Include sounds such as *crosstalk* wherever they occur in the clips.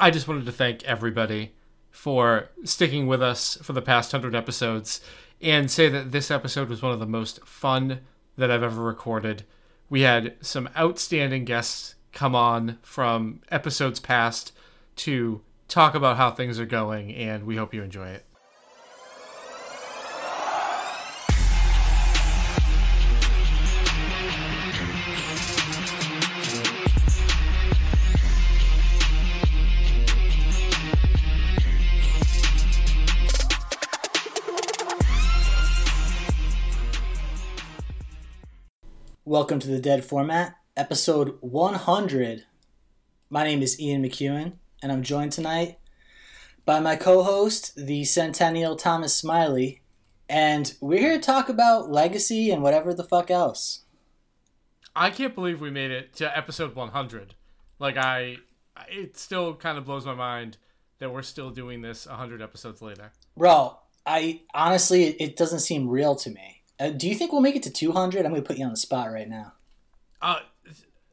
I just wanted to thank everybody for sticking with us for the past 100 episodes and say that this episode was one of the most fun that I've ever recorded. We had some outstanding guests come on from episodes past to talk about how things are going, and we hope you enjoy it. Welcome to the Dead Format, episode 100. My name is Ian McEwen, and I'm joined tonight by my co host, the Centennial Thomas Smiley, and we're here to talk about legacy and whatever the fuck else. I can't believe we made it to episode 100. Like, I. It still kind of blows my mind that we're still doing this 100 episodes later. Bro, I honestly, it doesn't seem real to me. Uh, do you think we'll make it to 200? I'm going to put you on the spot right now. Uh,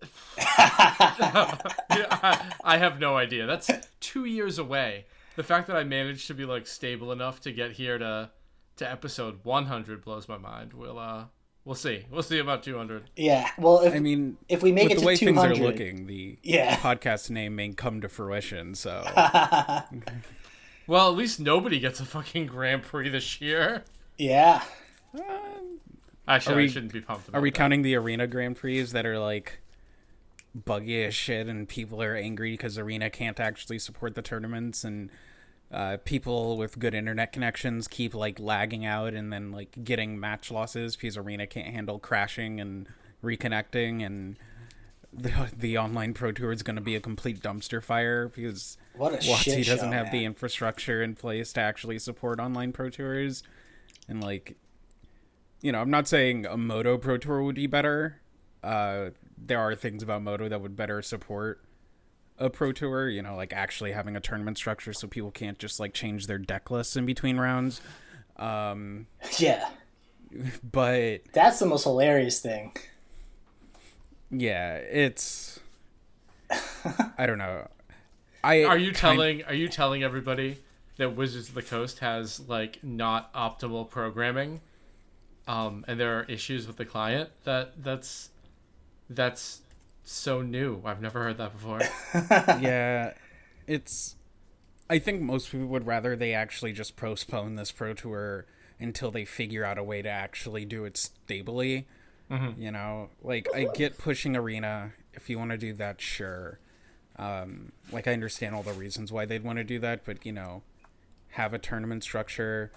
*laughs* *laughs* I, I have no idea. That's two years away. The fact that I managed to be like stable enough to get here to to episode 100 blows my mind. We'll uh we'll see. We'll see about 200. Yeah. Well, if I mean, if we make with it the way to things 200, are looking, the Yeah. podcast name may come to fruition. So *laughs* Well, at least nobody gets a fucking Grand Prix this year. yeah. Actually, Are we- I shouldn't be pumped. About are we that. counting the arena Grand Prix that are like buggy as shit, and people are angry because arena can't actually support the tournaments, and uh, people with good internet connections keep like lagging out and then like getting match losses because arena can't handle crashing and reconnecting and. *laughs* The, the online pro tour is going to be a complete dumpster fire because What a Watsy shit doesn't show, have the infrastructure in place to actually support online pro tours and like you know i'm not saying a Modo pro tour would be better uh there are things about Modo that would better support a pro tour you know like actually having a tournament structure so people can't just like change their deck lists in between rounds um *laughs* Yeah. but That's the most hilarious thing. yeah it's *laughs* i don't know i Are you kind- telling are you telling everybody that Wizards of the Coast has like not optimal programming? Um, and there are issues with the client that that's that's so new. I've never heard that before. *laughs* yeah, it's. I think most people would rather they actually just postpone this pro tour until they figure out a way to actually do it stably. You know, like I get pushing arena. If you want to do that, sure. Um, like I understand all the reasons why they'd want to do that, but you know, have a tournament structure,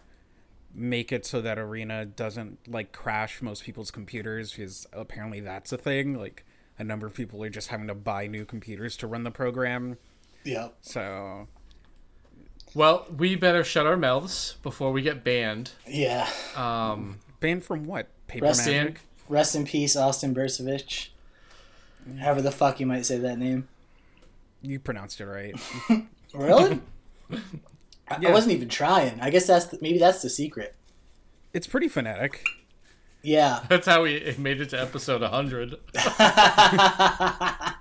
make it so that arena doesn't like crash most people's computers because apparently that's a thing. Like a number of people are just having to buy new computers to run the program. Yep. So well, we better shut our mouths before we get banned. Yeah. Um, banned from what? Paper Rest in- magic. Rest in peace, Austin Bursavich. However the fuck you might say that name. You pronounced it right. *laughs* Really? *laughs* I, I wasn't even trying. I guess that's the, maybe that's the secret. it's pretty phonetic. Yeah. *laughs* that's how we made it to episode 100. *laughs*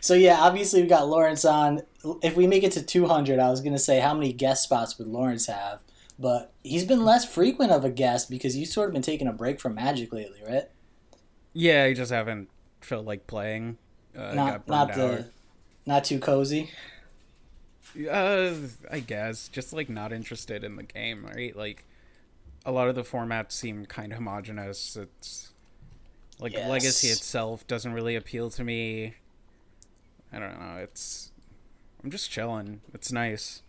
So yeah, obviously we got Lawrence on. If we make it to 200, I was gonna say how many guest spots would Lawrence have, but he's been less frequent of a guest because you've sort of been taking a break from Magic lately, right? Yeah, I just haven't felt like playing. Uh, Not not burned the not too cozy. Uh, I guess just like not interested in the game, right? Like a lot of the formats seem kind of homogenous. It's like Yes. Legacy itself doesn't really appeal to me. I don't know. It's I'm just chilling. It's nice.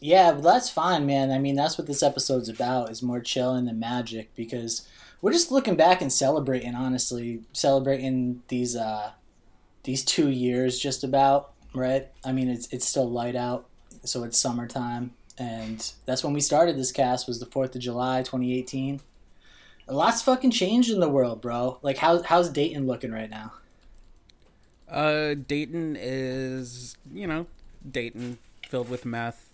Yeah, but that's fine, man. I mean, that's what this episode's about is more chilling than magic because we're just looking back and celebrating, honestly, celebrating these uh these two years just about, right? I mean, it's it's still light out, so it's summertime, and that's when we started this cast was the 4th of July, 2018. A lot's fucking changed in the world, bro. Like how how's Dayton looking right now? Uh, Dayton is you know Dayton filled with meth,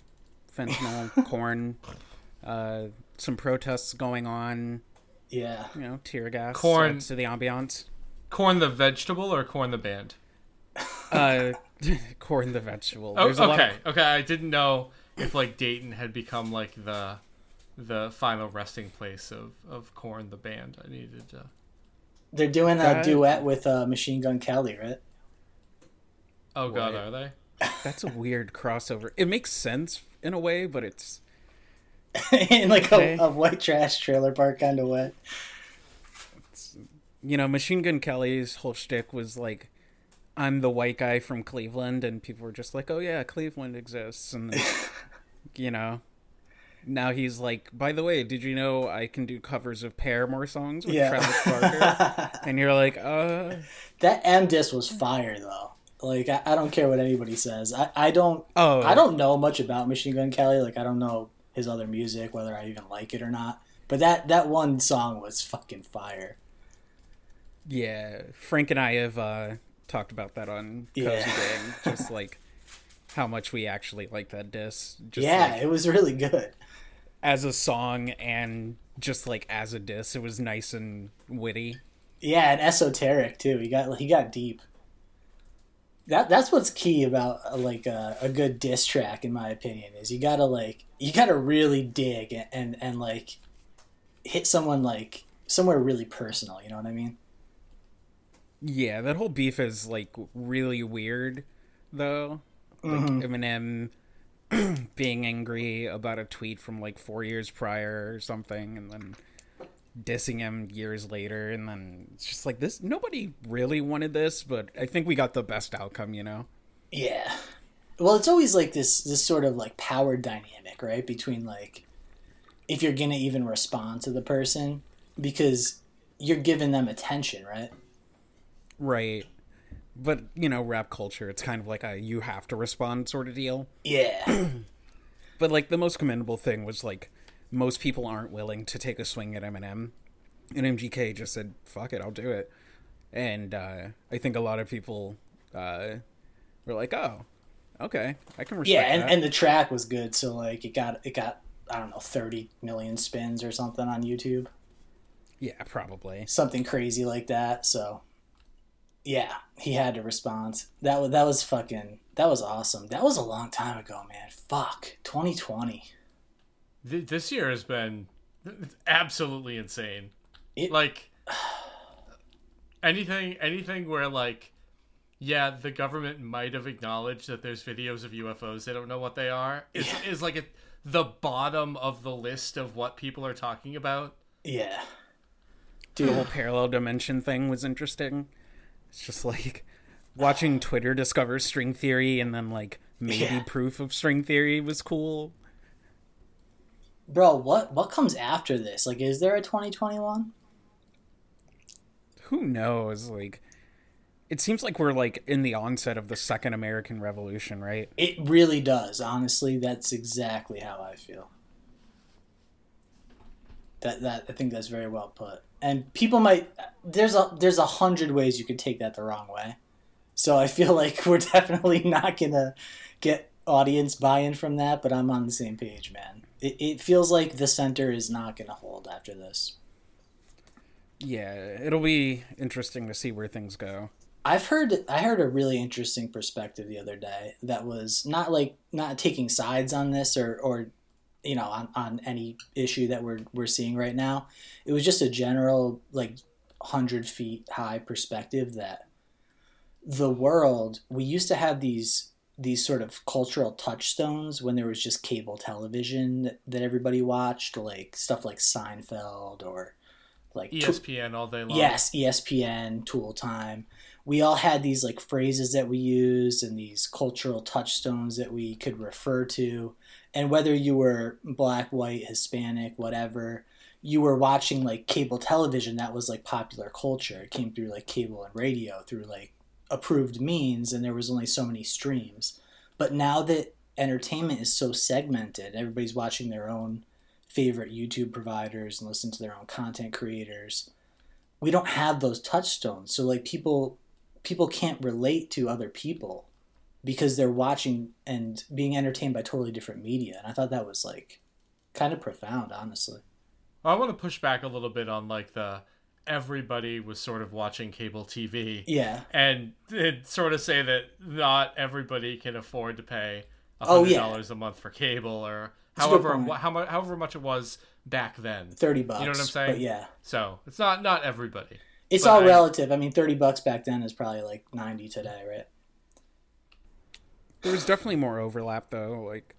fentanyl, *laughs* Korn, uh, some protests going on. Yeah. You know, tear gas Corn. adds to the ambiance. Corn the vegetable or corn the band? Uh, *laughs* Corn the vegetable. Oh, There's a lot okay, of- okay. I didn't know if like Dayton had become like the the final resting place of of Korn the band. I needed to. They're doing a duet with uh, Machine Gun Kelly, right? Oh God, are they? That's a weird crossover. It makes sense in a way, but it's *laughs* In like Okay. a, a white trash trailer park kind of way. you know, Machine Gun Kelly's whole shtick was like, "I'm the white guy from Cleveland," and people were just like, "Oh yeah, Cleveland exists," and *laughs* you know, now he's like, "By the way, did you know I can do covers of Paramore songs with Yeah. Travis Barker?" *laughs* and you're like, "Uh, That M disc was fire though. Like I, I don't care what anybody says. I, I don't oh, I don't know much about Machine Gun Kelly. Like I don't know his other music, whether I even like it or not. But that that one song was fucking fire. Yeah, Frank and I have uh, talked about that on Cozy Yeah. Gang, just like how much we actually like that disc. Just yeah, like, it was really good. as a song and just like as a disc, it was nice and witty. Yeah, and esoteric too. He got he got deep. That that's what's key about uh, like a, a good diss track, in my opinion, is you gotta like you gotta really dig and, and and like hit someone like somewhere really personal. You know what I mean? Yeah, that whole beef is like really weird, though. Like mm-hmm. Eminem *clears throat* being angry about a tweet from like four years prior or something, and then dissing him years later, and then it's just like this. Nobody really wanted this, but I think we got the best outcome, you know. Yeah. Well, it's always like this this sort of like power dynamic, right? Between like if you're gonna even respond to the person because you're giving them attention, right? Right. But, you know, rap culture, it's kind of like a you have to respond sort of deal. Yeah. *clears throat* *clears throat* But, like, the most commendable thing was, like, most people aren't willing to take a swing at Eminem. And MGK just said, fuck it, I'll do it. And uh, I think a lot of people uh, were like, oh, okay, I can respect yeah, and, that. and the track was good, so like it got it got I don't know, thirty million spins or something on YouTube. yeah, probably. Something crazy like that. So yeah, he had to respond. That was that was fucking that was awesome. That was a long time ago, man. Fuck. Twenty twenty. This year has been absolutely insane. It- like anything, anything where like, yeah, the government might have acknowledged that there's videos of UFOs. They don't know what they are. Is is like at the bottom of the list of what people are talking about. Yeah. The whole parallel dimension thing was interesting. It's just like watching Twitter discover string theory and then like maybe Yeah. proof of string theory was cool. Bro, what what comes after this? Like is there a twenty twenty one? Who knows? Like it seems like we're like in the onset of the second American Revolution, right? It really does. Honestly, that's exactly how I feel. That that I think that's very well put. And people might there's a there's a hundred ways you could take that the wrong way. So I feel like *laughs* we're definitely not gonna get audience buy-in from that, but I'm on the same page, man. It, it feels like the center is not gonna hold after this. Yeah, it'll be interesting to see where things go. I've heard I heard a really interesting perspective the other day that was not like not taking sides on this or or you know on, on any issue that we're we're seeing right now. It was just a general like hundred feet high perspective that the world we used to have these these sort of cultural touchstones when there was just cable television that, that everybody watched like stuff like Seinfeld or like ESPN all day long. Yes, ESPN, Tool Time. We all had these like phrases that we used and these cultural touchstones that we could refer to. And whether you were black, white, Hispanic, whatever, you were watching like cable television that was like popular culture. It came through like cable and radio through like approved means and there was only so many streams. But now that entertainment is so segmented, everybody's watching their own favorite YouTube providers and listen to their own content creators we don't have those touchstones so like people people can't relate to other people because they're watching and being entertained by totally different media and i thought that was like kind of profound honestly I want to push back a little bit on like the everybody was sort of watching cable TV. Yeah. And it sort of say that not everybody can afford to pay Oh, $100 yeah. a month for cable or however how much however much it was back then. Thirty bucks. You know what I'm saying? But yeah. So, it's not not everybody. It's all I- relative. I mean, thirty bucks back then is probably like ninety today, right? There was definitely more overlap though. Like,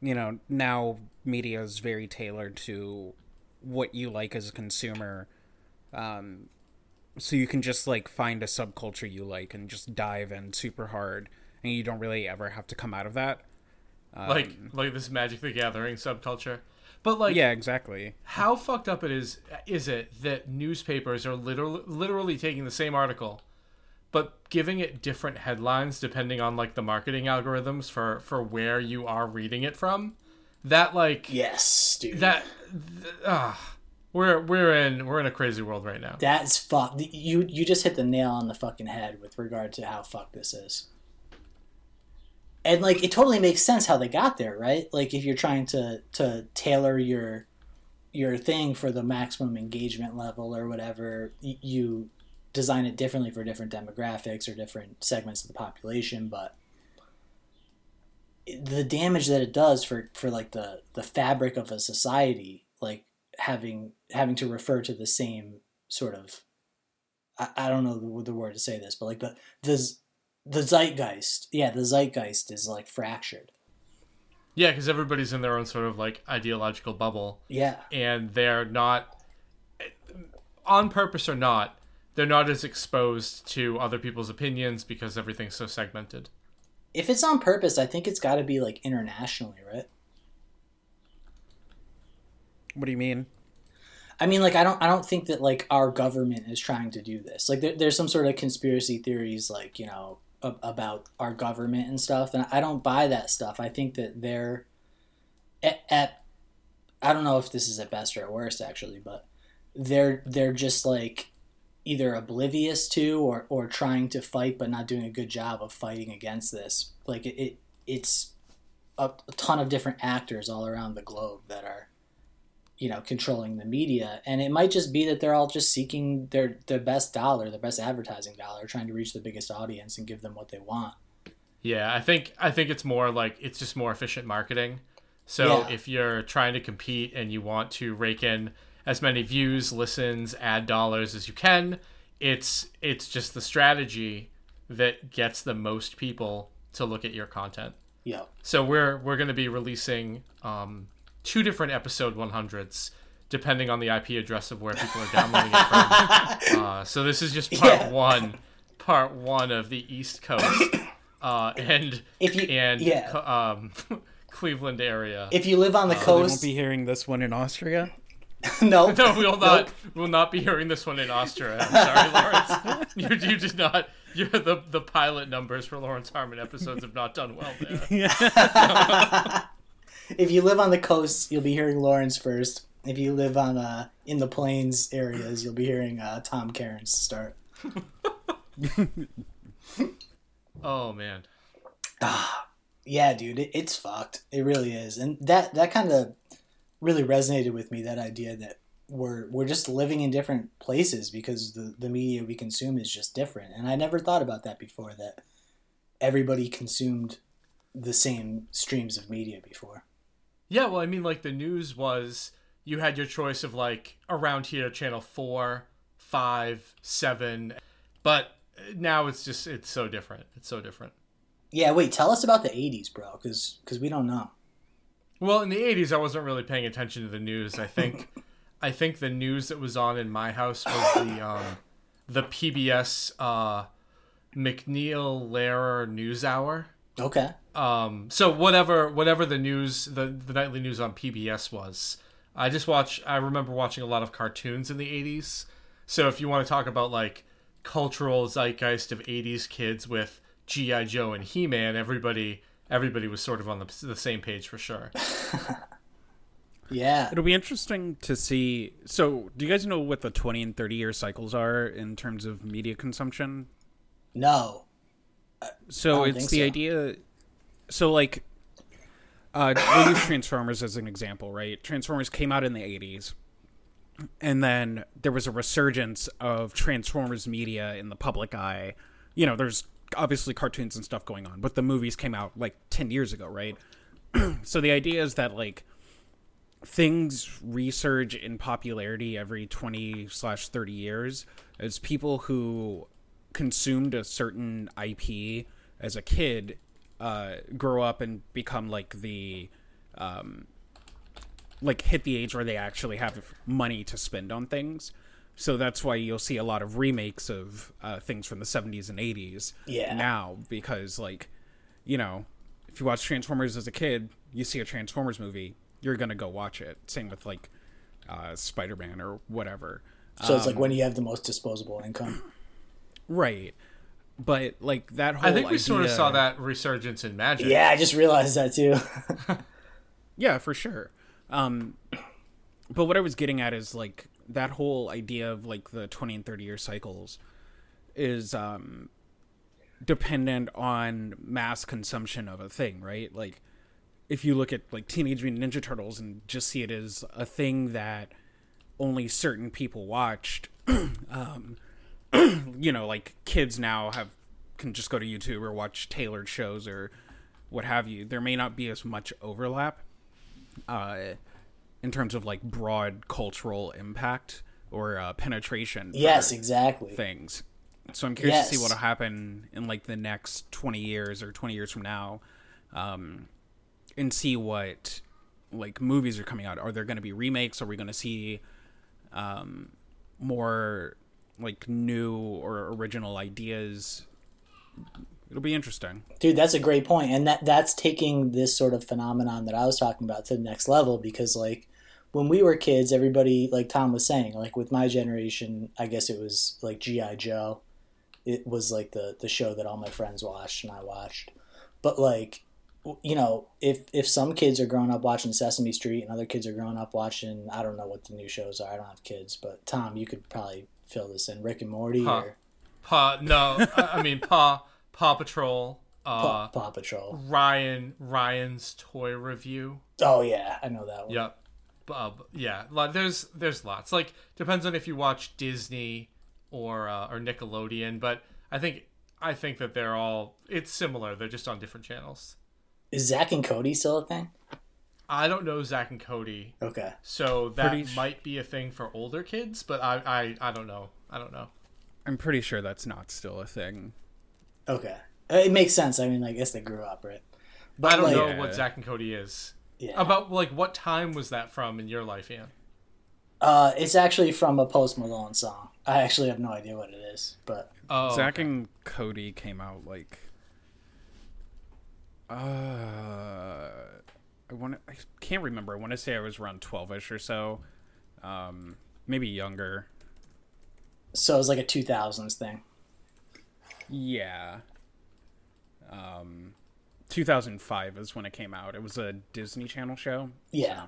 you know, now media is very tailored to what you like as a consumer. Um, so you can just like find a subculture you like and just dive in super hard, and you don't really ever have to come out of that. like like this Magic the Gathering subculture. But like Yeah, exactly. how fucked up it is is it that newspapers are literally literally taking the same article but giving it different headlines depending on like the marketing algorithms for for where you are reading it from that like Yes, dude. that th- ah we're we're in we're in a crazy world right now That's fuck. You you just hit the nail on the fucking head with regard to how fucked this is. And like it totally makes sense how they got there, right? Like if you're trying to to tailor your your thing for the maximum engagement level or whatever, you design it differently for different demographics or different segments of the population, but the damage that it does for for like the the fabric of a society like having having to refer to the same sort of I, I don't know the, the word to say this, but like the the the zeitgeist, yeah, the zeitgeist is like fractured. yeah because everybody's in their own sort of like ideological bubble Yeah, and they're not on purpose or not they're not as exposed to other people's opinions because everything's so segmented if it's on purpose, I think it's got to be like internationally, right? What do you mean? I mean, like I don't I don't think that like our government is trying to do this. Like there, there's some sort of conspiracy theories, like you know a- about our government and stuff, and I don't buy that stuff. I think that they're at, at I don't know if this is at best or at worst actually, but they're they're just like either oblivious to or or trying to fight but not doing a good job of fighting against this. Like it, it it's a, a ton of different actors all around the globe that are you know controlling the media and it might just be that they're all just seeking their their best dollar their best advertising dollar trying to reach the biggest audience and give them what they want Yeah, I think I think it's more like it's just more efficient marketing. So Yeah. if you're trying to compete and you want to rake in as many views, listens, ad dollars as you can, it's it's just the strategy that gets the most people to look at your content. yeah So we're we're going to be releasing um, two different episode 100s depending on the IP address of where people are downloading it from. *laughs* Uh, so this is just part Yeah. one, part one of the East Coast uh, and if you and yeah um, *laughs* Cleveland area. if you live on the coast, They won't coast be hearing this one in Austria. *laughs* no *laughs* no, we will not. We will not be hearing this one in Austria. I'm sorry, Lawrence. *laughs* You, you did not. You're the the pilot numbers for Lawrence Harmon episodes have not done well there. if you live on the coast you'll be hearing lawrence first if you live on uh in the plains areas you'll be hearing uh tom cairns start Oh man. yeah dude it, it's fucked it really is and that that kind of really resonated with me that idea that we're we're just living in different places because the the media we consume is just different and i never thought about that before that everybody consumed the same streams of media before Yeah, well, I mean, like the news was you had your choice of like around here, channel four, five, seven, but now it's just it's so different. It's so different. yeah wait tell us about the 80s bro cuz because we don't know Well, in the '80s, I wasn't really paying attention to the news. I think, *laughs* I think the news that was on in my house was the um, the PBS uh, MacNeil Lehrer News Hour. okay Um, so whatever whatever the news the the nightly news on PBS was, I just watch. I remember watching a lot of cartoons in the '80s. So if you want to talk about like cultural zeitgeist of '80s kids with GI Joe and He Man, everybody everybody was sort of on the, the same page for sure. *laughs* yeah It'll be interesting to see. So, do you guys know what the 20 and 30 year cycles are in terms of media consumption? no So, it's the so. idea. So, like, uh, we'll use Transformers as an example, right? Transformers came out in the 80s. and then there was a resurgence of Transformers media in the public eye. You know, there's obviously cartoons and stuff going on, but the movies came out like 10 years ago, right? *clears throat* so the idea is that like things resurge in popularity every 20 slash 30 years as people who consumed a certain ip as a kid uh, grow up and become like the um, like hit the age where they actually have money to spend on things so that's why you'll see a lot of remakes of uh, things from the 70s and 80s Yeah. now because like you know if you watch transformers as a kid you see a transformers movie you're gonna go watch it same with like uh, spider-man or whatever So it's like Um, when you have the most disposable income. right but like that whole I think we sort of saw that resurgence in Magic. Yeah, I just realized that too. *laughs* Yeah, for sure. Um, but what I was getting at is like that whole idea of like the 20 and 30 year cycles is um, dependent on mass consumption of a thing, right? Like if you look at like Teenage Mutant Ninja Turtles and just see it as a thing that only certain people watched, *clears throat* um, *clears throat* you know, like kids now have can just go to YouTube or watch tailored shows or what have you. There may not be as much overlap uh, in terms of like broad cultural impact or uh, penetration. yes, exactly. things. So I'm curious to see what'll happen in like the next 20 years or 20 years from now, um, and see what like movies are coming out. Are there going to be remakes? Are we going to see um, more like new or original ideas? It'll be interesting. Dude, that's a great point, and that that's taking this sort of phenomenon that I was talking about to the next level because like when we were kids, everybody like Tom was saying, like with my generation, I guess it was like GI Joe. It was like the the show that all my friends watched and I watched. But like you know, if if some kids are growing up watching Sesame Street and other kids are growing up watching I don't know what the new shows are. I don't have kids, but Tom, you could probably fill this in. Rick and Morty Huh. or Paw, no, I I mean Paw, Paw Patrol, Paw, uh, Paw Patrol. Ryan, Ryan's toy review. Oh yeah, I know that one. Yep. Uh, yeah, like, there's there's lots. Like depends on if you watch Disney or uh, or Nickelodeon, but I think I think that they're all it's similar. They're just on different channels. Is Zack and Cody still a thing? I don't know Zack and Cody, Okay. so that Pretty might be a thing for older kids, but I, I I don't know. I don't know. I'm pretty sure that's not still a thing. Okay. Uh, It makes sense. I mean, I guess they grew up, right? But I don't like, know Yeah. what Zack and Cody is. Yeah. About like what time was that from in your life, Ian? Uh, it's actually from a Post Malone song. I actually have no idea what it is, but Oh, Zack okay. and Cody came out like uh I want I can't remember. I want to say I was around 12ish or so. Um maybe younger. so it was like a 2000s thing. Yeah. Um 2005 is when it came out. It was a Disney Channel show. Yeah.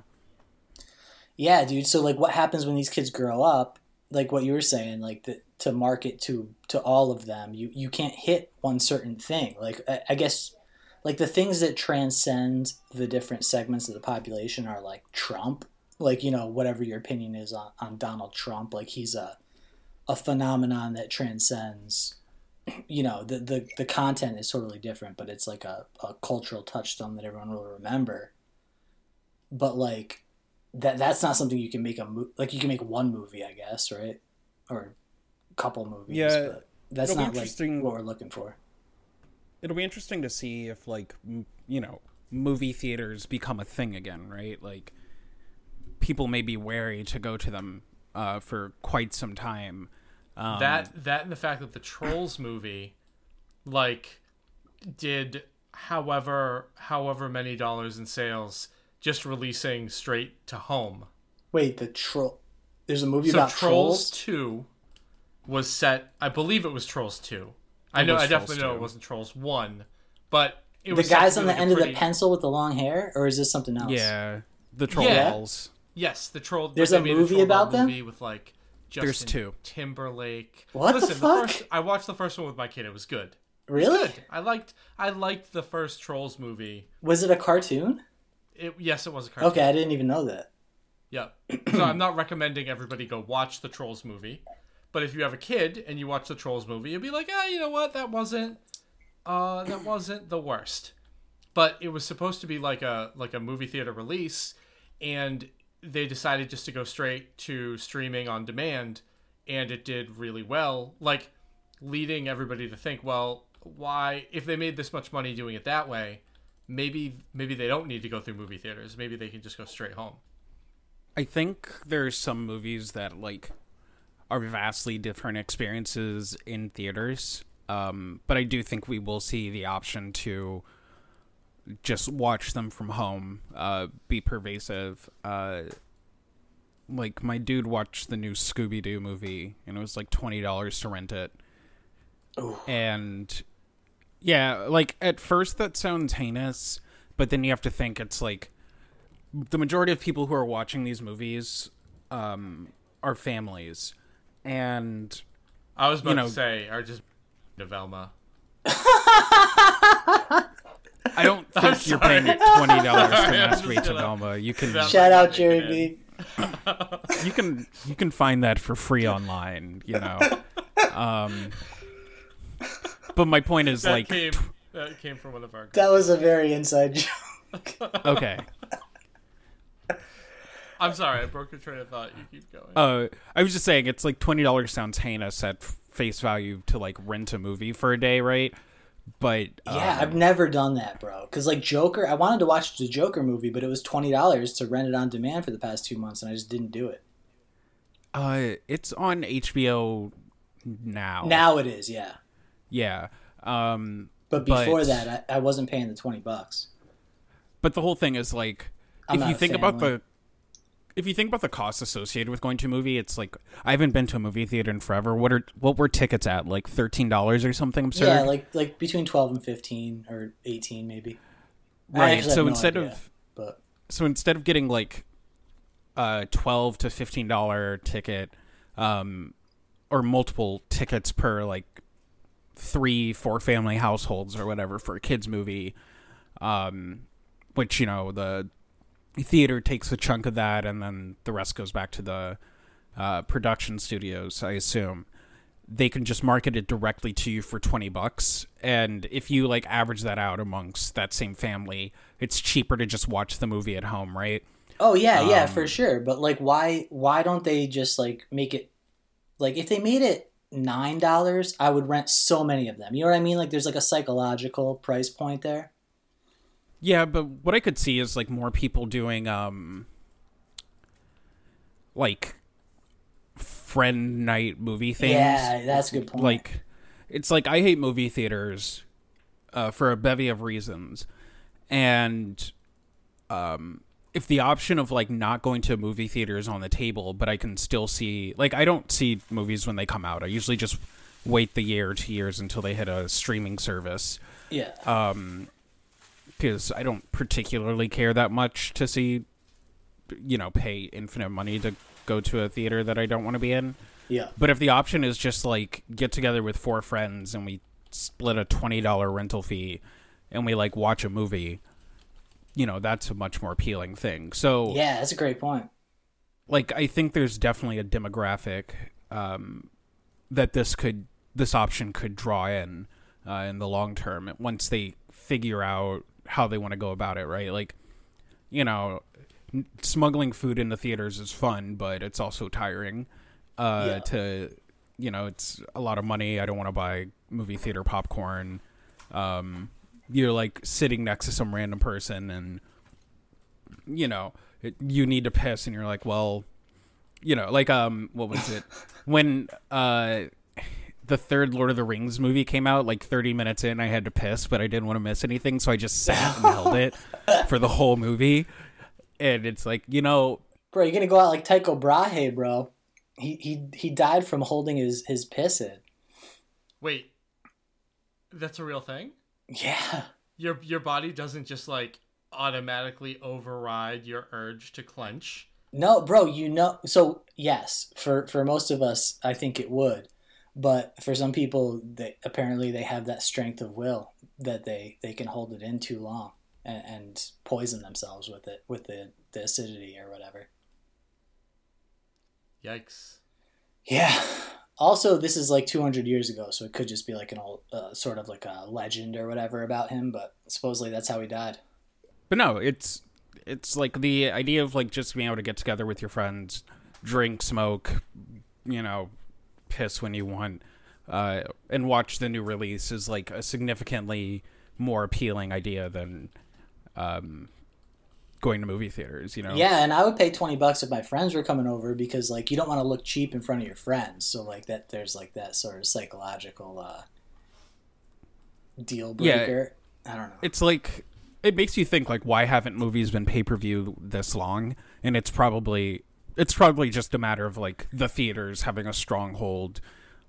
Yeah, dude. So like, what happens when these kids grow up? Like what you were saying, like the, to market to to all of them, you you can't hit one certain thing. Like I, I guess, like the things that transcend the different segments of the population are like Trump. Like you know, whatever your opinion is on, on Donald Trump, like he's a a phenomenon that transcends. You know, the the the content is totally different, but it's like a, a cultural touchstone that everyone will remember. But like that that's not something you can make a mo- like you can make one movie i guess right or a couple movies Yeah, but that's not like what we're looking for It'll be interesting to see if like m- you know, movie theaters become a thing again, right? Like people may be wary to go to them uh for quite some time. Um, that that and the fact that the Trolls movie, like, did however however many dollars in sales just releasing straight to home. wait the troll there's a movie So about Trolls trolls, Two was set. I believe it was Trolls Two. I know. I definitely know it wasn't Trolls One, but it the was guys on the like a end of the pencil with the long hair or is this something else yeah, the trolls. Yeah. Yes, the troll. There's a made movie Troll about Doll them? Movie with like Justin There's two. Timberlake. What the Listen, fuck? first I watched the first one with my kid. It was good. really Good. I liked. I liked the first Trolls movie. was it a cartoon It, yes, it was a cartoon. okay i didn't even know that Yeah. *clears throat* so I'm not recommending everybody go watch the Trolls movie, but if you have a kid and you watch the Trolls movie, you'll be like, ah, you know what? That wasn't, uh, that wasn't the worst. But it was supposed to be like a like a movie theater release, and they decided just to go straight to streaming on demand, and it did really well. Like leading everybody to think, well, why if they made this much money doing it that way, maybe maybe they don't need to go through movie theaters. Maybe they can just go straight home. I think there's some movies that like are vastly different experiences in theaters. Um, but I do think we will see the option to just watch them from home, uh, be pervasive. Uh, like my dude watched the new Scooby Doo movie, and it was like twenty dollars to rent it. Ooh. And yeah, like at first that sounds heinous, but then you have to think it's like the majority of people who are watching these movies um, are families, and I was about You know- to say, are just to Velma. *laughs* *laughs* I don't I'm think you're sorry. paying twenty dollars *laughs* to Sorry, I'm masturbate to gonna- Velma. You can Shout out Make it Jerry. B. *laughs* you can you can find that for free online. You know. Um, but my point is That like came that came from one of our. That was a very inside joke. *laughs* okay. I'm sorry, I broke your train of thought. You keep going. Uh, I was just saying it's like twenty dollars sounds heinous at face value to like rent a movie for a day, right? But Yeah, um, I've never done that, bro. Because like Joker, I wanted to watch the Joker movie, but it was twenty dollars to rent it on demand for the past two months, and I just didn't do it. uh, it's on HBO now. Now it is, yeah. yeah. Um, But But- before that, I, I wasn't paying the twenty bucks. but the whole thing is like I'm if you think about the if you think about the costs associated with going to a movie, it's like I haven't been to a movie theater in forever. What are what were tickets at? Like thirteen dollars or something absurd? Yeah, like like between twelve and fifteen or eighteen, maybe. Right. So no instead idea, of but so instead of getting like a twelve to fifteen dollar ticket, um, or multiple tickets per like three, four family households or whatever for a kids movie, um, which you know the theater takes a chunk of that, and then the rest goes back to the uh, production studios, I assume. They can just market it directly to you for twenty bucks, and if you like average that out amongst that same family, it's cheaper to just watch the movie at home, right? oh yeah, yeah, Um, for sure. But like, why why don't they just like make it like if they made it nine dollars, I would rent so many of them. You know what I mean? Like, there's like a psychological price point there. Yeah, but what I could see is like more people doing um like friend night movie things. Yeah, that's a good point. Like it's like I hate movie theaters uh, for a bevy of reasons. And um if the option of like not going to a movie theater is on the table, but I can still see like I don't see movies when they come out. I usually just wait the year or two years until they hit a streaming service yeah, um because i don't particularly care that much to see you know pay infinite money to go to a theater that i don't want to be in yeah, but if the option is just like get together with four friends and we split a $20 rental fee and we like watch a movie you know that's a much more appealing thing so yeah. That's a great point. like I think there's definitely a demographic um, that this could this option could draw in uh, in the long term once they figure out how they want to go about it, right? Like, you know, smuggling food into theaters is fun, but it's also tiring. Uh, Yeah. To you know, it's a lot of money. I don't want to buy movie theater popcorn. Um, you're like sitting next to some random person and you know it, you need to piss and you're like well you know like um what was it *laughs* when uh the third lord of the rings movie came out like 30 minutes in i had to piss but i didn't want to miss anything so i just sat and held it *laughs* for the whole movie and it's like you know Bro, you're gonna go out like Tycho Brahe, bro. He he he died from holding his his piss in. Wait, that's a real thing. Yeah. Your your body doesn't just like automatically override your urge to clench. No, bro, you know so yes, for for most of us I think it would. But for some people they apparently they have that strength of will that they they can hold it in too long and, and poison themselves with it with the, the acidity or whatever. Yikes. Yeah. Also, this is like 200 years ago, so it could just be like an old, uh, sort of like a legend or whatever about him. But supposedly that's how he died. But no, it's it's like the idea of like just being able to get together with your friends, drink, smoke, you know, piss when you want, uh, and watch the new release is like a significantly more appealing idea than um, going to movie theaters. You know? Yeah, and I would pay 20 bucks if my friends were coming over because like you don't want to look cheap in front of your friends. So like that, there's like that sort of psychological uh, deal Yeah. breaker. I don't know. It's like it makes you think like why haven't movies been pay per view this long? And it's probably it's probably just a matter of like the theaters having a stronghold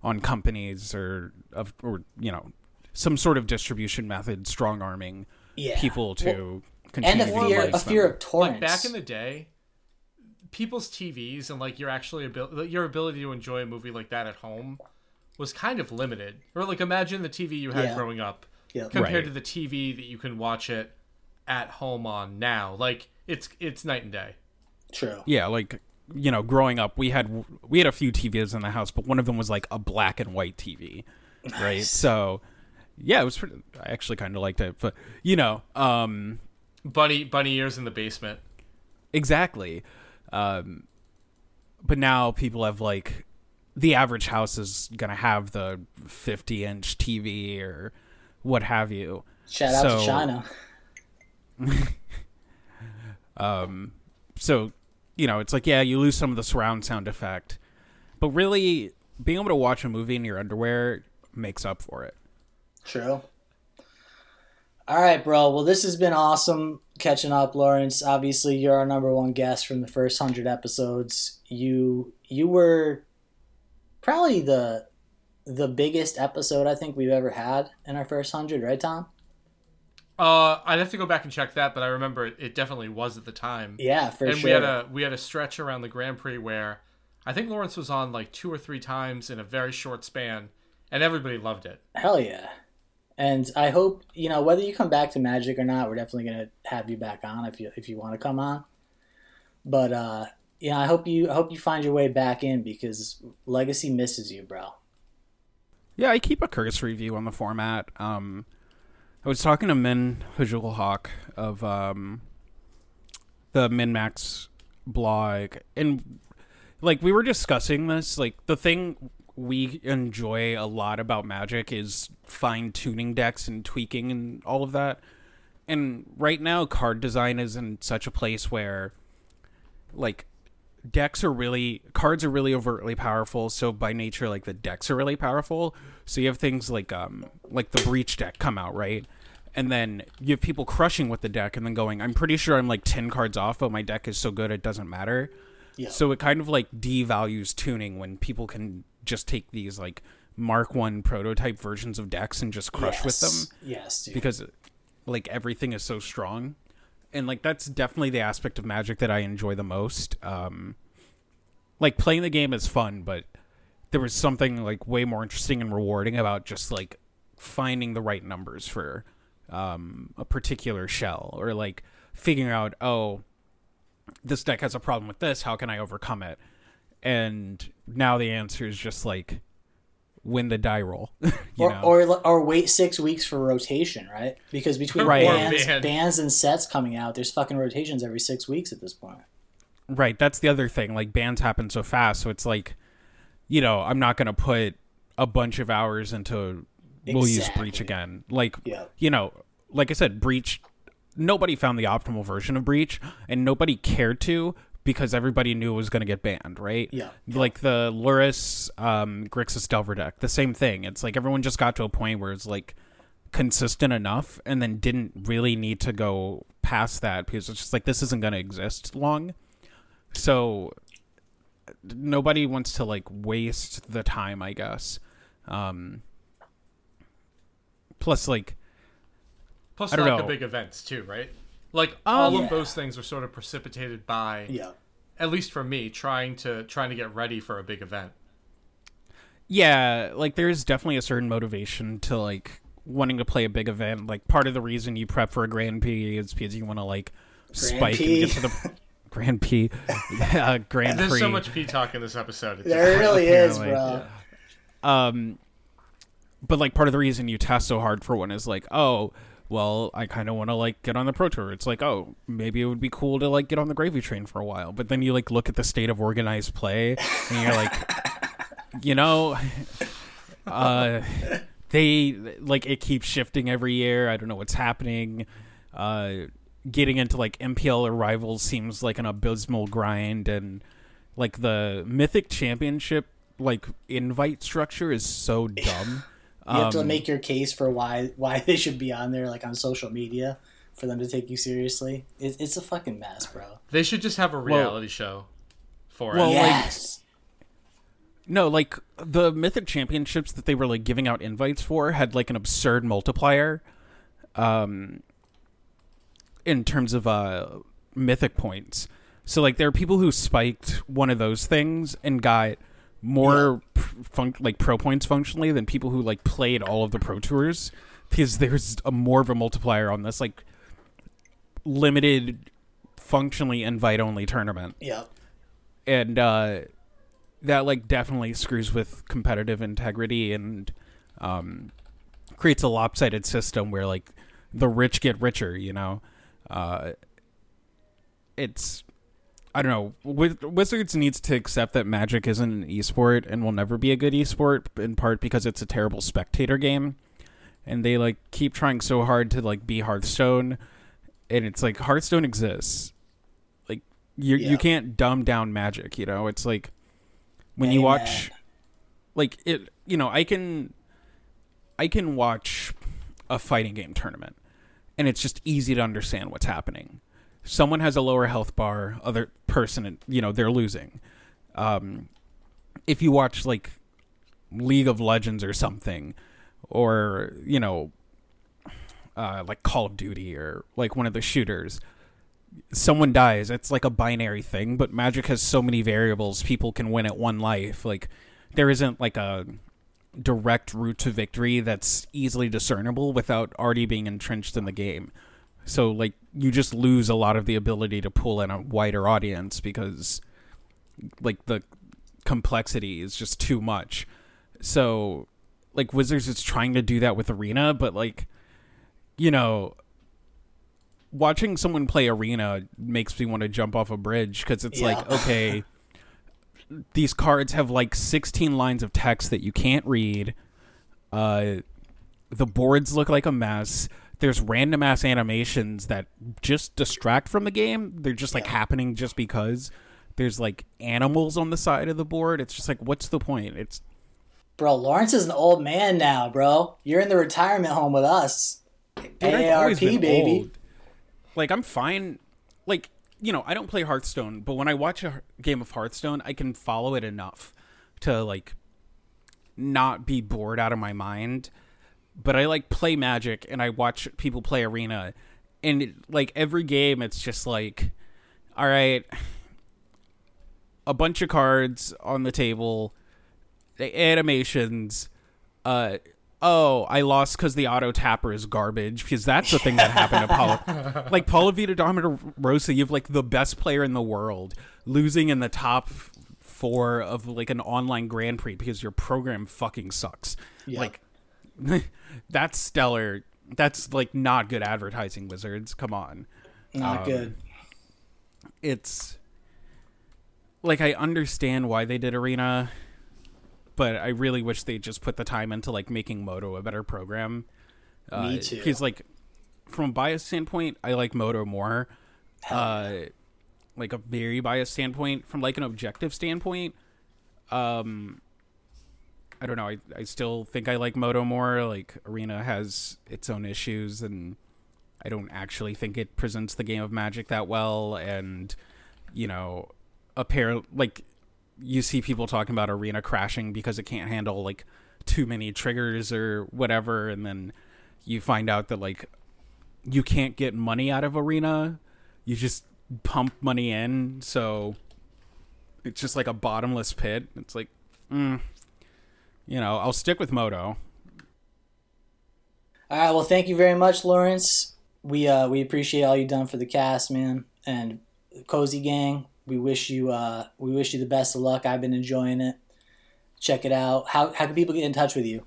on companies or of or you know some sort of distribution method strong arming Yeah. people to Well, continue and a to fear, a fear them. of torrents. Like back in the day, people's TVs and like your actually abil- your ability to enjoy a movie like that at home was kind of limited. Or like imagine the TV you had Yeah. growing up Yeah. compared Right. to the TV that you can watch it at home on now. Like it's it's night and day. True. Yeah, like you know, growing up, we had we had a few TVs in the house, but one of them was like a black and white TV, right? So, yeah, it was. Pretty, I actually kind of liked it, but you know, um, Bunny bunny ears in the basement. exactly. Um, but now people have like the average house is gonna have the fifty inch TV or what have you. Shout out to So- China. *laughs* so you know it's like yeah you lose some of the surround sound effect but really being able to watch a movie in your underwear makes up for it True. All right, bro. Well, this has been awesome catching up, Lawrence. Obviously, you're our number one guest from the first hundred episodes. You you were probably the the biggest episode I think we've ever had in our first hundred, right, Tom? Uh, I'd have to go back and check that, but I remember it, it definitely was at the time. Yeah, for and sure. And we had a we had a stretch around the Grand Prix where I think Lawrence was on like two or three times in a very short span, and everybody loved it. Hell yeah. And I hope you know whether you come back to Magic or not. We're definitely gonna have you back on if you if you want to come on. But uh, yeah, I hope you I hope you find your way back in because Legacy misses you, bro. yeah i keep a cursory view on the format um i was talking to min Hajul hawk of um the minmax blog and like we were discussing this like the thing we enjoy a lot about magic is fine tuning decks and tweaking and all of that. And right now card design is in such a place where like decks are really cards are really overtly powerful so by nature like the decks are really powerful. So you have things like um like the breach deck come out right? And then you have people crushing with the deck and then going i'm pretty sure i'm like 10 cards off but my deck is so good it doesn't matter. Yeah. so it kind of like devalues tuning when people can just take these like mark one prototype versions of decks and just crush with them. Yes, dude. because like everything is so strong and like that's definitely the aspect of magic that i enjoy the most um like playing the game is fun but there was something like way more interesting and rewarding about just like finding the right numbers for um a particular shell or like figuring out oh this deck has a problem with this how can i overcome it? And now the answer is just like win the die roll *laughs* you or, know or or wait six weeks for rotation, right? Because between Right. Bands, ban. bands and sets coming out, there's fucking rotations every six weeks at this point. Right, that's the other thing. Like bands happen so fast, so it's like, you know, I'm not gonna put a bunch of hours into we'll use breach again. Like, Yeah. you know, like I said, breach. Nobody found the optimal version of breach, and nobody cared to because everybody knew it was gonna get banned. Right? Yeah. Like the Lurrus um, Grixis Delver deck, the same thing. It's like everyone just got to a point where it's like consistent enough, and then didn't really need to go past that because it's just like this isn't gonna exist long so nobody wants to like waste the time i guess um plus like Plus, I don't lack know. of big events too, right? Like Um, all Yeah. of those things are sort of precipitated by, Yeah. at least for me, trying to trying to get ready for a big event. yeah like there's definitely a certain motivation to like wanting to play a big event like part of the reason you prep for a grand p is because you want to like spike P. and get to the *laughs* Grand P, uh, Grand There's Prix. so much P talk in this episode. It's There really is, Apparently, bro. Um, but like part of the reason you test so hard for one is like, oh, well, I kind of want to like get on the pro tour. It's like, oh, maybe it would be cool to like get on the gravy train for a while. But then you like look at the state of organized play, and you're like, *laughs* you know, *laughs* uh, they like it keeps shifting every year. I don't know what's happening. Uh, getting into like MPL arrivals seems like an abysmal grind, and like the Mythic Championship like invite structure is so dumb. You have to Um, make your case for why why they should be on there, like on social media, for them to take you seriously. It, it's a fucking mess, bro. They should just have a reality show for Well, it. like- yes. No, like the Mythic Championships that they were like giving out invites for had like an absurd multiplier um in terms of uh mythic points. So like there are people who spiked one of those things and got more pr- fun- like pro points functionally than people who like played all of the pro tours because there's a more of a multiplier on this like limited functionally invite only tournament Yep. and uh, that like definitely screws with competitive integrity and um, creates a lopsided system where like the rich get richer. You know, uh, it's I don't know. Wiz- Wizards needs to accept that Magic isn't an esport and will never be a good esport, in part because it's a terrible spectator game, and they like keep trying so hard to like be Hearthstone, and it's like Hearthstone exists. Like you Yeah. you can't dumb down Magic. You know, it's like when you watch like it you know i can i can watch a fighting game tournament and it's just easy to understand what's happening someone has a lower health bar other person you know they're losing. Um if you watch like league of legends or something or you know uh like call of duty or like one of the shooters someone dies. It's like a binary thing but magic has so many variables people can win at one life. Like there isn't like a direct route to victory that's easily discernible without already being entrenched in the game so like you just lose a lot of the ability to pull in a wider audience because like the complexity is just too much. So like wizards is trying to do that with arena but like you know watching someone play arena makes me want to jump off a bridge because it's like okay *laughs* these cards have like 16 lines of text that you can't read. Uh the boards look like a mess there's random ass animations that just distract from the game they're just like Yeah. happening just because there's like animals on the side of the board it's just like what's the point it's Bro, Lawrence is an old man now, bro. You're in the retirement home with us. Dude, AARP, baby. old. Like I'm fine. Like you know, I don't play Hearthstone, but when I watch a game of Hearthstone, I can follow it enough to like not be bored out of my mind. But I like play Magic, and I watch people play Arena, and it, like every game, it's just like, all right, a bunch of cards on the table, the animations. Uh, oh, I lost because the auto tapper is garbage. Because that's the thing that happened to *laughs* Paulo. like Paulo Vita Rosa, you have like the best player in the world losing in the top four of like an online Grand Prix because your program fucking sucks. Yeah. Like *laughs* that's stellar. That's like not good advertising, Wizards. Come on Not Um, good. it's like I understand why they did Arena, but I really wish they just put the time into like making Modo a better program. Me too. Because like from a bias standpoint, I like Modo more. Uh, like a very biased standpoint, from like an objective standpoint, um, I don't know. I I still think I like Modo more. Like Arena has its own issues and. I don't actually think it presents the game of Magic that well, and you know, a pair like you see people talking about Arena crashing because it can't handle like too many triggers or whatever, and then you find out that like you can't get money out of Arena, you just pump money in, so it's just like a bottomless pit. It's like, mm, you know, I'll stick with Modo. All right. Well, thank you very much, Lawrence. We uh we appreciate all you've done for the cast, man. And Cozy Gang. We wish you uh, we wish you the best of luck. I've been enjoying it. Check it out. How how can people get in touch with you?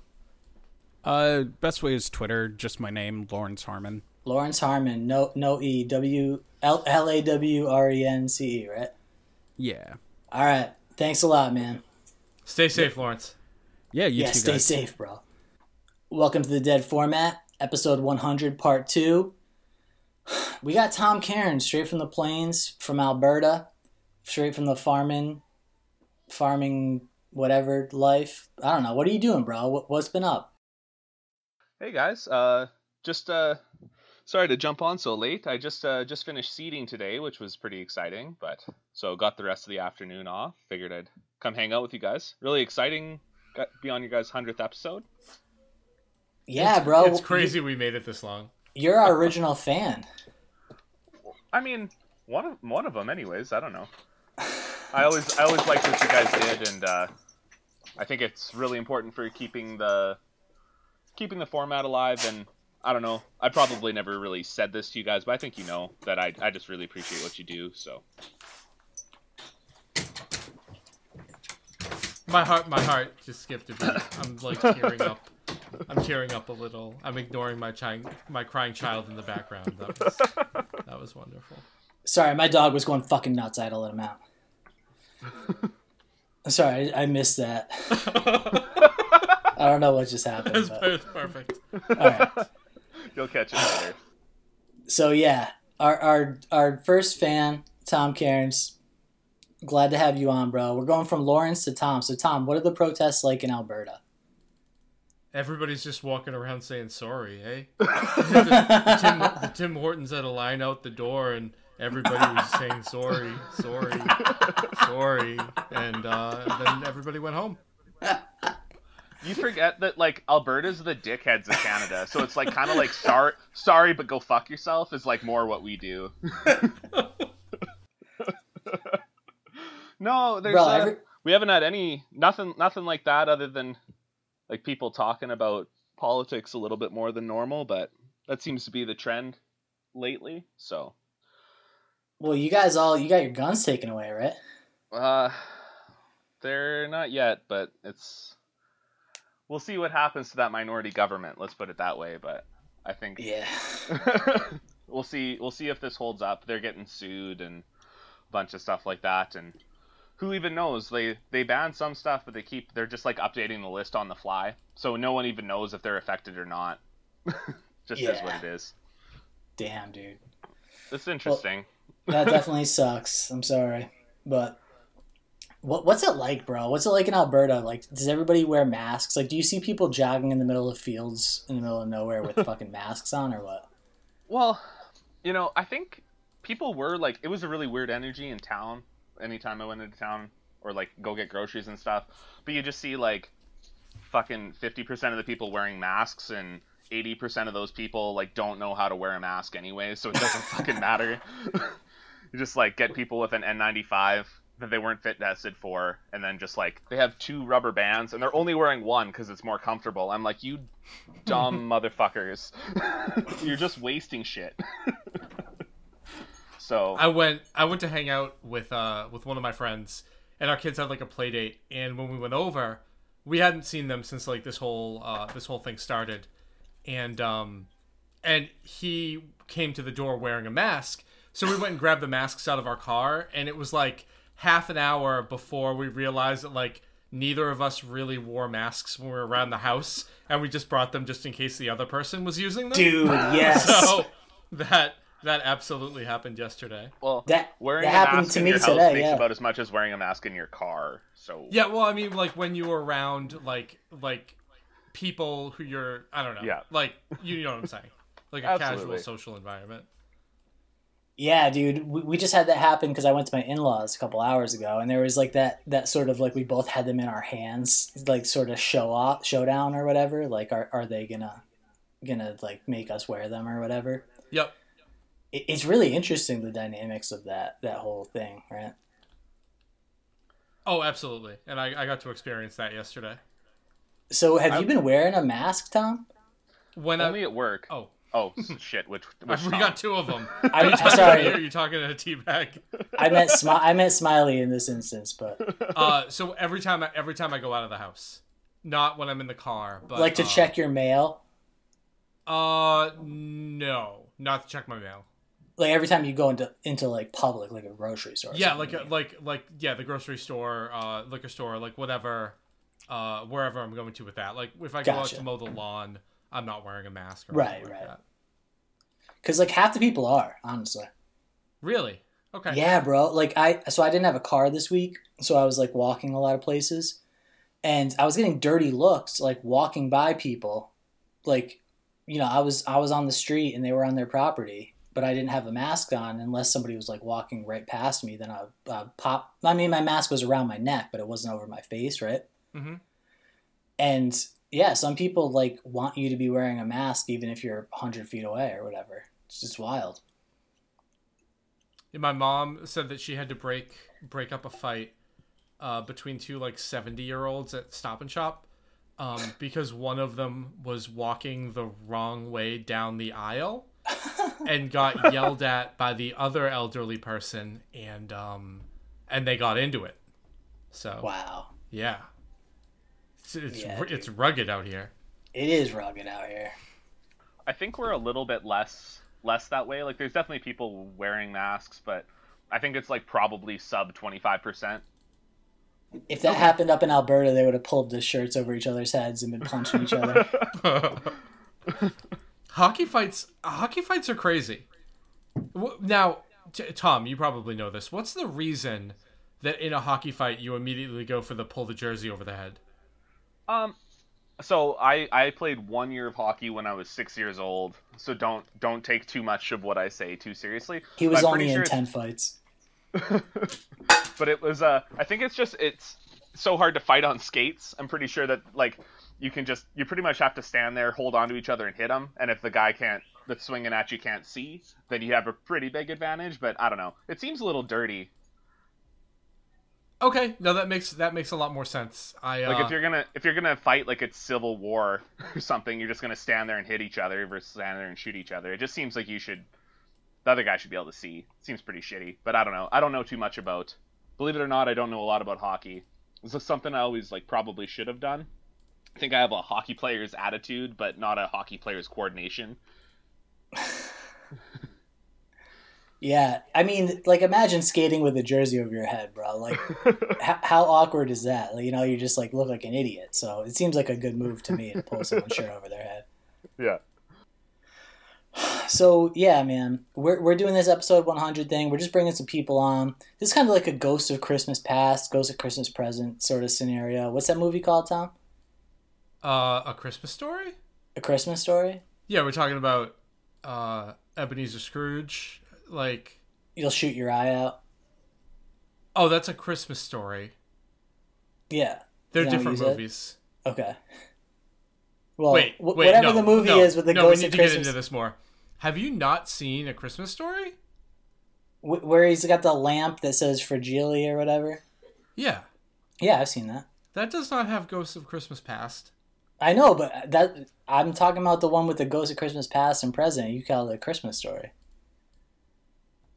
Uh, best way is Twitter. Just my name, Lawrence Harmon. Lawrence Harmon. No no e w l l a w r e n c e. Right. Yeah. All right. Thanks a lot, man. Stay safe, Lawrence. Yeah, you yeah, two stay guys. safe, bro. Welcome to the Dead Format, episode 100, part two. We got Tom Cairns straight from the plains, from Alberta, straight from the farming, farming, whatever life. I don't know. What are you doing, bro? What, what's been up? Hey guys, uh, just uh, sorry to jump on so late. I just uh, just finished seeding today, which was pretty exciting. But so got the rest of the afternoon off. Figured I'd come hang out with you guys. Really exciting. Got be on your guys' hundredth episode. Yeah, bro. It's crazy we made it this long. You're our original fan. I mean, one of one of them, anyways. I don't know. I always I always liked what you guys did, and uh, I think it's really important for keeping the keeping the format alive. And I don't know. I probably never really said this to you guys, but I think you know that I I just really appreciate what you do. So My heart, my heart just skipped a beat. I'm like tearing up. I'm tearing up a little. I'm ignoring my chi- my crying child in the background. That was that was wonderful. Sorry, my dog was going fucking nuts. I had to let him out. I'm Sorry, I, I missed that. *laughs* I don't know what just happened. It's, But, it's perfect. all right. you'll catch it later. So yeah, our our our first fan, Tom Cairns. Glad to have you on, bro. We're going from Lawrence to Tom. So Tom, what are the protests like in Alberta? Everybody's just walking around saying sorry, eh? *laughs* the, Tim, the Tim Hortons had a line out the door, and everybody was saying sorry, sorry, sorry, and uh, then everybody went home. You forget that like Alberta's the dickheads of Canada, so it's like kind of like sorry, sorry, but go fuck yourself is like more what we do. *laughs* no, there's Bro, uh, every- we haven't had any nothing nothing like that other than like people talking about politics a little bit more than normal, but that seems to be the trend lately. So, Well, you guys all you got your guns taken away, right? uh, they're not yet, but it's we'll see what happens to that minority government. Let's put it that way. But I think Yeah. *laughs* we'll see. We'll see if this holds up. They're getting sued and a bunch of stuff like that, and who even knows? They they ban some stuff, but they keep. They're just like updating the list on the fly, so no one even knows if they're affected or not. *laughs* just is what it is. Damn, dude. It's interesting. That *laughs* definitely sucks. I'm sorry, but what what's it like, bro? What's it like in Alberta? Like, does everybody wear masks? Like, do you see people jogging in the middle of fields in the middle of nowhere with *laughs* fucking masks on, or what? Well, you know, I think people were like, it was a really weird energy in town. Anytime I went into town or like go get groceries and stuff, but you just see like fucking fifty percent of the people wearing masks and eighty percent of those people like don't know how to wear a mask anyway, so it doesn't *laughs* fucking matter. *laughs* you just like get people with an N95 that they weren't fit tested for, and then just like they have two rubber bands and they're only wearing one because it's more comfortable. I'm like, you *laughs* dumb motherfuckers, you're just wasting shit. So I went I went to hang out with uh with one of my friends and our kids had like a play date and when we went over we hadn't seen them since like this whole uh this whole thing started and um and he came to the door wearing a mask so we went and grabbed the masks out of our car and it was like half an hour before we realized that like neither of us really wore masks when we were around the house and we just brought them just in case the other person was using them Dude, *laughs* yes. so that that absolutely happened yesterday. well, That- wearing that a happened mask to in me your house today, makes yeah. about as much as wearing a mask in your car. So Yeah, well, I mean, like when you were around like like people who you're, I don't know, Yeah. like you know what I'm saying, like a casual social environment. Yeah, dude, we, we just had that happen because I went to my in laws a couple hours ago, and there was like that that sort of like we both had them in our hands, like sort of show off, showdown or whatever. Like, are are they gonna gonna like make us wear them or whatever? Yep. It, it's really interesting the dynamics of that that whole thing, right? Oh, absolutely, and I, I got to experience that yesterday So, have I- you been wearing a mask, Tom? when only I at work. oh Oh shit! Which, *laughs* which we Tom? got two of them. *laughs* I, Are you I'm sorry. *laughs* Are you talking to a teabag? I meant Smi- I meant Smiley in this instance, but Uh, so every time, I, every time I go out of the house, not when I'm in the car, but like to uh, check your mail. Uh, no, not to check my mail. Like every time you go into into like public, like a grocery store. or Yeah, like like like yeah, the grocery store, uh, liquor store, like whatever, uh, wherever I'm going to with that. Like if I go out Gotcha. to mow the lawn, I'm not wearing a mask. Or Right, anything like right. that. because like half the people are honestly. Really? Okay. Yeah, bro. Like I so I didn't have a car this week, so I was like walking a lot of places, and I was getting dirty looks like walking by people, like you know I was I was on the street and they were on their property, but I didn't have a mask on unless somebody was like walking right past me. Then I uh, pop. I mean, my mask was around my neck, but it wasn't over my face, right? hmm And yeah, some people like want you to be wearing a mask even if you're hundred feet away or whatever. It's just wild. My mom said that she had to break break up a fight uh, between two like seventy year olds at Stop and Shop um, because one of them was walking the wrong way down the aisle and got yelled *laughs* at by the other elderly person and um, and they got into it. So Wow, yeah, it's it's, Yeah, it's rugged out here. it is rugged out here. I think we're a little bit less less that way. Like, there's definitely people wearing masks, but I think it's like probably sub twenty five percent. If that happened up in Alberta, they would have pulled the shirts over each other's heads and been punching each other. *laughs* *laughs* hockey fights hockey fights are crazy now t- tom you probably know this what's the reason that in a hockey fight you immediately go for the pull the jersey over the head Um, so I I played one year of hockey when I was six years old. So don't don't take too much of what I say too seriously. He was only pretty in sure ten fights. *laughs* but it was uh I think it's just it's so hard to fight on skates. I'm pretty sure that like you can just you pretty much have to stand there, hold on to each other, and hit them. And if the guy can't that's swinging at you can't see, then you have a pretty big advantage. But I don't know. It seems a little dirty. okay no that makes that makes a lot more sense i uh, Like if you're gonna if you're gonna fight like it's civil war *laughs* or something, you're just gonna stand there and hit each other versus stand there and shoot each other. It just seems like you should the other guy should be able to see. seems pretty shitty. But I don't know. I don't know too much about believe it or not, I don't know a lot about hockey. This is something I always like probably should have done. I think I have a hockey player's attitude, but not a hockey player's coordination. *laughs* Yeah, I mean, like imagine skating with a jersey over your head, bro. Like, *laughs* h- how awkward is that? Like, you know, you just like look like an idiot. So it seems like a good move to me to pull someone's shirt over their head. Yeah. *sighs* So yeah, man, we're we're doing this episode 100 thing. We're just bringing some people on. This is kind of like a Ghost of Christmas Past, Ghost of Christmas Present sort of scenario. What's that movie called, Tom? Uh a christmas story A Christmas Story. yeah we're talking about uh ebenezer scrooge like You'll shoot your eye out. oh that's a christmas story Yeah. they're Is that what different movies Okay. Well, wait, wait whatever no, the movie no, is with the no, we need of to get Christmas, into this more have you not seen a christmas story where he's got the lamp that says Fragile or whatever. yeah Yeah, I've seen that. that does not have ghosts of christmas past I know, but that I'm talking about the one with the Ghost of Christmas Past and Present. You call it a Christmas story.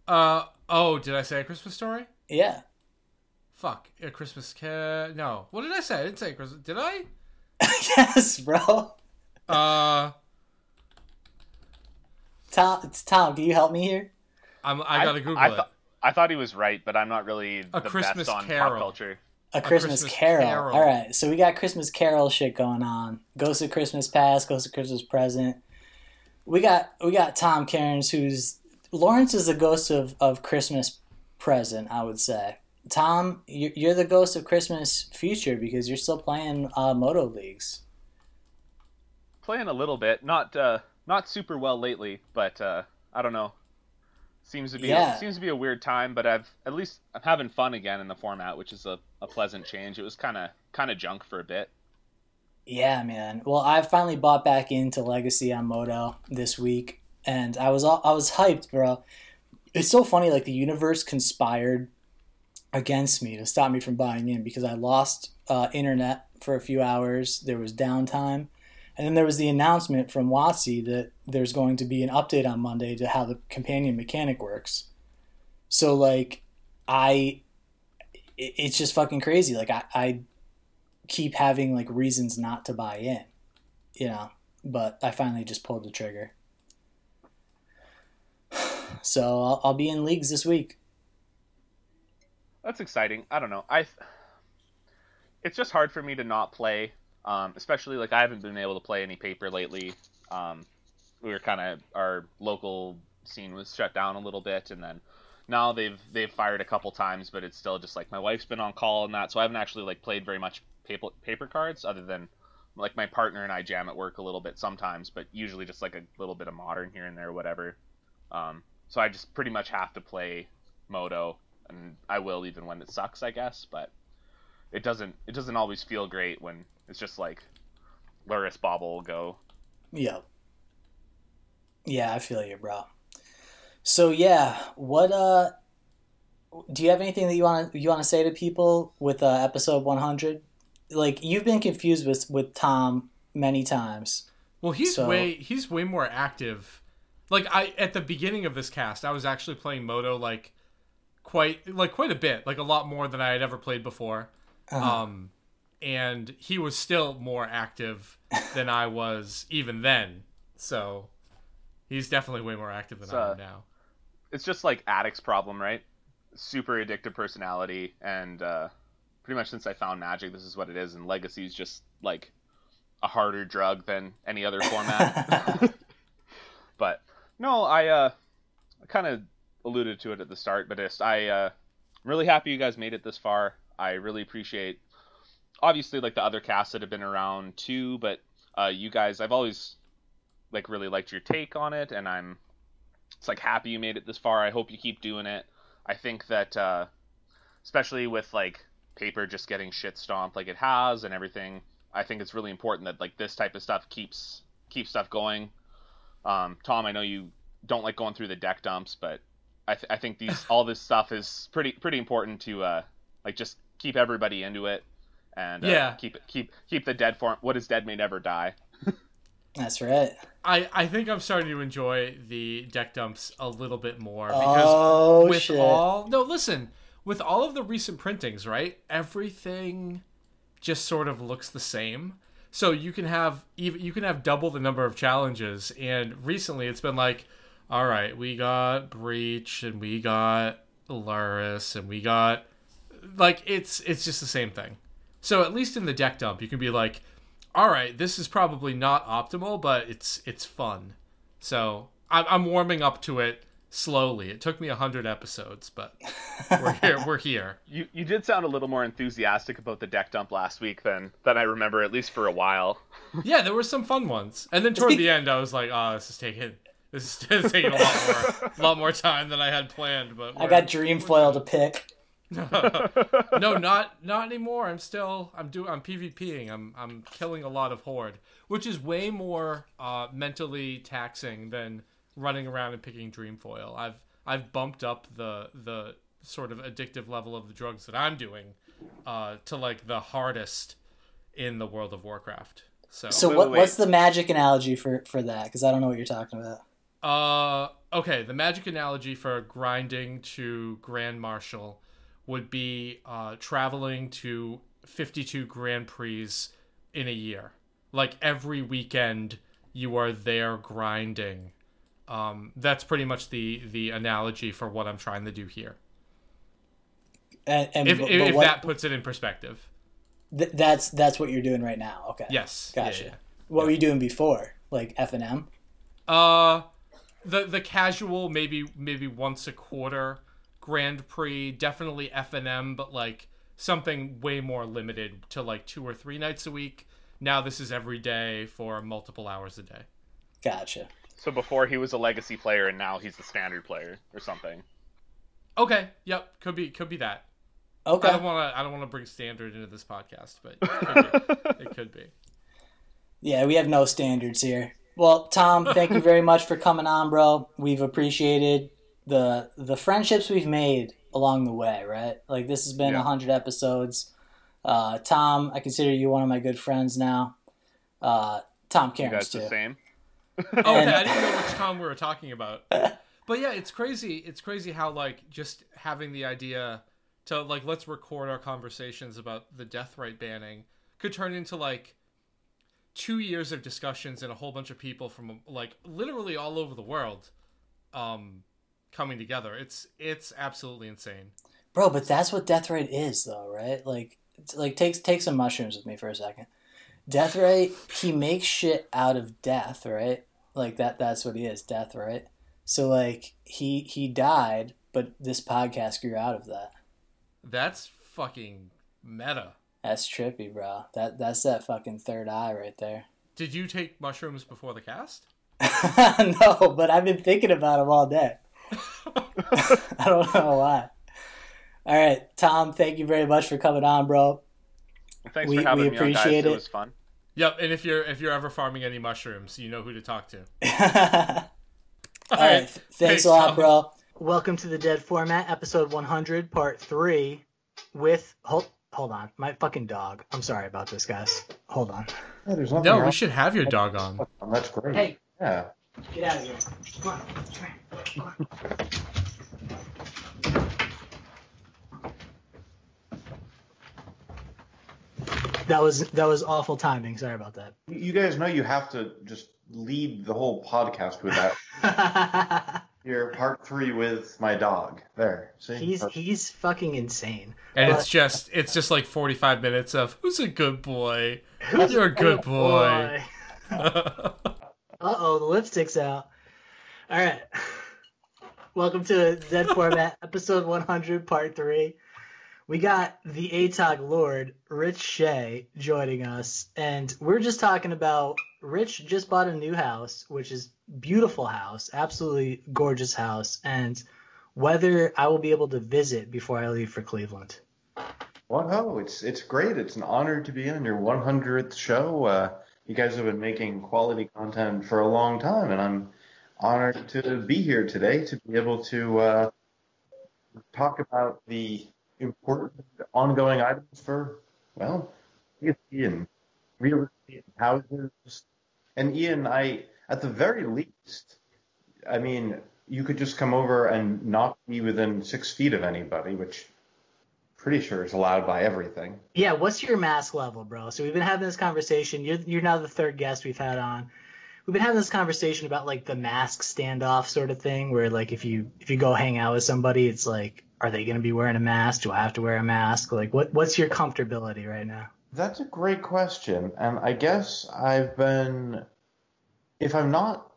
Uh oh, did I say a Christmas story? Yeah. Fuck, a Christmas ca- No, what did I say? I didn't say Christmas. Did I? *laughs* yes, bro. Uh, Tom, it's Tom, can you help me here? I'm. I gotta Google I, it. thought I thought he was right, but I'm not really A the Christmas best on Carol. pop culture. A Christmas, Christmas Carol. Carol. All right, so we got Christmas Carol shit going on. Ghost of Christmas Past, Ghost of Christmas Present. We got we got Tom Cairns, who's Lawrence is the ghost of, of Christmas Present, I would say. Tom, you're, you're the ghost of Christmas Future because you're still playing uh, Modo leagues. Playing a little bit, not uh, not super well lately, but uh, I don't know. Seems to be Yeah. seems to be a weird time, but I've at least I'm having fun again in the format, which is a, a pleasant change. It was kind of kind of junk for a bit. Yeah, man. Well, I finally bought back into Legacy on Modo this week, and I was all, I was hyped, bro. It's so funny, like the universe conspired against me to stop me from buying in because I lost uh, internet for a few hours. There was downtime, And then there was the announcement from WotC that there's going to be an update on Monday to how the companion mechanic works. So like, I, it's just fucking crazy. Like I, I keep having like reasons not to buy in, you know. But I finally just pulled the trigger. *sighs* So I'll, I'll be in leagues this week. That's exciting. I don't know. I. It's just hard for me to not play, um, especially like I haven't been able to play any paper lately. Um, we were kind of our local scene was shut down a little bit, and then now they've they've fired a couple times, but it's still just like my wife's been on call and that, so I haven't actually like played very much paper paper cards other than like my partner and I jam at work a little bit sometimes, but usually just like a little bit of modern here and there, whatever. Um, so I just pretty much have to play Modo, and I will even when it sucks, I guess. But it doesn't it doesn't always feel great when it's just like Lurrus Bauble will go. Yeah. Yeah, I feel you, bro. So yeah, what uh do you have anything that you want to you want to say to people with uh, episode 100? Like you've been confused with with Tom many times. Well, he's So- way he's way more active. Like I at the beginning of this cast, I was actually playing Modo like quite like quite a bit, like a lot more than I had ever played before. Uh-huh. Um and he was still more active than I was even then. So he's definitely way more active than I am now. It's just like addict's problem, right? Super addictive personality, and uh, pretty much since I found Magic, this is what it is. And Legacy's just like a harder drug than any other format. *laughs* *laughs* but no, I uh, I kind of alluded to it at the start, but just I uh, I'm really happy you guys made it this far. I really appreciate, obviously, like the other casts that have been around too, but uh, you guys, I've always like really liked your take on it, and I'm it's like happy you made it this far. I hope you keep doing it. I think that uh, especially with like paper just getting shit stomped like it has and everything, I think it's really important that like this type of stuff keeps keeps stuff going. Um, Tom, I know you don't like going through the deck dumps, but I, th- I think these *laughs* all this stuff is pretty pretty important to uh, like just keep everybody into it and uh, Yeah. keep it keep keep the dead form. What is dead may never die. That's right. I, I think I'm starting to enjoy the deck dumps a little bit more because Oh with shit. all no listen with all of the recent printings right everything just sort of looks the same so you can have even you can have double the number of challenges and recently it's been like all right we got breach and we got Lurrus and we got like it's it's just the same thing so at least in the deck dump you can be like all right this is probably not optimal but it's it's fun so I'm, I'm warming up to it slowly. It took me a hundred episodes, but we're here. *laughs* We're here. You you did sound a little more enthusiastic about the deck dump last week than than I remember, at least for a while. *laughs* Yeah, there were some fun ones, and then toward the end, I was like, "Oh, this is taking this is, this *laughs* is taking a lot more, a lot more time than I had planned." But I got dream foil to pick. *laughs* no, not not anymore. I'm still I'm doing I'm PvPing. I'm I'm killing a lot of horde, which is way more uh, mentally taxing than running around and picking dreamfoil. I've I've bumped up the the sort of addictive level of the drugs that I'm doing uh, to like the hardest in the World of Warcraft. So, So Wait, what, wait, what's the magic analogy for for that? Because I don't know what you're talking about. Uh, okay. The magic analogy for grinding to Grand Marshal would be uh, traveling to 52 Grand Prix in a year. Like every weekend, you are there grinding. Um, that's pretty much the the analogy for what I'm trying to do here. And, and If, but- if, but if what- that puts it in perspective. th- that's that's what you're doing right now. Okay. Yes. Gotcha. yeah. What were you doing before? Like F and M? Uh, the the casual maybe maybe once a quarter Grand Prix, definitely F and M, but like something way more limited to like two or three nights a week. Now this is every day for multiple hours a day. Gotcha. So before he was a legacy player, and now he's the standard player or something. Okay, yep, could be could be that. Okay. I don't want to I don't want to bring standard into this podcast, but it could be. *laughs* it could be. Yeah, we have no standards here. Well, Tom, thank you very much for coming on, bro. We've appreciated the the friendships we've made along the way, right? Like this has been a Yeah. hundred episodes. Uh, Tom, I consider you one of my good friends now. Uh, Tom You Cairns guys too. the same? *laughs* Oh, okay. I didn't know which *laughs* Tom we were talking about. *laughs* But yeah, it's crazy. It's crazy how like just having the idea to like let's record our conversations about the Deathrite banning could turn into like two years of discussions and a whole bunch of people from like literally all over the world um coming together. It's it's absolutely insane. Bro, but that's what Deathrite is, though, right? Like, like take take some mushrooms with me for a second. Deathrite, he makes shit out of death, right? Like that. That's what he is, Deathrite. So like he he died, but this podcast grew out of that. That's fucking meta. That's trippy, bro. That that's that fucking third eye right there. *laughs* Did you take mushrooms before the cast? no, but I've been thinking about him all day. *laughs* I don't know why. All right, Tom. Thank you very much for coming on, bro. Thanks We- for having we me on, guys. appreciate It it. was fun. Yep, and if you're if you're ever farming any mushrooms, you know who to talk to. *laughs* All right. th- Thanks a lot, Tom. bro. Welcome to the Dead Format, episode 100, part three. With hold, hold on, my fucking dog. I'm sorry about this, guys. Hold on. Yeah, No, wrong. we should have your dog on. That's great. Hey. Yeah. Get out of here. Come on. Come on. Come on. That was that was awful timing. Sorry about that. You guys know you have to just lead the whole podcast with that. *laughs* Here, part three with my dog. There. See? he's he's fucking insane. And But- it's just it's just like 45 minutes of who's a good boy? You're a good boy. *laughs* *laughs* Uh oh, the lipstick's out. All right. Welcome to Dead Format, *laughs* episode 100, part three. We got the ATOG Lord, Rich Shay, joining us, and we're just talking about Rich just bought a new house, which is beautiful house, absolutely gorgeous house, and whether I will be able to visit before I leave for Cleveland. What ho? It's it's great. It's an honor to be on your 100th show. Uh, you guys have been making quality content for a long time, and I'm honored to be here today to be able to uh, talk about the important ongoing items for well, Ian, real estate, and houses, and Ian. I at the very least, I mean, you could just come over and not be within six feet of anybody, which pretty sure is allowed by everything. Yeah, what's your mask level, bro? So we've been having this conversation. You're you're now the third guest we've had on. We've been having this conversation about like the mask standoff sort of thing, where like if you if you go hang out with somebody, it's like, are they gonna be wearing a mask? Do I have to wear a mask? Like, what what's your comfortability right now? That's a great question, and I guess I've been, if I'm not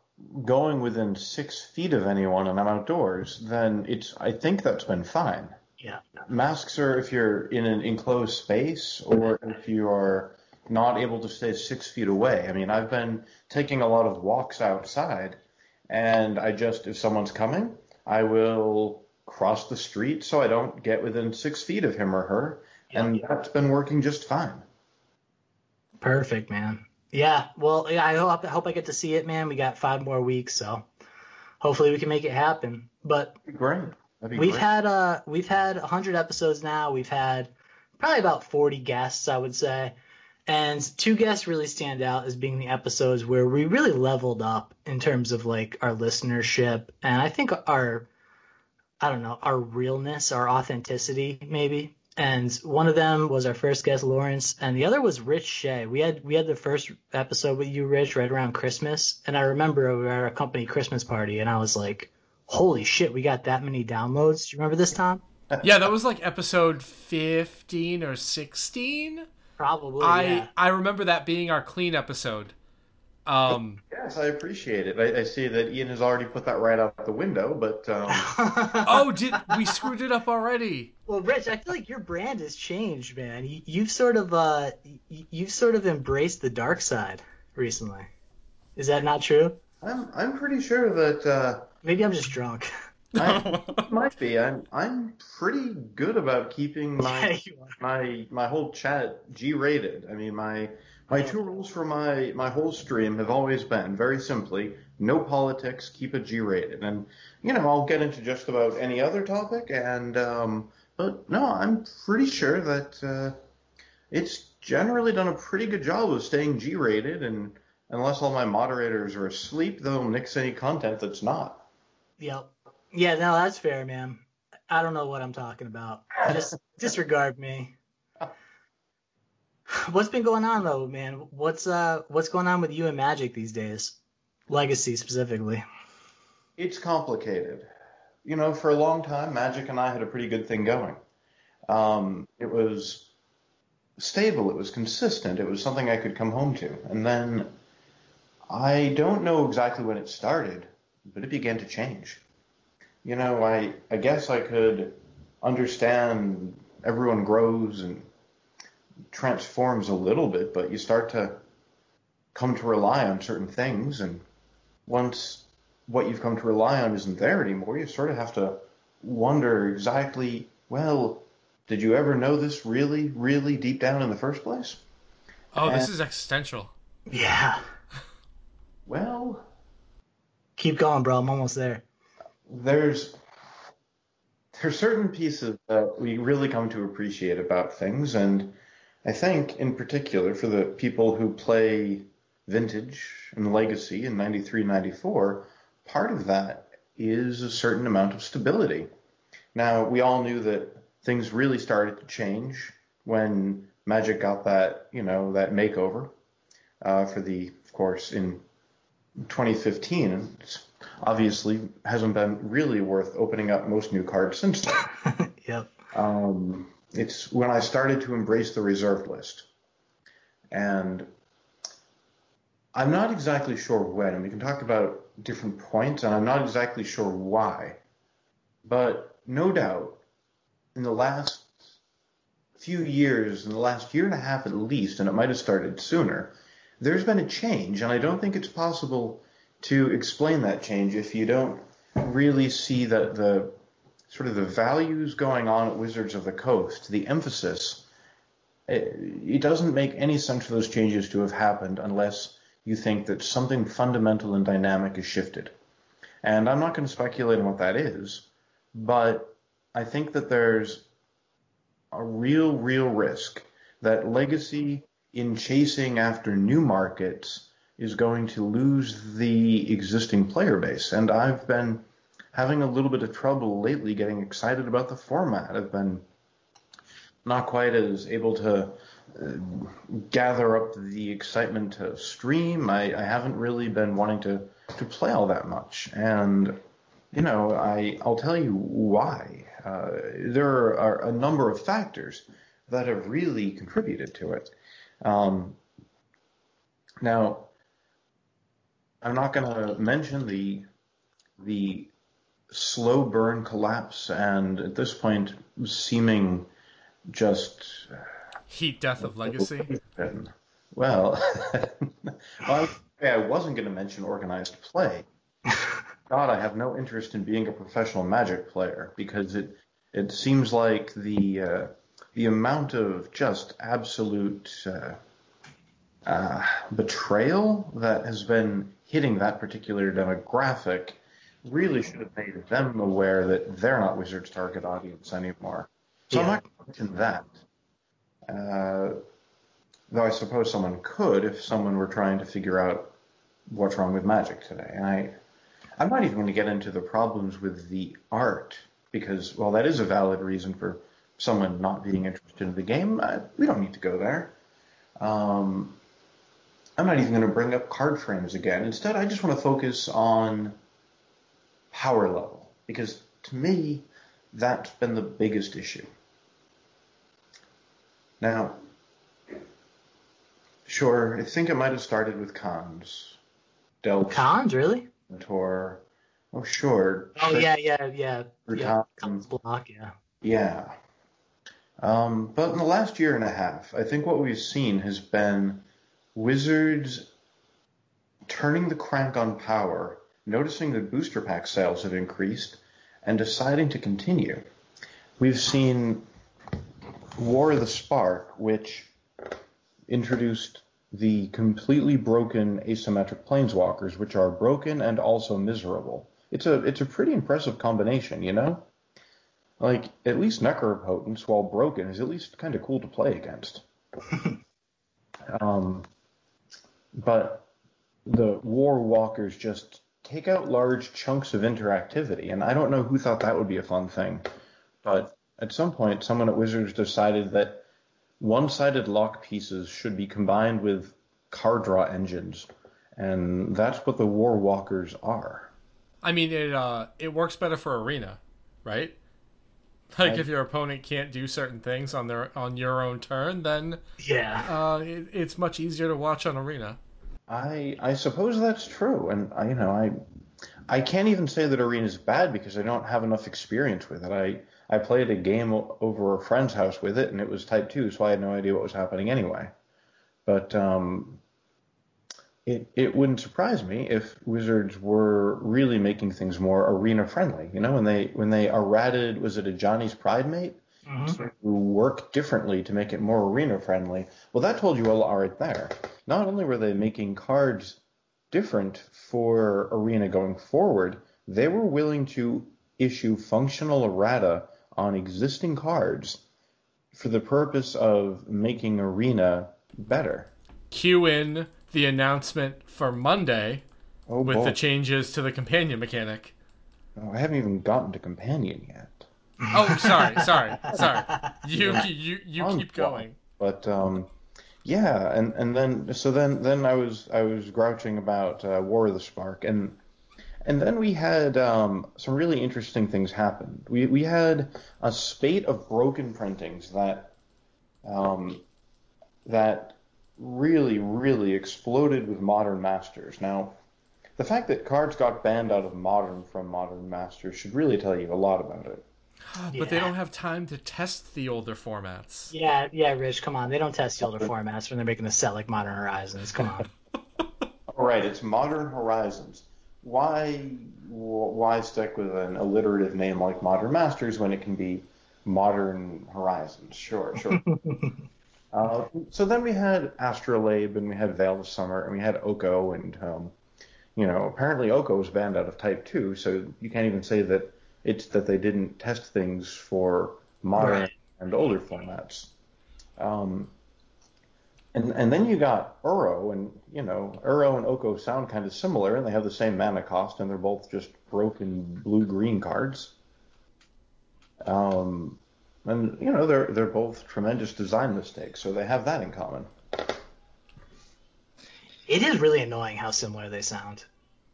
going within six feet of anyone and I'm outdoors, then it's. I think that's been fine. Yeah. Masks are if you're in an enclosed space or if you are not able to stay six feet away. I mean, I've been taking a lot of walks outside, and I just, if someone's coming, I will cross the street so I don't get within six feet of him or her, and that's been working just fine. Perfect, man. Yeah. Well, yeah, I hope I hope I get to see it, man. We got five more weeks, so hopefully we can make it happen. But great. We've great. had uh we've had 100 episodes now. We've had probably about 40 guests, I would say. And two guests really stand out as being the episodes where we really leveled up in terms of like our listenership and I think our I don't know, our realness, our authenticity maybe. And one of them was our first guest Lawrence and the other was Rich Shay. We had we had the first episode with you Rich right around Christmas and I remember we were at our company Christmas party and I was like holy shit, we got that many downloads. Do you remember this, Tom? *laughs* Yeah, that was like episode 15 or 16. Probably. I yeah. I remember that being our clean episode. Um Yes, I appreciate it. I, I see that Ian has already put that right out the window, but um, *laughs* oh, did we screwed it up already? well, Rich, I feel like your brand has changed, man. You, you've sort of uh, you- you've sort of embraced the dark side recently. Is that not true? I'm I'm pretty sure that uh, Maybe I'm just drunk. *laughs* I *laughs* might be. I'm I'm pretty good about keeping my yeah, my my whole chat G-rated. I mean, my my two rules for my my whole stream have always been very simply no politics, keep it G-rated, and you know I'll get into just about any other topic. And um, but no, I'm pretty sure that uh, it's generally done a pretty good job of staying G-rated, and unless all my moderators are asleep, they'll nix any content that's not. Yep. Yeah, no, that's fair, man. I don't know what I'm talking about. Just *laughs* disregard me. What's been going on though, man? What's uh what's going on with you and Magic these days? Legacy specifically. It's complicated. You know, for a long time, Magic and I had a pretty good thing going. Um, it was stable. It was consistent. It was something I could come home to. And then I don't know exactly when it started, but it began to change. You know, I I guess I could understand everyone grows and transforms a little bit, but you start to come to rely on certain things and once what you've come to rely on isn't there anymore, you sort of have to wonder exactly, well, did you ever know this really, really deep down in the first place? Oh, and, this is existential. Yeah. *laughs* Well, keep going, bro. I'm almost there. There's there's certain pieces that we really come to appreciate about things, and I think in particular for the people who play vintage and legacy in 93, 94, part of that is a certain amount of stability. Now, we all knew that things really started to change when Magic got that, you know, that makeover uh, for the, of course, in 2015. And it's obviously hasn't been really worth opening up most new cards since then. *laughs* yep. Um, it's when I started to embrace the reserved list. And I'm not exactly sure when, and we can talk about different points, and I'm not exactly sure why. But no doubt, in the last few years, in the last year and a half at least, and it might have started sooner, there's been a change, and I don't think it's possible to explain that change if you don't really see that the sort of the values going on at Wizards of the Coast, the emphasis, it, it doesn't make any sense for those changes to have happened unless you think that something fundamental and dynamic has shifted. And I'm not going to speculate on what that is, but I think that there's a real, real risk that legacy in chasing after new markets is going to lose the existing player base. And I've been having a little bit of trouble lately getting excited about the format. I've been not quite as able to uh, gather up the excitement to stream. I, I haven't really been wanting to, to play all that much. And, you know, I, I'll tell you why. Uh, there are a number of factors that have really contributed to it. Um, now, I'm not going to mention the the slow burn collapse and at this point seeming just heat death of legacy. *laughs* Well, *laughs* well I wasn't going to mention organized play. *laughs* God, I have no interest in being a professional Magic player because it it seems like the uh, the amount of just absolute uh, uh, betrayal that has been hitting that particular demographic really should have made them aware that they're not Wizards' target audience anymore. So yeah. I'm not mention that. Uh, though I suppose someone could if someone were trying to figure out what's wrong with Magic today. And I, I'm not even going to get into the problems with the art because, well, that is a valid reason for someone not being interested in the game. I, we don't need to go there. Um, I'm not even going to bring up card frames again. Instead, I just want to focus on power level because to me, that's been the biggest issue. Now, sure, I think it might have started with Khans. Del Khans, really? Tour. Oh, sure. Oh, yeah, yeah, yeah. yeah. Khans block, yeah. Yeah. Um, but in the last year and a half, I think what we've seen has been Wizards turning the crank on power, noticing that booster pack sales have increased, and deciding to continue. We've seen War of the Spark, which introduced the completely broken asymmetric planeswalkers, which are broken and also miserable. It's a it's a pretty impressive combination, you know. Like at least Necropotence, while broken, is at least kind of cool to play against. *laughs* um, but the War Walkers just take out large chunks of interactivity, and I don't know who thought that would be a fun thing, but at some point, someone at Wizards decided that one-sided lock pieces should be combined with card draw engines, and that's what the War Walkers are. I mean, it uh, it works better for arena, right? Like I- if your opponent can't do certain things on their on your own turn, then Yeah. uh, it, it's much easier to watch on arena. I I suppose that's true, and I, you know I I can't even say that arena is bad because I don't have enough experience with it. I I played a game over a friend's house with it, and it was Type Two, so I had no idea what was happening anyway. But um, it it wouldn't surprise me if Wizards were really making things more arena friendly. You know, when they when they errated was it Ajani's Pridemate? Mhm. who work differently to make it more arena friendly. Well, that told you a lot right there. Not only were they making cards different for arena going forward, they were willing to issue functional errata on existing cards for the purpose of making arena better. Cue in the announcement for Monday Oh, with boy. the changes to the companion mechanic. Oh, I haven't even gotten to companion yet. Oh, sorry, *laughs* sorry, sorry. You you you On keep going. But um, yeah, and and then so then then I was I was grouching about uh, War of the Spark, and and then we had um, some really interesting things happen. We we had a spate of broken printings that um, that really really exploded with Modern Masters. Now. The fact that cards got banned out of Modern from Modern Masters should really tell you a lot about it. *gasps* But they don't have time to test the older formats. Yeah, yeah, Rich, come on. They don't test the older formats when they're making a set like Modern Horizons. Come on. *laughs* All right, it's Modern Horizons. Why why stick with an alliterative name like Modern Masters when it can be Modern Horizons? Sure, sure. *laughs* uh, so then we had Astrolabe and we had Veil of Summer and we had Oko and um, you know apparently Oko was banned out of Type Two, so you can't even say that it's that they didn't test things for modern Right. and older formats. Um, and and then you got Uro, and you know Uro and Oko sound kind of similar, and they have the same mana cost, and they're both just broken blue green cards. Um, and you know they're they're both tremendous design mistakes, so they have that in common. It is really annoying how similar they sound.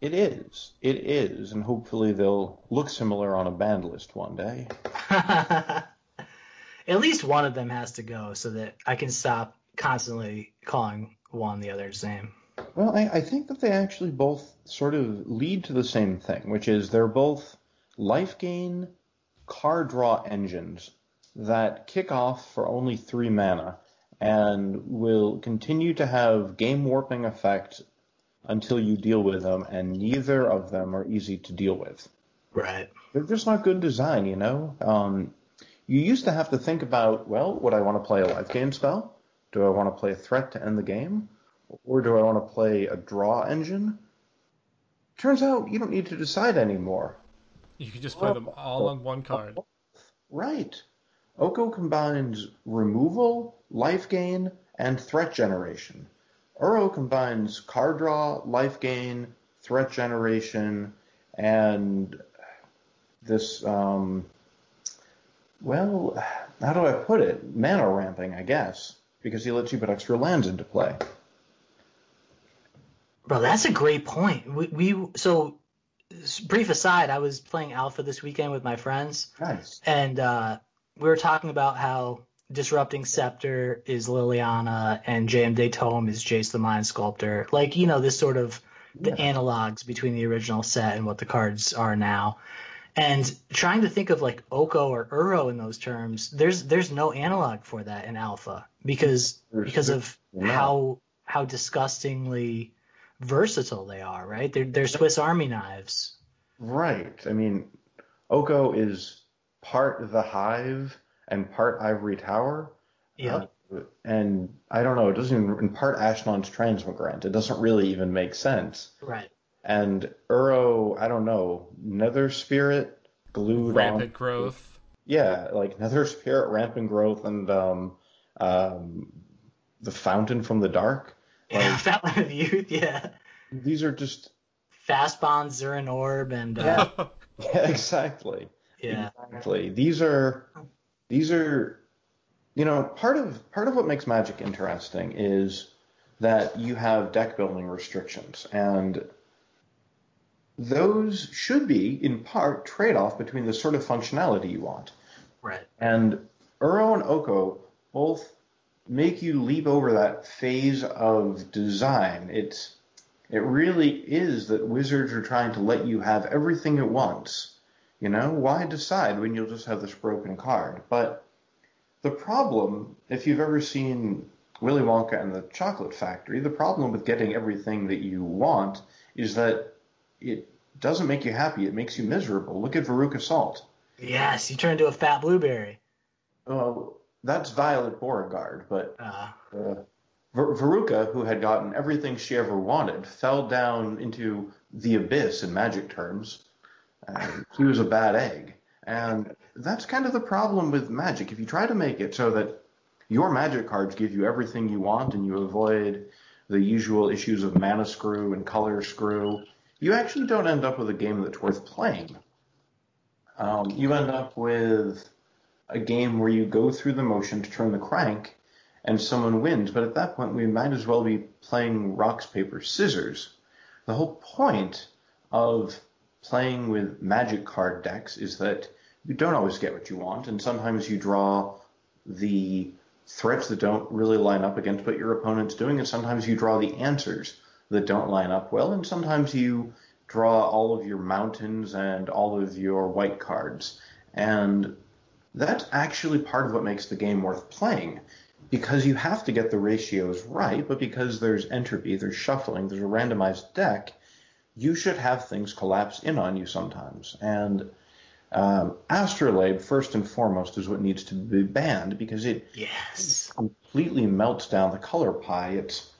It is, it is, and hopefully they'll look similar on a band list one day. *laughs* At least one of them has to go so that I can stop constantly calling one the other same. Well, I, I think that they actually both sort of lead to the same thing, which is they're both life gain card draw engines that kick off for only three mana and will continue to have game warping effect until you deal with them, and neither of them are easy to deal with. Right. They're just not good design, you know? Um, you used to have to think about, well, would I want to play a life game spell? Do I want to play a threat to end the game? Or do I want to play a draw engine? Turns out you don't need to decide anymore. You can just play them all on one card. Right. Oko combines removal, life gain, and threat generation. Uro combines card draw, life gain, threat generation, and this, um, well, how do I put it? Mana ramping, I guess, because he lets you put extra lands into play. Bro, that's a great point. We, we so brief aside, I was playing Alpha this weekend with my friends, Nice. and uh, we were talking about how disrupting Scepter is Liliana and Jayemdae Tome is Jace the Mind Sculptor. Like you know, this sort of the analogs between the original set and what the cards are now. And trying to think of like Oko or Uro in those terms, there's there's no analog for that in Alpha because because of how how disgustingly versatile they are, right? They're they're Swiss Army knives. Right. I mean, Oko is part the Hive and part Ivory Tower. Yeah. Uh, and I don't know, it doesn't even, in part Ashnod's Transmogrant. It doesn't really even make sense. right. And Uro, I don't know, Nether Spirit glued Rampant on. growth. Yeah, like Nether Spirit, Rampant Growth, and um, um, the Fountain from the Dark. *laughs* Yeah, Fountain of Youth. Yeah. these are just Fast Bond, Zuran Orb, and uh, yeah, *laughs* yeah, exactly. Yeah. Exactly. These are these are you know part of part of what makes Magic interesting is that you have deck building restrictions and those should be in part trade off between the sort of functionality you want. right. And Uro and Oko both make you leap over that phase of design. It's it really is that wizards are trying to let you have everything at once. You know, why decide when you'll just have this broken card? But the problem, if you've ever seen Willy Wonka and the Chocolate Factory, the problem with getting everything that you want is that it doesn't make you happy. It makes you miserable. Look at Veruca Salt. Yes, you turn into a fat blueberry. Oh, that's Violet Beauregard, but Uh, uh, Ver- Veruca, who had gotten everything she ever wanted, fell down into the abyss in magic terms. And he was a bad egg. And that's kind of the problem with magic. If you try to make it so that your magic cards give you everything you want and you avoid the usual issues of mana screw and color screw, you actually don't end up with a game that's worth playing. Um, you end up with a game where you go through the motion to turn the crank and someone wins. But at that point, we might as well be playing rocks, paper, scissors. The whole point of playing with magic card decks is that you don't always get what you want, and sometimes you draw the threats that don't really line up against what your opponent's doing, and sometimes you draw the answers that don't line up well, and sometimes you draw all of your mountains and all of your white cards. And that's actually part of what makes the game worth playing because you have to get the ratios right, but because there's entropy, there's shuffling, there's a randomized deck, you should have things collapse in on you sometimes. And um, Astrolabe, first and foremost, is what needs to be banned because it yes. completely melts down the color pie. It's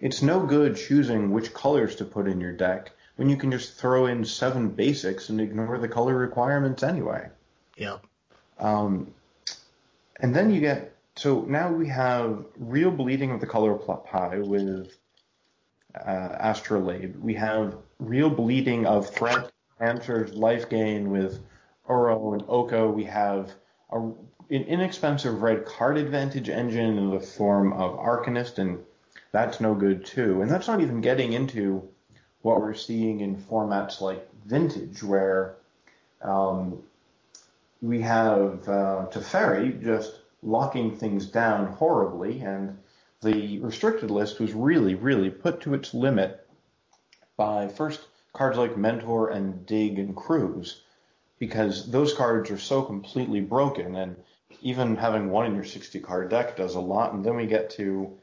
it's no good choosing which colors to put in your deck when you can just throw in seven basics and ignore the color requirements anyway. Yep. Um, and then you get so now we have real bleeding of the color pie with uh, Astrolabe. We have real bleeding of threat, answers, life gain with Uro and Oko. We have a, an inexpensive red card advantage engine in the form of Arcanist, and that's no good too. And that's not even getting into what we're seeing in formats like Vintage, where um, we have uh, Teferi just locking things down horribly, and the restricted list was really, really put to its limit by first cards like Mentor and Dig and Cruise, because those cards are so completely broken, and even having one in your 60 card deck does a lot. And then we get to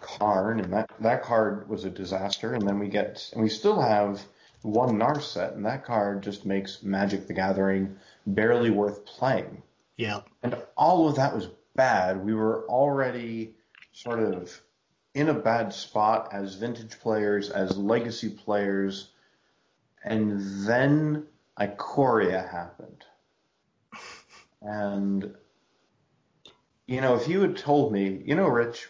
Karn, and that, that card was a disaster. And then we get, and we still have one Narset, and that card just makes Magic the Gathering barely worth playing. Yeah. And all of that was bad. We were already sort of in a bad spot as vintage players, as legacy players, and then Ikoria happened. And, you know, if you had told me, you know, Rich,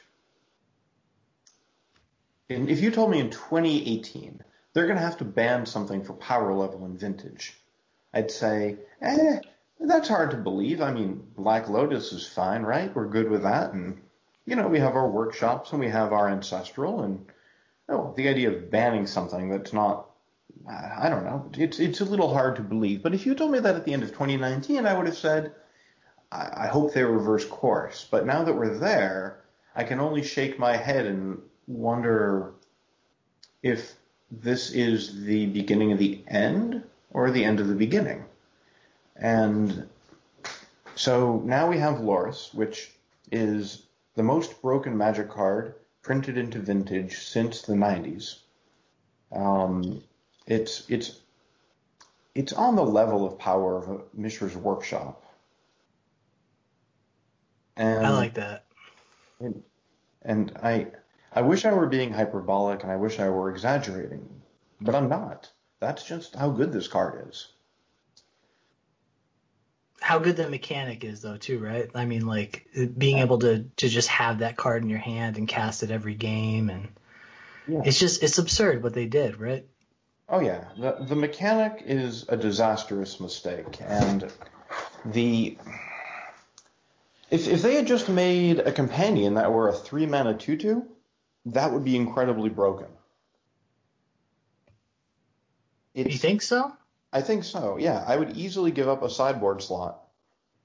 if you told me in 2018 they're going to have to ban something for power level in vintage, I'd say, eh, that's hard to believe. I mean, Black Lotus is fine, right? We're good with that. And, you know, we have our workshops and we have our ancestral. And, oh, the idea of banning something that's not, I don't know, it's, it's a little hard to believe. But if you told me that at the end of 2019, I would have said, I, I hope they reverse course. But now that we're there, I can only shake my head and wonder if this is the beginning of the end or the end of the beginning. And so now we have Lurrus, which is the most broken magic card printed into vintage since the 90s. Um, it's it's it's on the level of power of a Mishra's Workshop. And I like that. and I I wish I were being hyperbolic and I wish I were exaggerating, but I'm not. That's just how good this card is. How good that mechanic is, though, too, right? I mean, like being able to to just have that card in your hand and cast it every game, and Yeah. It's just it's absurd what they did, right? Oh yeah, the the mechanic is a disastrous mistake, and the if if they had just made a companion that were a three mana two two, that would be incredibly broken. You think so? I think so. Yeah, I would easily give up a sideboard slot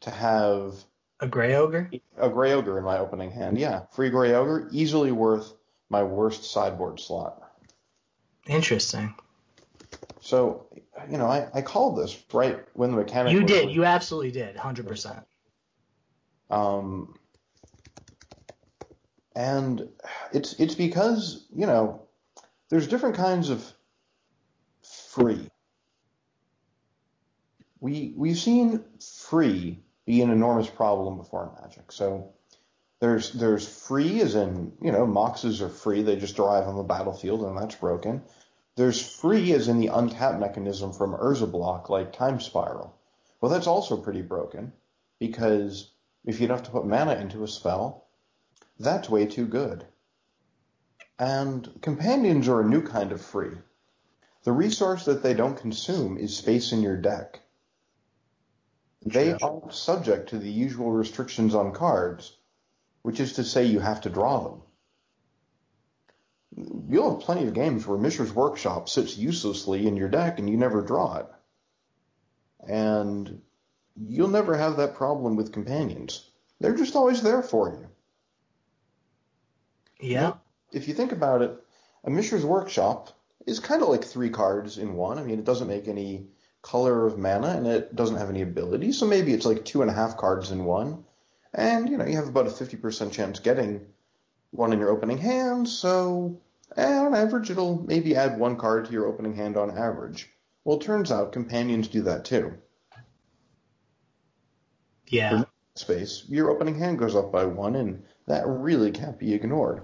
to have A gray ogre? a gray ogre in my opening hand. Yeah, free gray ogre, easily worth my worst sideboard slot. Interesting. So, you know, I, I called this right when the mechanic. You did. You absolutely did. Hundred percent. Um, and it's it's because you know there's different kinds of free. We we've seen free be an enormous problem before Magic. So there's there's free as in you know moxes are free; they just arrive on the battlefield and that's broken. There's free as in the untap mechanism from Urza block like Time Spiral. Well, that's also pretty broken because if you'd have to put mana into a spell, that's way too good. And companions are a new kind of free. The resource that they don't consume is space in your deck. They aren't subject to the usual restrictions on cards, which is to say you have to draw them. You'll have plenty of games where Mishra's Workshop sits uselessly in your deck and you never draw it. And you'll never have that problem with companions. They're just always there for you. Yeah. If you think about it, a Mishra's Workshop is kind of like three cards in one. I mean, it doesn't make any color of mana and it doesn't have any ability, so maybe it's like two and a half cards in one. And, you know, you have about a 50% chance getting one in your opening hand, so eh, on average it'll maybe add one card to your opening hand on average. Well, it turns out companions do that too. Yeah. Space, your opening hand goes up by one, and that really can't be ignored.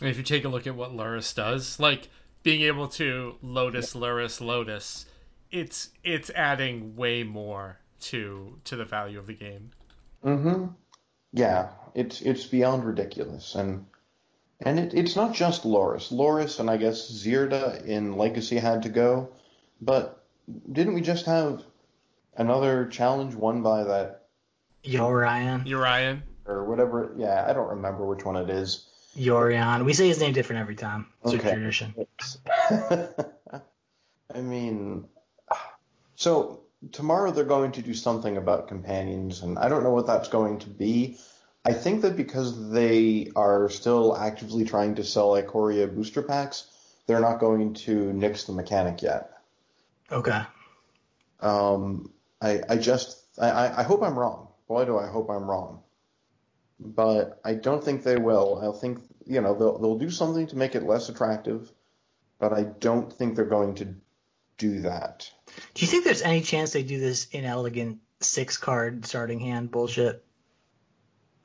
And if you take a look at what Lurrus does, like being able to Lotus, Lurrus, Lotus, it's it's adding way more to to the value of the game. Mm-hmm. Yeah, it's it's beyond ridiculous, and and it, it's not just Lurrus. Lurrus and I guess Zirda in Legacy had to go, but didn't we just have another challenge won by that Yorion. Urian, or whatever? Yeah, I don't remember which one it is. Yorion. We say his name different every time. It's a Okay. tradition. *laughs* I mean, so tomorrow they're going to do something about companions, and I don't know what that's going to be. I think that because they are still actively trying to sell Ikoria booster packs, they're not going to nix the mechanic yet. Okay. Um, I, I just, I, I hope I'm wrong. Boy, do I hope I'm wrong. But I don't think they will. I think, you know, they'll, they'll do something to make it less attractive, but I don't think they're going to do that. Do you think there's any chance they do this inelegant six card starting hand bullshit?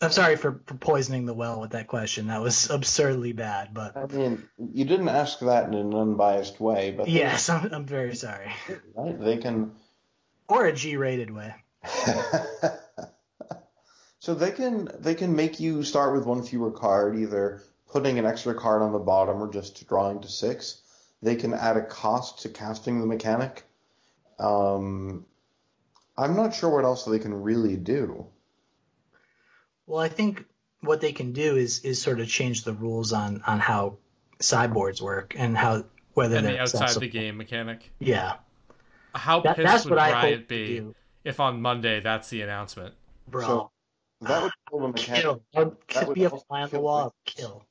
I'm sorry for, for poisoning the well with that question. That was absurdly bad, but I mean, you didn't ask that in an unbiased way, but yes, I'm, I'm very sorry. right? they can. Or a G-rated way. *laughs* so they can they can make you start with one fewer card, either putting an extra card on the bottom or just drawing to six. They can add a cost to casting the mechanic. Um, I'm not sure what else they can really do. Well, I think what they can do is is sort of change the rules on on how sideboards work and how whether and they're the outside accessible. the game mechanic. Yeah, How that, pissed that's would what I Riot hope be if on Monday that's the announcement? bro. So that would kill the mechanic. kill. I'd that would be a also fly on the kill wall. things. Kill.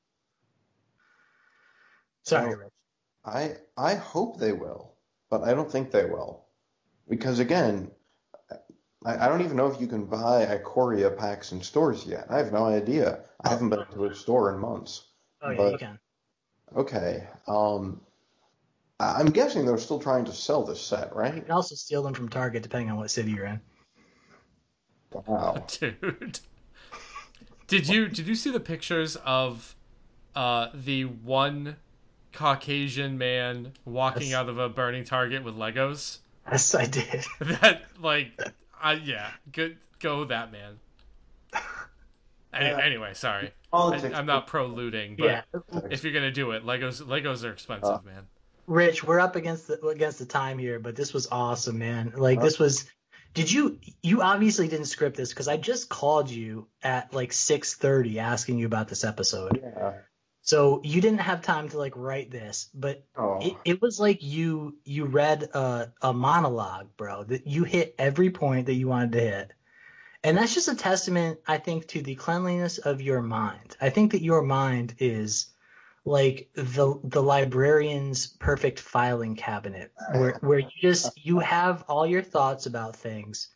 Sorry, No. Rich. I I hope they will, but I don't think they will, because again, I, I don't even know if you can buy Ikoria packs in stores yet. I have no idea. I haven't been to a store in months. Oh yeah, But- you can. Okay. Um, I- I'm guessing they're still trying to sell this set, right? You can also steal them from Target depending on what city you're in. Wow. *laughs* Dude. Did you did you see the pictures of uh, the one Caucasian man walking Yes. out of a burning target with Legos? Yes, I did. *laughs* That like I yeah, good go that man. Any, Uh, anyway, sorry. I, Politics. I'm not pro looting, but Yeah, if you're gonna do it, Legos Legos are expensive, man. Rich, we're up against the against the time here, but this was awesome, man. Like this was. Did you? You obviously didn't script this because I just called you at like six thirty asking you about this episode. Yeah. So you didn't have time to like write this, but Oh. it, it was like you you read a, a monologue, bro. That you hit every point that you wanted to hit. And that's just a testament, I think, to the cleanliness of your mind. I think that your mind is like the the librarian's perfect filing cabinet where where you just you have all your thoughts about things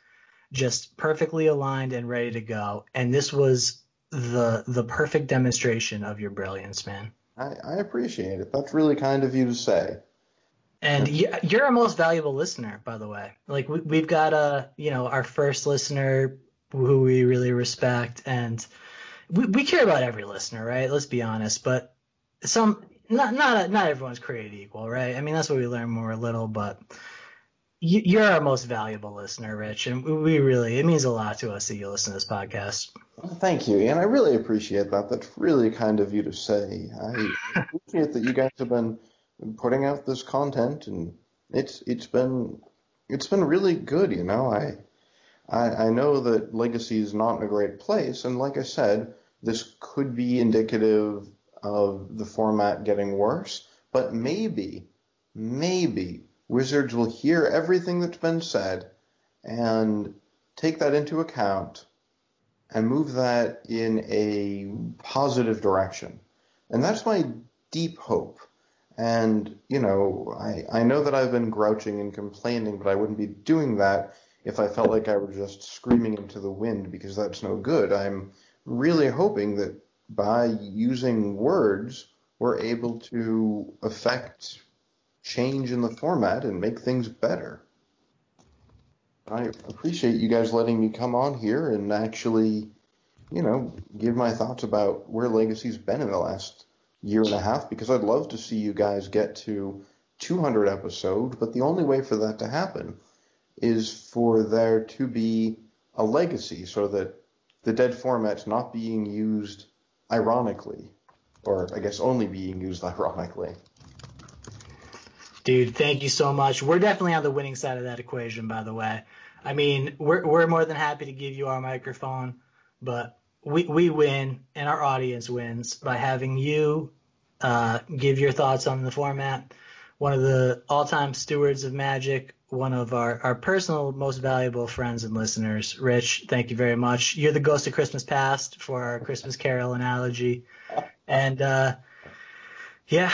just perfectly aligned and ready to go. And this was the the perfect demonstration of your brilliance, man. I, I appreciate it. That's really kind of you to say. And you- you're our most valuable listener, by the way. Like we, we've got a, you know, our first listener who we really respect, and we, we care about every listener, right? Let's be honest. But some, not not not everyone's created equal, right? I mean, that's what we learn when we're little. But you're our most valuable listener, Rich, and we really it means a lot to us that you listen to this podcast. Thank you, and I really appreciate that. That's really kind of you to say. I appreciate that you guys have been putting out this content, and it's it's been it's been really good. You know, I I, I know that Legacy is not in a great place, and like I said, this could be indicative of the format getting worse. But maybe, maybe Wizards will hear everything that's been said and take that into account and move that in a positive direction. And that's my deep hope. And, you know, I, I know that I've been grouching and complaining, but I wouldn't be doing that if I felt like I were just screaming into the wind because that's no good. I'm really hoping that by using words, we're able to affect change in the format and make things better. I appreciate you guys letting me come on here and actually, you know, give my thoughts about where Legacy's been in the last year and a half because I'd love to see you guys get to 200 episodes, but the only way for that to happen is for there to be a legacy so that the dead format's not being used ironically, or I guess only being used ironically. Dude, thank you so much. We're definitely on the winning side of that equation, by the way. I mean, we're we're more than happy to give you our microphone, but we we win and our audience wins by having you uh, give your thoughts on the format. One of the all-time stewards of Magic, one of our, our personal most valuable friends and listeners. Rich, thank you very much. You're the ghost of Christmas past for our Christmas Carol analogy. And uh, yeah,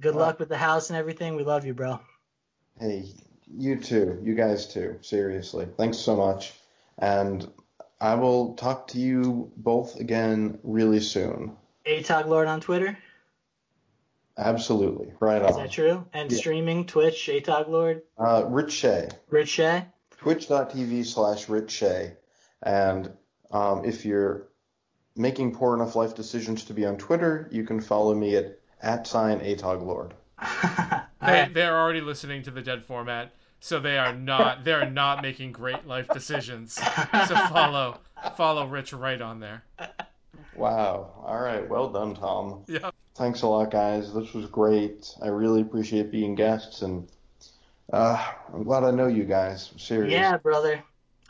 good luck with the house and everything. We love you, bro. Hey, you too. You guys too. Seriously. Thanks so much. And I will talk to you both again really soon. ATOG Lord on Twitter. Absolutely. Right on. Is that true? And Yeah. streaming Twitch, ATOG Lord, Uh, Rich Shay. Rich Shay. Twitch.tv slash Rich Shay. And um, if you're making poor enough life decisions to be on Twitter, you can follow me at, at sign ATOG Lord. *laughs* They they're already listening to the dead format, so they are not they're not making great life decisions. So follow follow Rich right on there. Wow. All right. Well done, Tom. Yeah. Thanks a lot, guys. This was great. I really appreciate being guests, and uh, I'm glad I know you guys. Seriously. yeah, brother.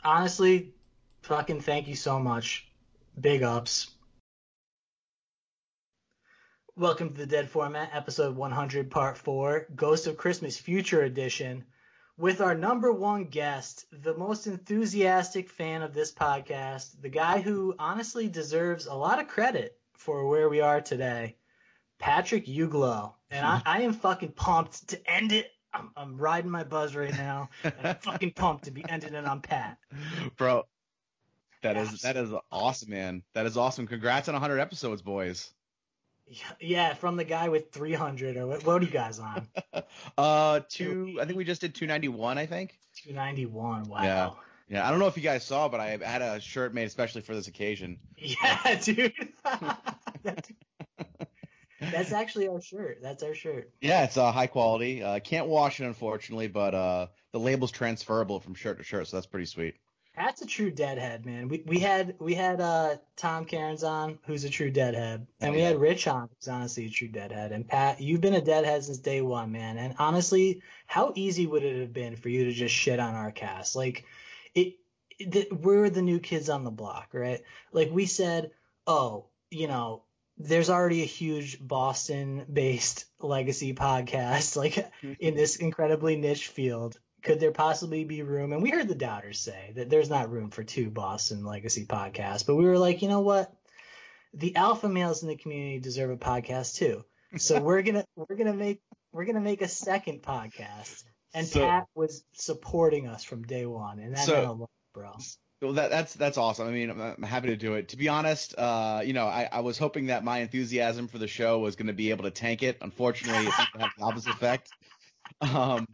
Honestly, fucking thank you so much. Big ups. Welcome to the Dead Format, episode 100, part 4, Ghost of Christmas Future Edition, with our number one guest, the most enthusiastic fan of this podcast, the guy who honestly deserves a lot of credit for where we are today, Patrick Euglow. And I, I am fucking pumped to end it. I'm, I'm riding my buzz right now. and I'm *laughs* fucking pumped to be ending it on Pat. bro. That is that is awesome, man. That is awesome. Congrats on 100 episodes, boys. Yeah, from the guy with 300 or what, what are you guys on? *laughs* Uh, two. I think we just did 291. I think. 291. Wow. Yeah. Yeah. I don't know if you guys saw, but I had a shirt made especially for this occasion. Yeah, *laughs* dude. that's, that's actually our shirt. That's our shirt. Yeah, it's uh, high quality. Uh, can't wash it unfortunately, but uh, the label's transferable from shirt to shirt, so that's pretty sweet. Pat's a true deadhead, man. We we had we had uh Tom Cairns on, who's a true deadhead, and we had Rich on, who's honestly a true deadhead. And Pat, you've been a deadhead since day one, man. And honestly, how easy would it have been for you to just shit on our cast? Like, it, it we're the new kids on the block, right? Like we said, oh, you know, there's already a huge Boston-based *laughs* legacy podcast, like in this incredibly niche field. Could there possibly be room? And we heard the doubters say that there's not room for two Boston legacy podcasts, but we were like, you know what? The alpha males in the community deserve a podcast too. So we're gonna *laughs* we're gonna make we're gonna make a second podcast. And So- Pat was supporting us from day one, and that So- meant a lot, bro. Well, that, that's that's awesome. I mean, I'm, I'm happy to do it. To be honest, uh, you know, I, I was hoping that my enthusiasm for the show was going to be able to tank it. Unfortunately, it have the opposite effect. *laughs* Um,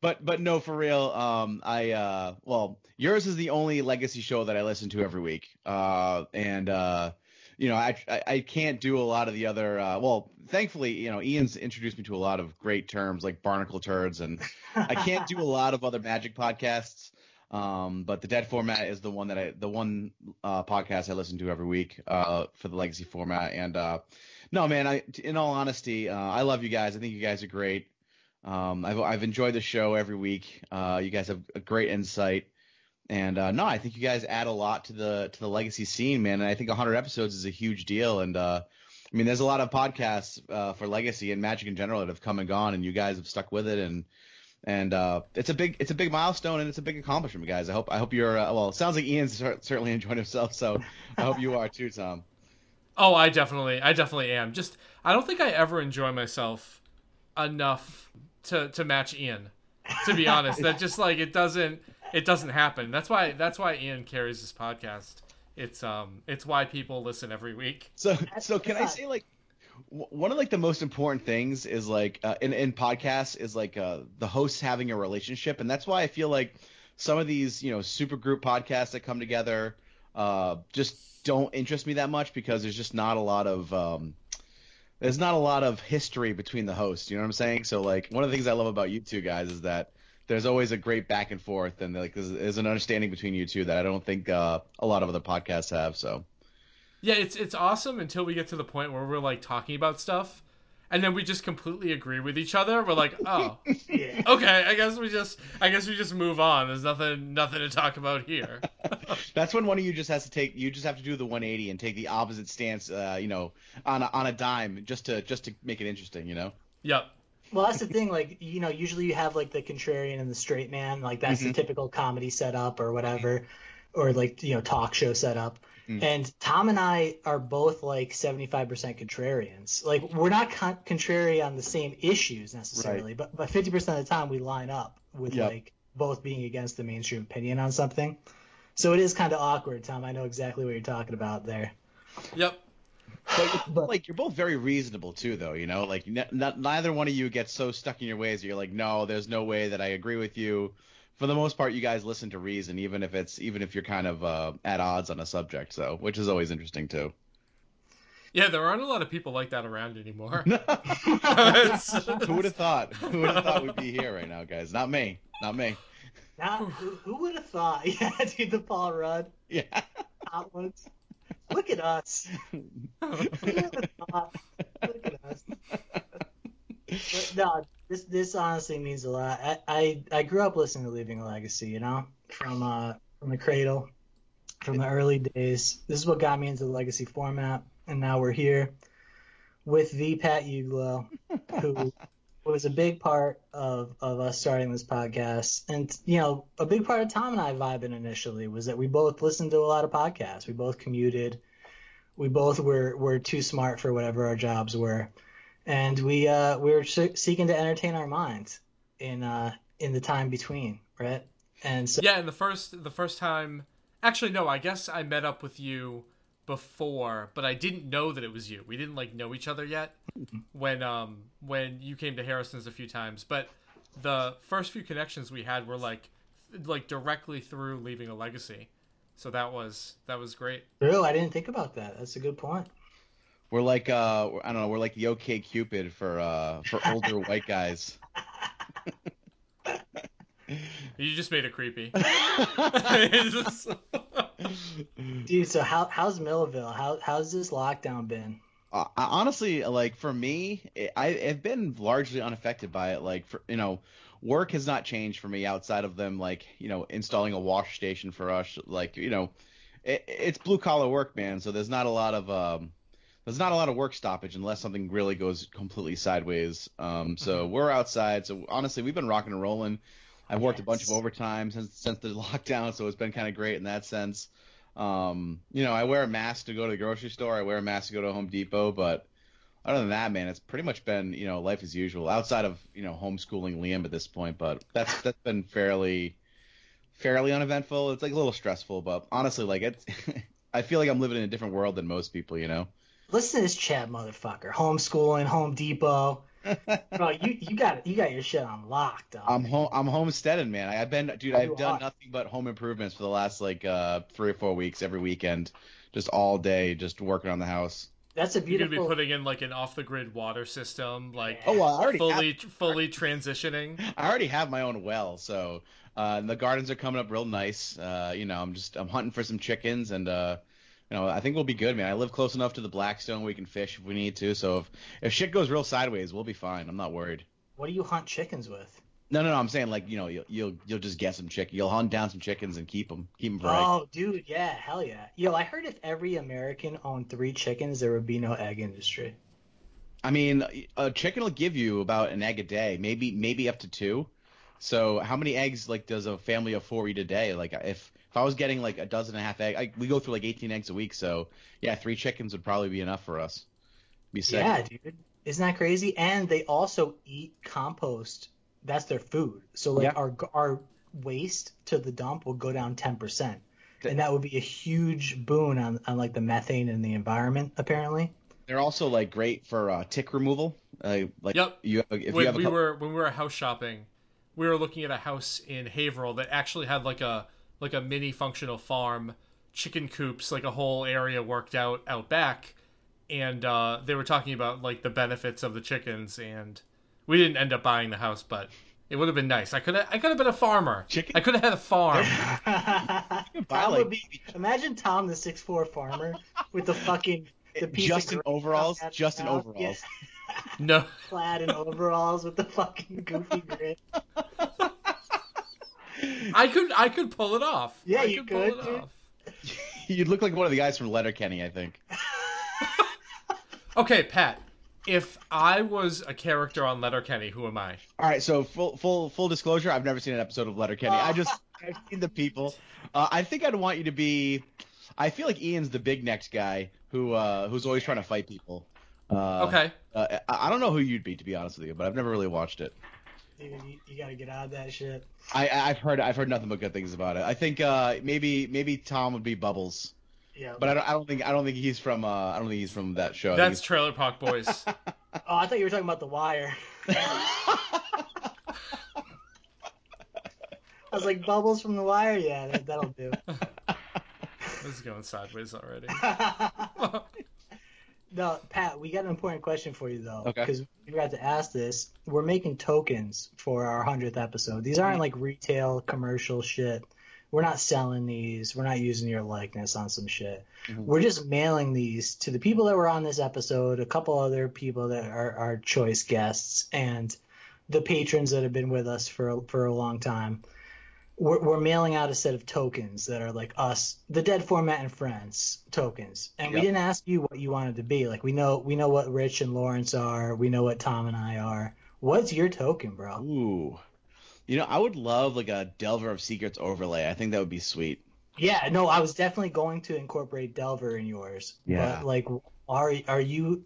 but but no, for real. Um, I uh, well, yours is the only legacy show that I listen to every week. Uh, and uh, you know, I, I can't do a lot of the other. Uh, well, thankfully, you know, Ian's introduced me to a lot of great terms like barnacle turds, and I can't do a lot of other Magic podcasts. Um, but the dead format is the one that I, the one uh, podcast I listen to every week uh, for the legacy format. And uh, no, man, I, in all honesty, uh, I love you guys. I think you guys are great. Um, I've, I've enjoyed the show every week. Uh, you guys have a great insight. And uh, no, I think you guys add a lot to the to the legacy scene, man. And I think 100 episodes is a huge deal. And uh, I mean, there's a lot of podcasts uh, for legacy and Magic in general that have come and gone, and you guys have stuck with it. And and uh, it's a big it's a big milestone and it's a big accomplishment, guys. I hope I hope you're uh, well. It sounds like Ian's certainly *laughs* enjoying himself, so I hope you are too, Tom. Oh, I definitely, I definitely am. Just, I don't think I ever enjoy myself enough to to match Ian. To be honest, that just like it doesn't, it doesn't happen. That's why, that's why Ian carries this podcast. It's um, it's why people listen every week. So so can I say like one of like the most important things is like uh, in in podcasts is like uh, the hosts having a relationship, and that's why I feel like some of these you know super group podcasts that come together uh, just don't interest me that much because there's just not a lot of um, there's not a lot of history between the hosts. You know what I'm saying? So like one of the things I love about you two guys is that there's always a great back and forth, and like there's, there's an understanding between you two that I don't think uh, a lot of other podcasts have. So. Yeah, it's it's awesome until we get to the point where we're like talking about stuff, and then we just completely agree with each other. We're like, oh, *laughs* Yeah. okay, I guess we just, I guess we just move on. There's nothing, nothing to talk about here. *laughs* That's when one of you just has to take. You just have to do the 180 and take the opposite stance. Uh, you know, on a, on a dime, just to just to make it interesting. You know. yep. Well, that's the thing. Like, you know, usually you have like the contrarian and the straight man. Like, that's the typical comedy setup or whatever, or like you know, talk show setup. Mm. And Tom and I are both like seventy-five percent contrarians. Like, we're not con- contrary on the same issues necessarily, but but fifty percent of the time we line up with Yep. like both being against the mainstream opinion on something. So it is kind of awkward, Tom. I know exactly what you're talking about there. Yep. But, But- like you're both very reasonable too, though. You know, like n- n- neither one of you gets so stuck in your ways. That you're like, no, there's no way that I agree with you. For the most part, you guys listen to reason, even if it's even if you're kind of uh, at odds on a subject. So, which is always interesting too. Yeah, there aren't a lot of people like that around anymore. *laughs* *laughs* Who would have thought? Who would have thought we'd be here right now, guys? Not me. Not me. Now, who, who would have thought? *laughs* Yeah, dude, the Paul Rudd Yeah. hot ones. Look at us. Who would have thought? Look at us. But no, this this honestly means a lot. I, I I grew up listening to Leaving a Legacy, you know, from uh from the cradle, from the early days. This is what got me into the legacy format, and now we're here with the Pat Euglow, *laughs* who was a big part of of us starting this podcast. And you know, a big part of Tom and I vibing initially was that we both listened to a lot of podcasts. We both commuted. We both were were too smart for whatever our jobs were and we uh, we were seeking to entertain our minds in uh, in the time between, right? And so yeah, and the first, the first time, actually, no, I guess I met up with you before, but I didn't know that it was you. We didn't like know each other yet when um when you came to Harrison's a few times, but the first few connections we had were like like directly through leaving a legacy. So that was that was great. true. I didn't think about that. That's a good point. We're like uh I don't know, we're like the OK Cupid for uh for older *laughs* white guys. You just made it creepy. *laughs* Dude, so how how's Millville? How how's this lockdown been? Uh, honestly, like for me, I have been largely unaffected by it. Like for you know, work has not changed for me outside of them like you know installing a wash station for us. Like you know, it, it's blue collar work, man. So there's not a lot of um, there's not a lot of work stoppage unless something really goes completely sideways. Um, so we're outside. So honestly, we've been rocking and rolling. I've worked a bunch of overtime since since the *laughs* lockdown, so it's been kind of great in that sense. Um, you know, I wear a mask to go to the grocery store. I wear a mask to go to Home Depot, but other than that, man, it's pretty much been you know life as usual. Outside of you know homeschooling Liam at this point, but that's that's been fairly fairly uneventful. It's like a little stressful, but honestly, like it's *laughs* I feel like I'm living in a different world than most people. You know. Listen to this Chad motherfucker. Homeschooling, Home Depot. *laughs* Bro, you, you got you got your shit on lock, dog. I'm home. I'm homesteading, man. I, I've been, dude. I've done are. nothing but home improvements for the last like uh three or four weeks, every weekend, just all day, just working on the house. That's a You're gonna be putting in like an off the grid water system, like Oh, well, I already fully fully transitioning. *laughs* I already have my own well, so uh, and the gardens are coming up real nice. Uh, you know, I'm just I'm hunting for some chickens, and uh, you know, I think we'll be good, man. I live close enough to the Blackstone we can fish if we need to. So if if shit goes real sideways, we'll be fine. I'm not worried. What do you hunt chickens with? No, no, no. I'm saying like you know you'll you'll, you'll just get some chicken. You'll hunt down some chickens and keep them, keep them for. Oh, dude, yeah, hell yeah. Yo, I heard if every American owned three chickens, there would be no egg industry. I mean, a chicken will give you about an egg a day, maybe maybe up to two. So how many eggs like does a family of four eat a day? Like if if I was getting like a dozen and a half egg, I, we go through like 18 eggs a week. So yeah, three chickens would probably be enough for us. Be sick. Yeah, dude. Isn't that crazy? And they also eat compost. That's their food. So like Yeah. our our waste to the dump will go down 10%. And that would be a huge boon on, on like the methane in the environment apparently. They're also like great for uh, tick removal. Uh, like Yep. you if you when have a we couple- were when we were house shopping, we were looking at a house in Haverhill that actually had like a like a mini functional farm, chicken coops, like a whole area worked out out back, and uh, they were talking about like the benefits of the chickens, and we didn't end up buying the house, but it would have been nice. I could have I could have been a farmer. Chicken- I could have had a farm. *laughs* buy, Tom like, would be, imagine Tom, the six four farmer, with the fucking the piece just of in grain overalls, out just in overalls. Yeah, no, *laughs* clad in overalls with the fucking goofy grin. *laughs* I could I could pull it off. Yeah, I you pull could, it dude. off. *laughs* You'd look like one of the guys from Letterkenny, I think. *laughs* Okay, Pat. If I was a character on Letterkenny, who am I? All right, so full full full disclosure, I've never seen an episode of Letterkenny. I just *laughs* I've seen the people. Uh, I think I'd want you to be. I feel like Ian's the big necked guy who uh, who's always trying to fight people. Uh, Okay. Uh, I I don't know who you'd be to be honest with you, but I've never really watched it. Dude, you, you gotta get out of that shit. I I- I've heard I've heard nothing but good things about it. I think uh, maybe maybe Tom would be Bubbles, Yeah. but I don't I don't think I don't think he's from uh, I don't think he's from that show. That's Trailer Park Boys. *laughs* oh, I thought you were talking about the wire. *laughs* I was like, bubbles from the wire. Yeah, that, that'll do. *laughs* this is going sideways already. No, Pat, we got an important question for you though, Okay. because we forgot to ask this. We're making tokens for our hundredth episode. These aren't like retail commercial shit. We're not selling these. We're not using your likeness on some shit. Mm-hmm. We're just mailing these to the people that were on this episode, a couple other people that are our choice guests, and the patrons that have been with us for for a long time. We're, we're mailing out a set of tokens that are like us, the Dead Format and Friends tokens, and we didn't ask you what you wanted to be. Like we know we know what Rich and Lawrence are. We know what Tom and I are. What's your token, bro? Ooh, you know I would love like a Delver of Secrets overlay. I think that would be sweet. Yeah, no, I was definitely going to incorporate Delver in yours. Yeah. But like, are are you?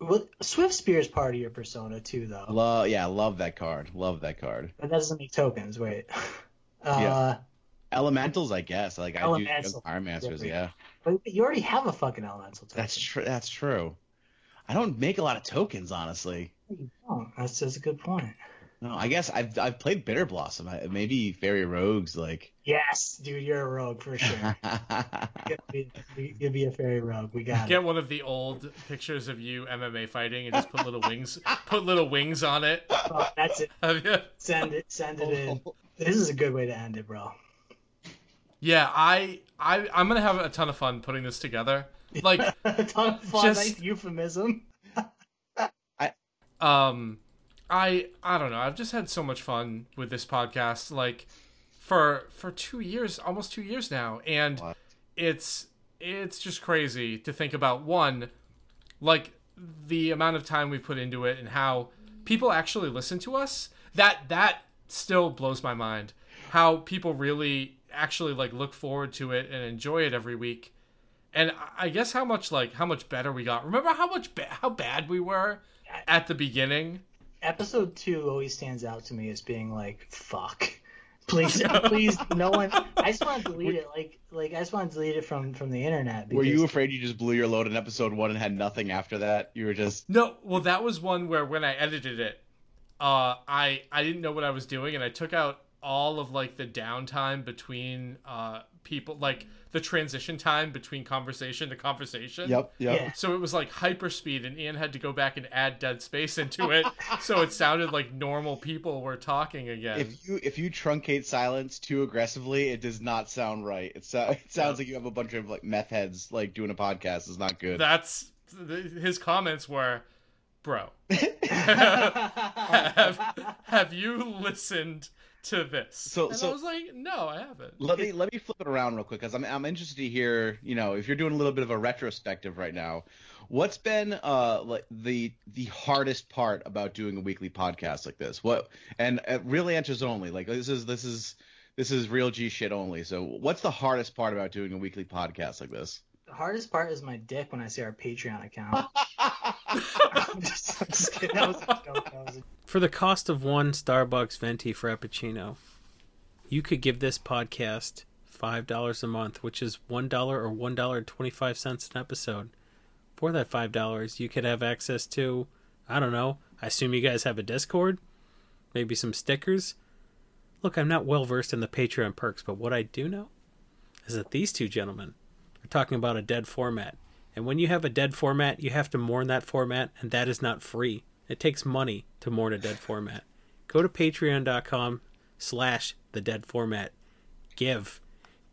Well, Swiftspear is part of your persona too, though. Love yeah, love that card. Love that card. But that doesn't make tokens. Wait. *laughs* Uh, Elementals, I guess. Like I do Elemental. Fire Masters, Yeah. yeah. But you already have a fucking elemental token. That's true. That's true. I don't make a lot of tokens, honestly. You don't. That's just a good point. No, I guess I've I've played Bitterblossom. I, maybe Fairy Rogues, like. Yes, dude, you're a rogue for sure. *laughs* You'll be, you'll be a fairy rogue. We got Get it. one of the old pictures of you MMA fighting and just put little wings, put little wings on it. Oh, that's it. Have you? Send it. Send it in. This is a good way to end it, bro. Yeah, I I I'm gonna have a ton of fun putting this together. Like, *laughs* a ton of fun. Just- Nice euphemism. *laughs* I, um, I I don't know. I've just had so much fun with this podcast. Like, for for two years, almost two years now, and What? it's it's just crazy to think about one, like the amount of time we put into it and how people actually listen to us. That that still blows my mind. How people really actually like look forward to it and enjoy it every week. And I- I guess how much like how much better we got. Remember how much ba- how bad we were at the beginning. Episode two always stands out to me as being like, fuck. *laughs* Please, please, no one. I just want to delete it. Like, like I just want to delete it from from the internet. Were you afraid you just blew your load in episode one and had nothing after that? You were just No, well, that was one where when I edited it, uh, I I didn't know what I was doing, and I took out all of like the downtime between uh people, like the transition time between conversation to conversation. yep, yep. Yeah. So it was like hyperspeed, and Ian had to go back and add dead space into it, *laughs* so it sounded like normal people were talking again. If you if you truncate silence too aggressively, it does not sound right. It, so, it sounds like you have a bunch of like meth heads like doing a podcast. It's not good. That's th- his comments were, bro. *laughs* have, have you listened to this? So- and so- I was like, no, I haven't. let me let me flip it around real quick because I'm I'm interested to hear you know if you're doing a little bit of a retrospective right now, what's been uh like the the hardest part about doing a weekly podcast like this? What and uh, real answers only. Like this is this is this is real G shit only. So what's the hardest part about doing a weekly podcast like this? The hardest part is my dick when I see our Patreon account. *laughs* For the cost of one Starbucks venti frappuccino, you could give this podcast five dollars a month, which is one dollar or one dollar twenty five cents an episode. For that five dollars, you could have access to, I don't know. I assume you guys have a Discord, maybe some stickers. Look, I'm not well versed in the Patreon perks, but what I do know is that these two gentlemen are talking about a dead format. And when you have a dead format, you have to mourn that format, and that is not free. It takes money to mourn a dead format. Go to patreon.com slash the dead format. Give.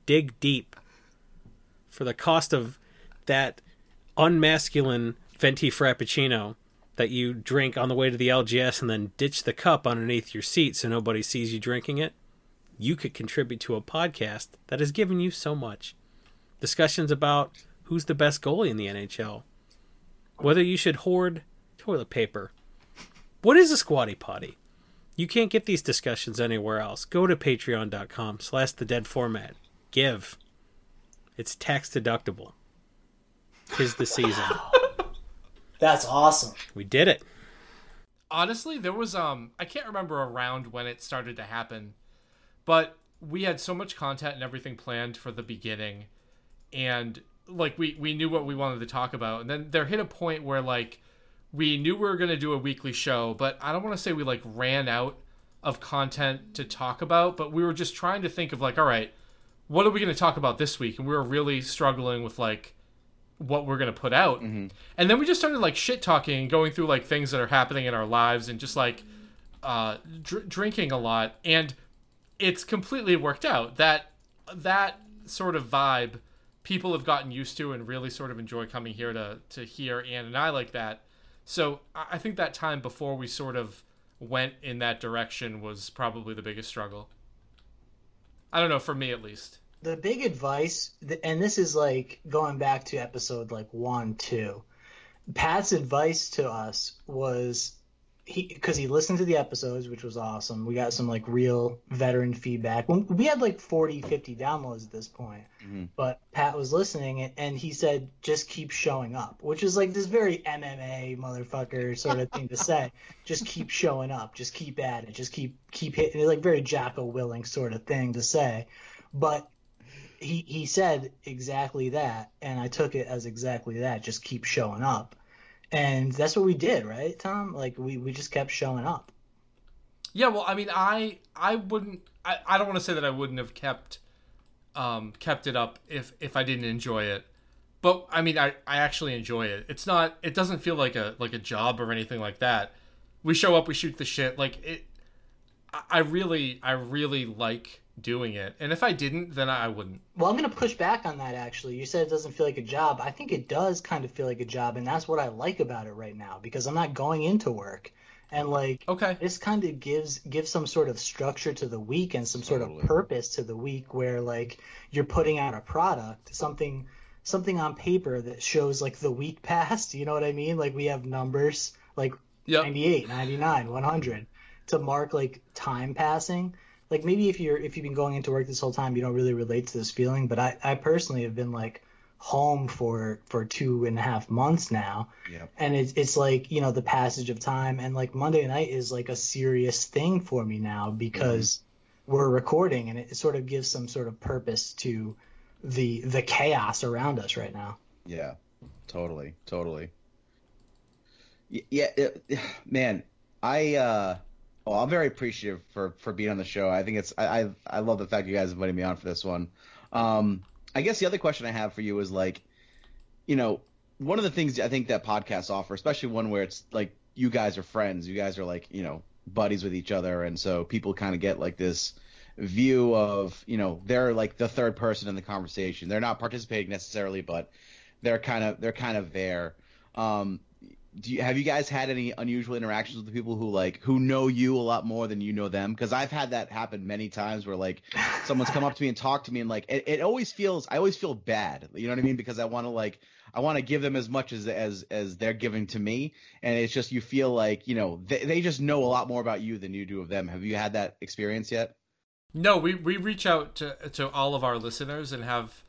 Dig deep. For the cost of that unmasculine venti frappuccino that you drink on the way to the LGS and then ditch the cup underneath your seat so nobody sees you drinking it, you could contribute to a podcast that has given you so much. Discussions about who's the best goalie in the NHL, whether you should hoard toilet paper. What is a squatty potty? You can't get these discussions anywhere else. Go to patreon.com slash the dead format. Give. It's tax deductible. Tis the season. *laughs* That's awesome. We did it. honestly there was um i can't remember around when it started to happen but we had so much content and everything planned for the beginning and like we we knew what we wanted to talk about. And then there hit a point where like we knew we were going to do a weekly show but i don't want to say we like ran out of content to talk about but we were just trying to think of like all right what are we going to talk about this week? And we were really struggling with like what we're going to put out. And then we just started like shit talking and going through like things that are happening in our lives and just like uh dr- drinking a lot. And it's completely worked out. That that sort of vibe people have gotten used to and really sort of enjoy coming here to to hear Ian and I like that. So I think that time before we sort of went in that direction was probably the biggest struggle. I don't know for me at least. The big advice, and this is like going back to episode like one, two. Pat's advice to us was he because he listened to the episodes, which was awesome. We got some like real veteran feedback. We had like 40, 50 downloads at this point, mm-hmm. but Pat was listening and- and he said, "Just keep showing up," which is like this very MMA motherfucker sort of thing to say. *laughs* Just keep showing up. Just keep at it. Just keep keep hitting. It's like very Jocko Willink sort of thing to say, but he he said exactly that, and I took it as exactly that. Just keep showing up, and that's what we did, right, Tom? Like we we just kept showing up. Yeah, well, I mean, I I wouldn't. I, I don't want to say that I wouldn't have kept um kept it up if if I didn't enjoy it. But I mean, I I actually enjoy it. It's not. It doesn't feel like a like a job or anything like that. We show up, we shoot the shit. Like it. I- I really, I really like doing it. And if I didn't, then I wouldn't. Well, I'm going to push back on that actually. You said it doesn't feel like a job. I think it does kind of feel like a job, and that's what I like about it right now because I'm not going into work. And like Okay. this kind of gives gives some sort of structure to the week and some sort Totally. of purpose to the week where like you're putting out a product, something something on paper that shows like the week *laughs* past, you know what I mean? Like we have numbers like Yep. 98, 99, 100 to mark like time passing. Like maybe if you're if you've been going into work this whole time, you don't really relate to this feeling. But I, I personally have been like home for for two and a half months now, Yep. and it's it's like you know the passage of time, and like Monday night is like a serious thing for me now because we're recording, and it sort of gives some sort of purpose to the the chaos around us right now. Yeah, totally, totally. Y- Yeah, it, *sighs* man, I uh, well, I'm very appreciative for for being on the show. I think it's I I, I love the fact you guys invited me on for this one. Um, I guess the other question I have for you is like, you know, one of the things I think that podcasts offer, especially one where it's like you guys are friends, you guys are like you know buddies with each other, and so people kind of get like this view of you know they're like the third person in the conversation. They're not participating necessarily, but they're kind of they're kind of there. Um, do you, have you guys had any unusual interactions with the people who like who know you a lot more than you know them? Because I've had that happen many times where like someone's come up to me and talked to me and like it, it always feels I always feel bad. You know what I mean? Because I want to like I want to give them as much as as as they're giving to me, and it's just you feel like you know they they just know a lot more about you than you do of them. Have you had that experience yet? No, we, we reach out to, to all of our listeners and have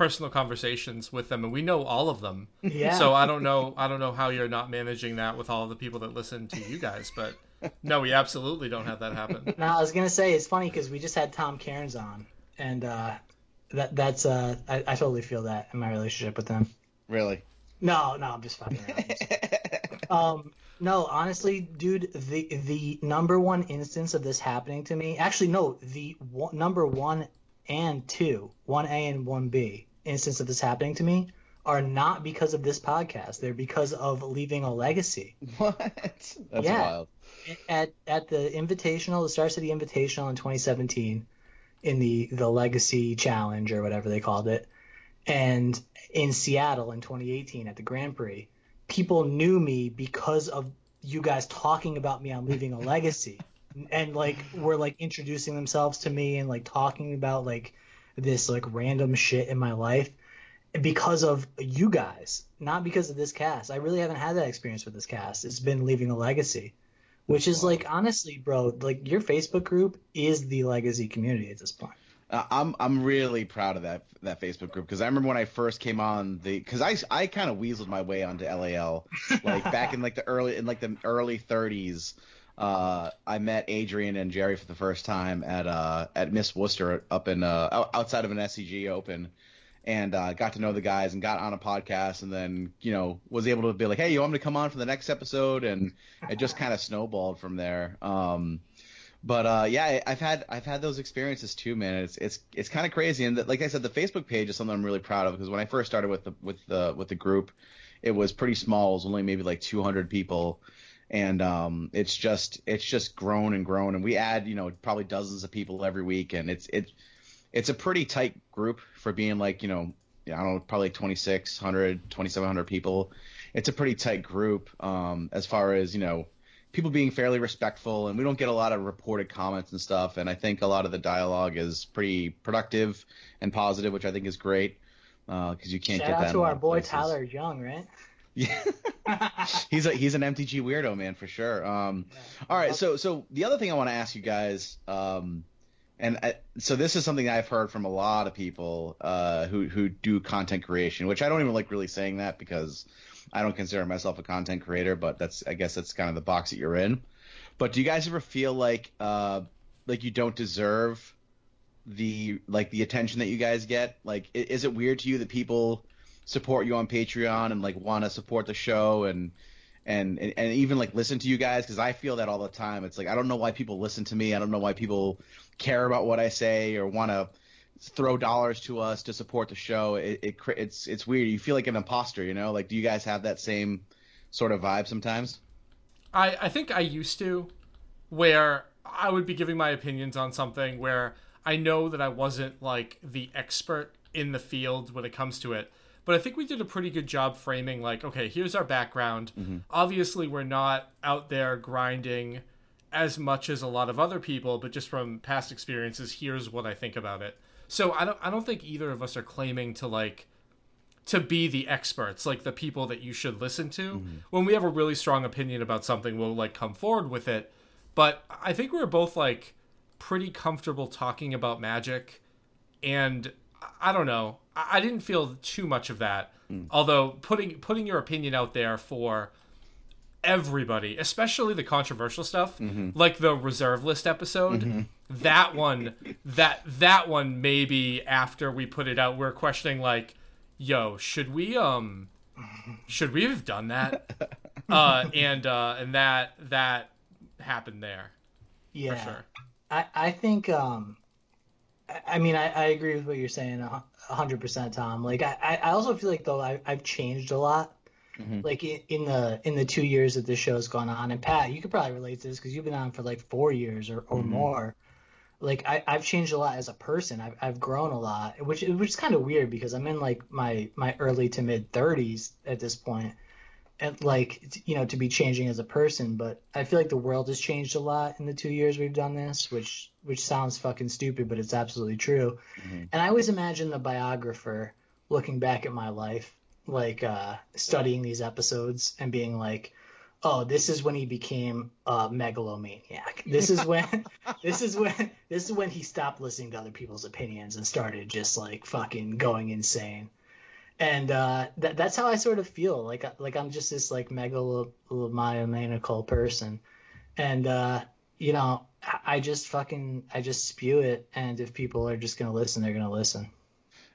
personal conversations with them, and we know all of them. Yeah. So I don't know I don't know how you're not managing that with all the people that listen to you guys, but no, we absolutely don't have that happen. Now I was gonna say it's funny because we just had Tom Cairns on, and uh, that that's uh, I, I totally feel that in my relationship with them Really? No, no, I'm just fucking around. *laughs* um, no, honestly, dude, the the number one instance of this happening to me, actually, no, the one, number one and two, one A and one B instance of this happening to me are not because of this podcast. They're because of leaving a legacy. what? That's Yeah. wild. at at the invitational, the Star City Invitational in 2017, in the the Legacy Challenge or whatever they called it, and in Seattle in 2018 at the Grand Prix, people knew me because of you guys talking about me on leaving a legacy, *laughs* and like were like introducing themselves to me and like talking about like this like random shit in my life because of you guys, not because of this cast. I really haven't had that experience with this cast. It's been leaving a legacy which is like honestly bro like your facebook group is the legacy community at this point Uh, I'm I'm really proud of that that Facebook group because I remember when I first came on the because I I kind of weaseled my way onto LAL like back in like the early in like the early 30s. Uh, I met Adrian and Jerry for the first time at uh at Miss Worcester up in uh outside of an SCG Open, and uh, got to know the guys and got on a podcast and then you know was able to be like hey you want me to come on for the next episode and it just kind of snowballed from there. Um, but uh, yeah, I've had I've had those experiences too, man. It's it's it's kind of crazy, and that, like I said, the Facebook page is something I'm really proud of because when I first started with the with the with the group, it was pretty small. It was only maybe like 200 people, and um, it's just it's just grown and grown, and we add you know probably dozens of people every week, and it's it's it's a pretty tight group for being like you know I don't know probably 2600 2700 people. It's a pretty tight group um, as far as you know people being fairly respectful. And we don't get a lot of reported comments and stuff. And i think a lot of the dialogue is pretty productive and positive which i think is great because you can't shout get that out in to our boy places. tyler young right yeah *laughs* he's a he's an mtg weirdo man for sure um all right so so the other thing i want to ask you guys um and I, so this is something I've heard from a lot of people uh, who who do content creation, which I don't even like really saying that because I don't consider myself a content creator, but that's I guess that's kind of the box that you're in. But do you guys ever feel like uh, like you don't deserve the like the attention that you guys get? Like, is it weird to you that people support you on Patreon and like want to support the show and and and, even like listen to you guys? Because I feel that all the time. It's like I don't know why people listen to me. I don't know why people care about what I say or want to throw dollars to us to support the show. It, it it's it's weird. You feel like an imposter, you know? Like, do you guys have that same sort of vibe sometimes? I, I think I used to, where I would be giving my opinions on something where I know that I wasn't like the expert in the field when it comes to it. But I think we did a pretty good job framing like, okay, here's our background. Mm-hmm. Obviously, we're not out there grinding as much as a lot of other people, but just from past experiences, here's what I think about it. So I don't I don't think either of us are claiming to like to be the experts, like the people that you should listen to. Mm-hmm. When we have a really strong opinion about something, we'll like come forward with it. But I think we're both like pretty comfortable talking about magic, and I- I don't know. I I didn't feel too much of that. Although putting putting your opinion out there for everybody, especially the controversial stuff, like the reserve list episode. That one, that that one, maybe after we put it out, we're questioning like, "Yo, should we um, should we have done that?" *laughs* uh, and uh, and that that happened there Yeah. for sure. I, I think um I- I mean I, I agree with what you're saying a hu- a hundred percent Tom. Like I, I also feel like though I, I've changed a lot. Mm-hmm. Like in, in the in the two years that this show's gone on and Pat you could probably relate to this because you've been on for like four years or, or mm-hmm. more. Like I, I've changed a lot as a person. I've, I've grown a lot which which is kind of weird because I'm in like my my early to mid 30s at this point and like you know to be changing as a person but i feel like the world has changed a lot in the two years we've done this which which sounds fucking stupid but it's absolutely true. And i always imagine the biographer looking back at my life like uh studying these episodes and being like oh this is when he became a megalomaniac. *laughs* This is when *laughs* this is when this is when he stopped listening to other people's opinions and started just like fucking going insane and uh, that, that's how I sort of feel. Like like I'm just this like megalomaniacal person, and uh, you know I- just fucking I just spew it, and if people are just gonna listen, they're gonna listen.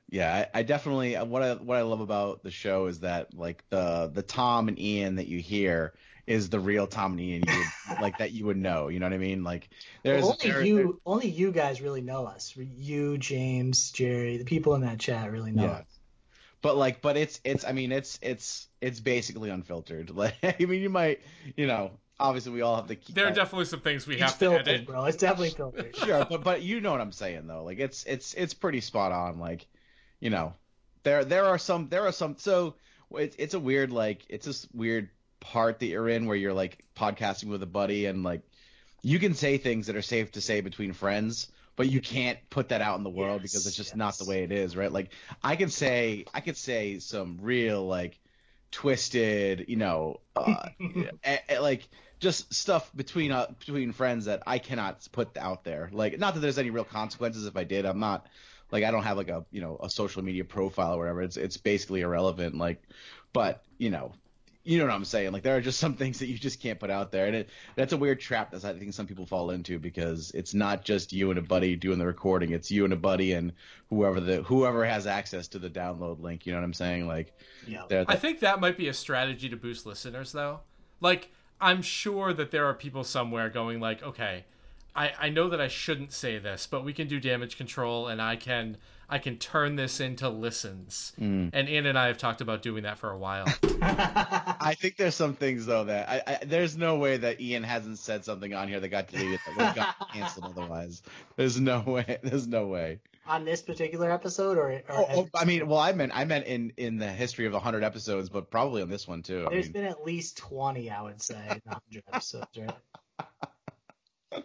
Yeah, I, I definitely what I what I love about the show is that like the the Tom and Ian that you hear is the real Tom and Ian you would, *laughs* like that you would know. You know what I mean? Like there's only there- you only you guys really know us. You, James, Jerry, the people in that chat really know Yeah. us. But like but it's it's I mean it's it's it's basically unfiltered. *laughs* Like I mean you might you know obviously we all have the There are uh, definitely some things we It's have to filtered, edit. bro. It's definitely filtered. *laughs* sure, but but you know what I'm saying though. Like it's it's it's pretty spot on. Like you know, there there are some there are some so it's it's a weird like it's this weird part that you're in where you're like podcasting with a buddy and like you can say things that are safe to say between friends. But you can't put that out in the world Yes, because it's just yes. not the way it is, right? Like I can say I could say some real like twisted, you know, uh, *laughs* eh, eh, like just stuff between uh, between friends that I cannot put out there. Like, not that there's any real consequences if I did. I'm not like I don't have like a you know a social media profile or whatever. It's it's basically irrelevant. Like, but you know. You know what I'm saying? Like there are just some *laughs* things that you just can't put out there, and it, that's a weird trap that I think some people fall into because it's not just you and a buddy doing the recording; it's you and a buddy and whoever the whoever has access to the download link. You know what I'm saying? Like, Yeah. they're- I think that might be a strategy to boost listeners, though. Like, I'm sure that there are people somewhere going like, okay, I, I know that I shouldn't say this, but we can do damage control, and I can I can turn this into listens. Mm. And Ian and I have talked about doing that for a while. *laughs* I think there's some things though that I, I there's no way that Ian hasn't said something on here that got deleted that would have got *laughs* canceled otherwise. There's no way. There's no way. On this particular episode, or, or Oh, oh, I mean, well, I meant I meant in in the history of 100 episodes, but probably on this one too. I there's mean, been at least twenty, I would say, 100 episodes, right? *laughs*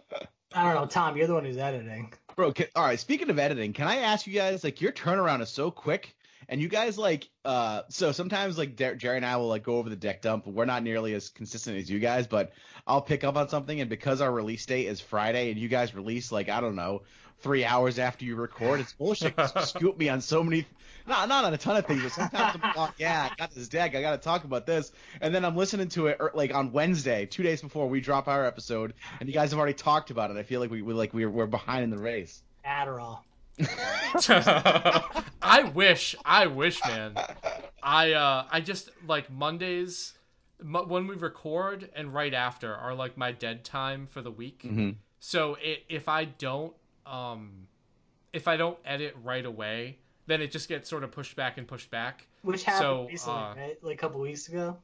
I don't know, Tom. You're the one who's editing. Bro. Can, all right. Speaking of editing, can I ask you guys like your turnaround is so quick, and you guys like uh so sometimes like Der- Jerry and I will like go over the deck dump. We're not nearly as consistent as you guys, but I'll pick up on something, and because our release date is Friday, and you guys release like I don't know three hours after you record, it's bullshit. scoop me on so many, not not on a ton of things, but sometimes I'm like, yeah, I got this deck, I got to talk about this, and then I'm listening to it er, like on Wednesday, two days before we drop our episode, and you guys have already talked about it. I feel like we we like we're we're behind in the race. Adderall. *laughs* I wish, I wish, man. I uh, I just like Mondays mo- when we record and right after are like my dead time for the week. Mhm. So it, if I don't, um, if I don't edit right away, then it just gets sort of pushed back and pushed back. Which happened So, recently, uh, right? Like a couple weeks ago.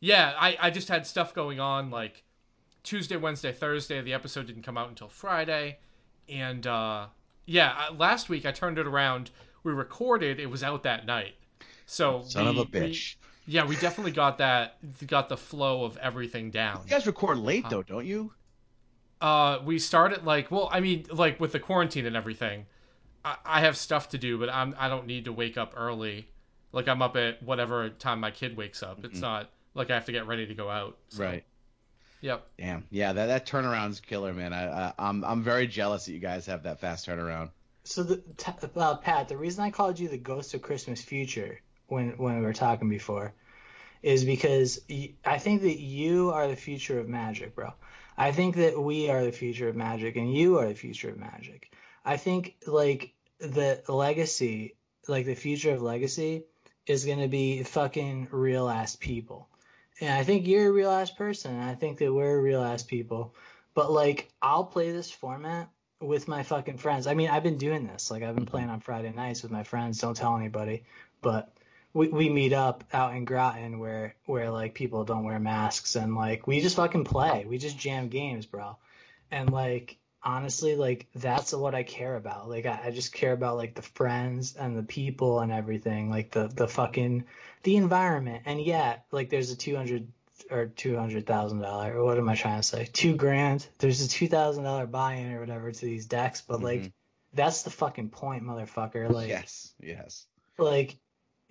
Yeah, I, I just had stuff going on like Tuesday, Wednesday, Thursday. The episode didn't come out until Friday, and uh, yeah, uh, last week I turned it around. We recorded; it was out that night. So Son we- of a we- bitch. yeah, we definitely got that. Got the flow of everything down. You guys record late though, don't you? Uh, we started like well, I mean, like with the quarantine and everything. I, I have stuff to do, but I'm I don't need to wake up early. Like I'm up at whatever time my kid wakes up. It's not like I have to get ready to go out. So, Right. Yep. Damn. Yeah, that that turnaround's killer, man. I, I I'm I'm very jealous that you guys have that fast turnaround. So the t- uh, Pat, the reason I called you the Ghost of Christmas Future when when we were talking before is because y- I think that you are the future of magic, bro. I think that we are the future of magic, and you are the future of magic. I think like the legacy, like the future of legacy, is gonna be fucking real ass people. And I think you're a real ass person. And I think that we're real ass people. But like, I'll play this format with my fucking friends. I mean, I've been doing this. Like, I've been mm-hmm. playing on Friday nights with my friends. Don't tell anybody. But we, we meet up out in Groton where where like people don't wear masks and like we just fucking play. We just jam games, bro. And like honestly, like that's what I care about. Like I, I just care about like the friends and the people and everything. Like the the fucking the environment. And yet, like there's a two hundred or two hundred thousand dollar or what am I trying to say? Two grand. There's a two thousand dollar buy in or whatever to these decks, but like mm-hmm. that's the fucking point, motherfucker. Like yes, yes. like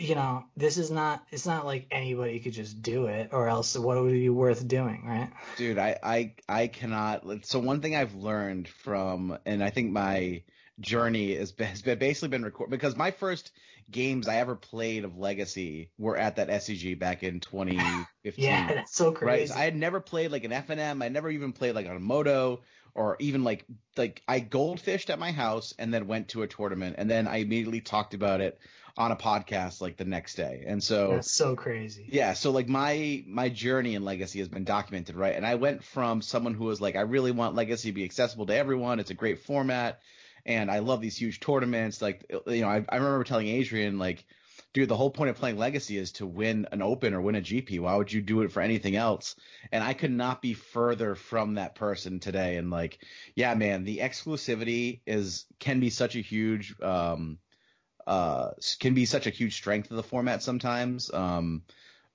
you know this is not it's not like anybody could just do it or else what would it be worth doing right Dude, I, I I cannot. So one thing I've learned from, and I think my journey *laughs* has been basically been record because my first games I ever played of Legacy were at that SCG back in *laughs* 2015. yeah that's so right. crazy So I had never played like an FNM. I never even played like on a Modo or even like like I goldfished at my house and then went to a tournament and then I immediately talked about it on a podcast like the next day. And so that's so crazy yeah, so like my my journey in Legacy has been documented, right? And I went from someone who was like, I really want Legacy to be accessible to everyone. It's a great format, and I love these huge tournaments. Like, you know, I, I remember telling Adrian, like, dude, the whole point of playing Legacy is to win an Open or win a GP. Why would you do it for anything else? And I could not be further from that person today. And like, yeah, man, the exclusivity is can be such a huge um uh can be such a huge strength of the format sometimes. Um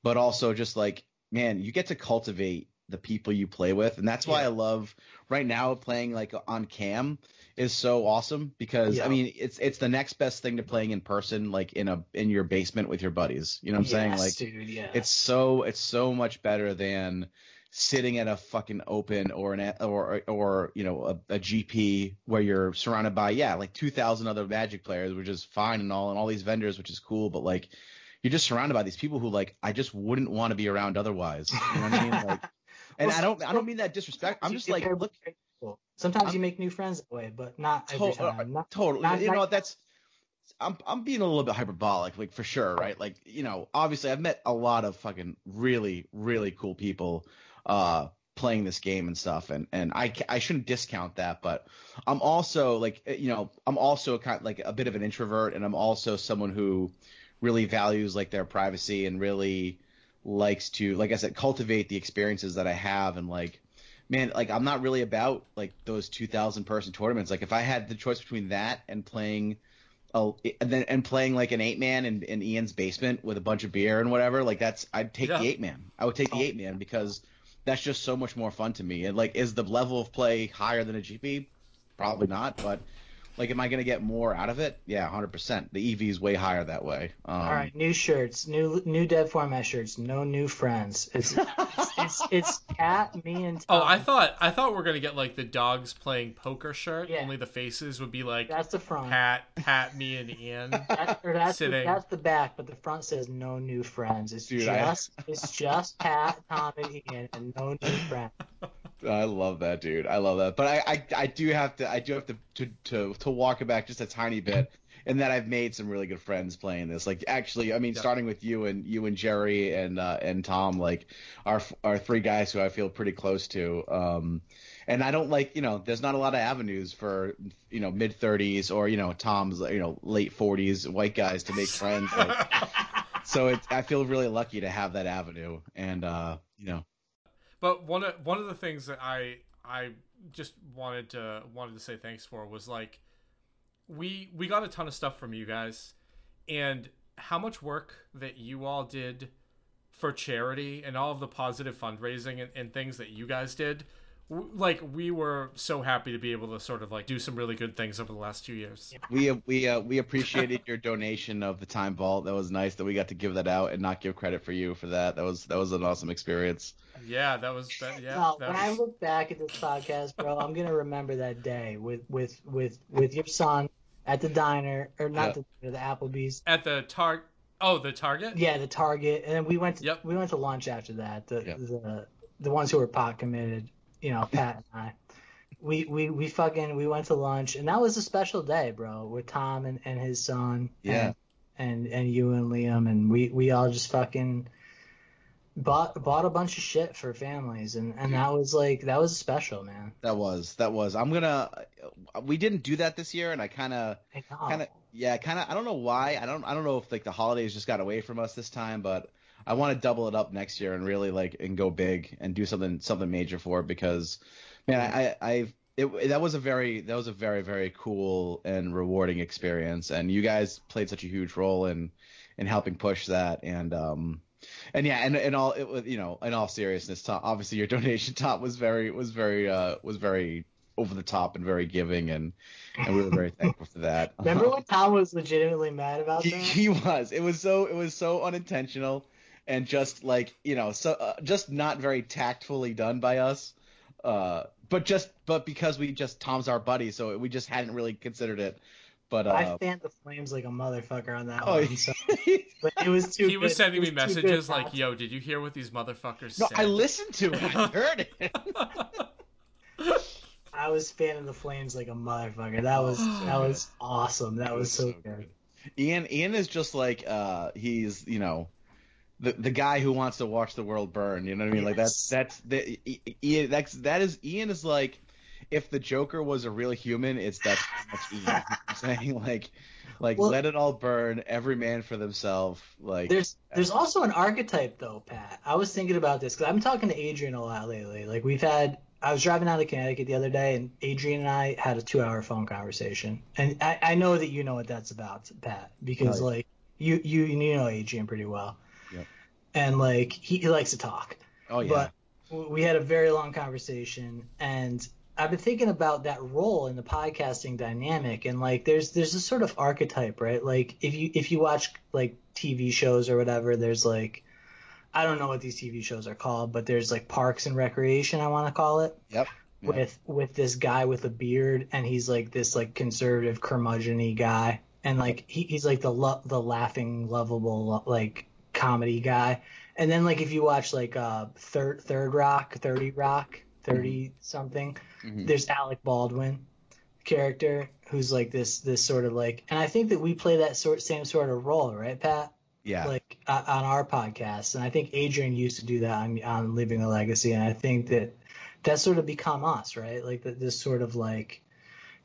but also just like man you get to cultivate the people you play with and that's why Yeah. i love right now playing like on cam is so awesome because Yeah. i mean it's it's the next best thing to playing in person like in a in your basement with your buddies you know what i'm saying like dude yeah it's so it's so much better than sitting at a fucking open or an or or you know a, a GP where you're surrounded by yeah like 2000 other magic players which is fine and all and all these vendors which is cool but like you're just surrounded by these people who like I just wouldn't want to be around otherwise you know what I mean *laughs* like and Well, I don't I don't mean that disrespect I'm just like look with great people. sometimes I'm- you make new friends that way but not every To- uh, time Not- totally. not- you know what? That's I'm I'm being a little bit hyperbolic, like for sure, right? Like you know, obviously I've met a lot of fucking really really cool people uh playing this game and stuff, and and I I shouldn't discount that, but I'm also like eh, you know I'm also a kind like a bit of an introvert, and I'm also someone who really values like their privacy and really likes to like I said cultivate the experiences that I have and like man, like I'm not really about like those 2,000 person tournaments. Like if I had the choice between that and playing, a, and then and playing like an eight man in, in Ian's basement with a bunch of beer and whatever, like that's I'd take Yeah. the eight man. I would take the eight man because that's just so much more fun to me. And like, is the level of play higher than a GP? Probably not, but. Like, am I going to get more out of it? Yeah, 100%. The EV is way higher that way. Um, all right new shirts new new dead format shirts no new friends it's it's it's, it's cat me and Tom. Oh, I thought I thought we are gonna get like the dogs playing poker shirt. Yeah. Only the faces would be like that's the front Pat, Pat, me, and Ian. *laughs* That, or that's, the, that's the back, but the front says no new friends. It's Dude, I- just it's just Pat, Tom, and Ian, and no new friends. *laughs* I love that, dude. I love that. But I, I, I do have to, I do have to, to, to, to walk it back just a tiny bit, in that I've made some really good friends playing this. Like, actually, I mean, starting with you and you and Jerry and uh, and Tom, like, are are three guys who I feel pretty close to. Um, and I don't like, you know, there's not a lot of avenues for, you know, mid thirties or you know Tom's, you know, late forties white guys to make friends. Like, *laughs* so it's, I feel really lucky to have that avenue, and uh, you know. But one of one of the things that I I just wanted to wanted to say thanks for was like we we got a ton of stuff from you guys. And how much work that you all did for charity and all of the positive fundraising and, and things that you guys did w- like we were so happy to be able to sort of like do some really good things over the last two years We we uh, we appreciated your donation of the time vault. That was nice that we got to give that out and not give credit for you for that. That was that was an awesome experience. yeah that was that, yeah No, that when I look back at this podcast, bro, I'm gonna remember that day with with with with your son at the diner or not Yeah. the the Applebee's. at the tar oh the target Yeah, the Target, and then we went to, Yep. we went to lunch after that. The Yep. the the ones who were pot committed, you know, Pat and I. We, we we fucking we went to lunch and that was a special day, bro, with Tom and, and his son. Yeah. And, and and you and Liam and we we all just fucking bought bought a bunch of shit for families and and that was like that was special, man. That was that was. I'm gonna. We didn't do that this year, and I kind of kind of yeah kind of i don't know why i don't i don't know if like the holidays just got away from us this time but i want to double it up next year and really like and go big and do something something major for it because man i i it, that was a very that was a very very cool and rewarding experience and you guys played such a huge role in in helping push that and um and yeah and and all it was you know in all seriousness Tom, obviously your *laughs* donation top was very was very uh was very over the top and very giving and and we were very thankful for that Remember when Tom was legitimately mad about he, that? he was. It was so. It was so unintentional, and just like you know, so uh, just not very tactfully done by us. Uh, but just but because we just Tom's our buddy, so we just hadn't really considered it. But I uh, fanned the flames like a motherfucker on that oh, one. So, *laughs* but it was too. he was sending It me messages like yo did you hear what these motherfuckers no, said I listened to it. I heard it. *laughs* I was fanning the flames like a motherfucker. That was *gasps* that was awesome. That was so good. Ian Ian is just like uh he's you know the the guy who wants to watch the world burn. You know what I mean? Like that's that's the Ian. That's that is Ian is like if the Joker was a real human, it's that's that's Ian. I'm saying *laughs* like like Well- let it all burn, every man for themselves. Like There's there's also an archetype though, Pat. I was thinking about this because I'm talking to Adrian a lot lately. Like we've had. I was driving out of Connecticut the other day, and Adrian and I had a two-hour phone conversation. And I, I know that you know what that's about, Pat, because yeah. like you you you know Adrian pretty well. And like he, he likes to talk. oh yeah. But we had a very long conversation, and I've been thinking about that role in the podcasting dynamic, and like there's there's this sort of archetype, right? Like if you if you watch like TV shows or whatever, there's like I don't know what these TV shows are called, but there's like Parks and Recreation, I want to call it yep. Yeah. with with this guy with a beard and he's like this like conservative curmudgeon guy and like he, he's like the lo- the laughing lovable like comedy guy. And then like if you watch like uh third third rock 30 rock 30 something Mhm. there's alec baldwin character who's like this this sort of like and i think that we play that sort same sort of role right pat? Yeah. like uh, on our podcast. And i think adrian used to do that on, on leaving a legacy. And i think that that's sort of become us right? Like that this sort of like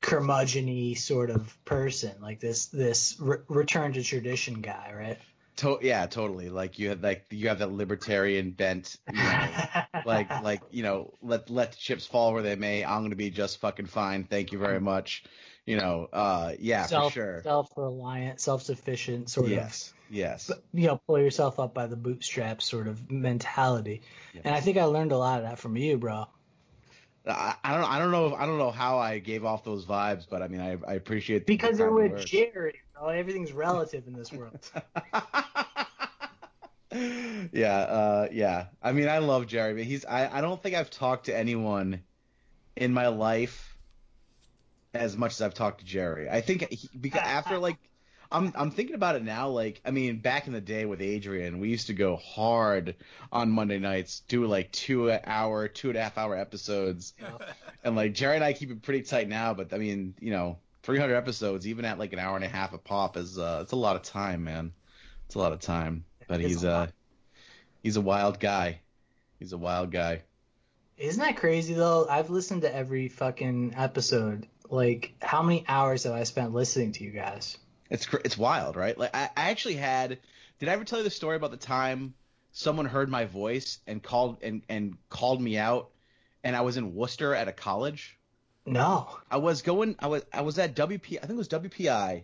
curmudgeon sort of person. Like this this re- return to tradition guy right To- yeah, totally. Like you have like you have that libertarian bent, you know, *laughs* like like you know, let let the chips fall where they may. I'm gonna be just fucking fine. Thank you very much. You know, uh, yeah, self for sure. self-reliant self-sufficient sort of. Yes, yes. you know pull yourself up by the bootstraps sort of mentality and i think i learned a lot of that from you bro I, I don't I don't know if, I don't know how I gave off those vibes, but I mean I, I appreciate the because they're with words. Jerry, bro. Everything's relative in this world. *laughs* yeah, uh, yeah. I mean, I love Jerry, but he's. I, I don't think I've talked to anyone in my life as much as I've talked to Jerry. I think he, because *laughs* after like, I'm I'm thinking about it now. Like, I mean, back in the day with Adrian, we used to go hard on Monday nights, do like two hour, two and a half hour episodes, and like Jerry and I keep it pretty tight now. But I mean, you know. 300 episodes, even at like an hour and a half a pop, is uh, it's a lot of time, man. It's a lot of time. But It's he's a uh, he's a wild guy. He's a wild guy. Isn't that crazy though? I've listened to every fucking episode. Like, how many hours have I spent listening to you guys? It's it's wild, right? Like I, I actually had. Did I ever tell you the story about the time someone heard my voice and called and and called me out, and I was in Worcester at a college. No. I was going. I was I was at WP. I think it was WPI,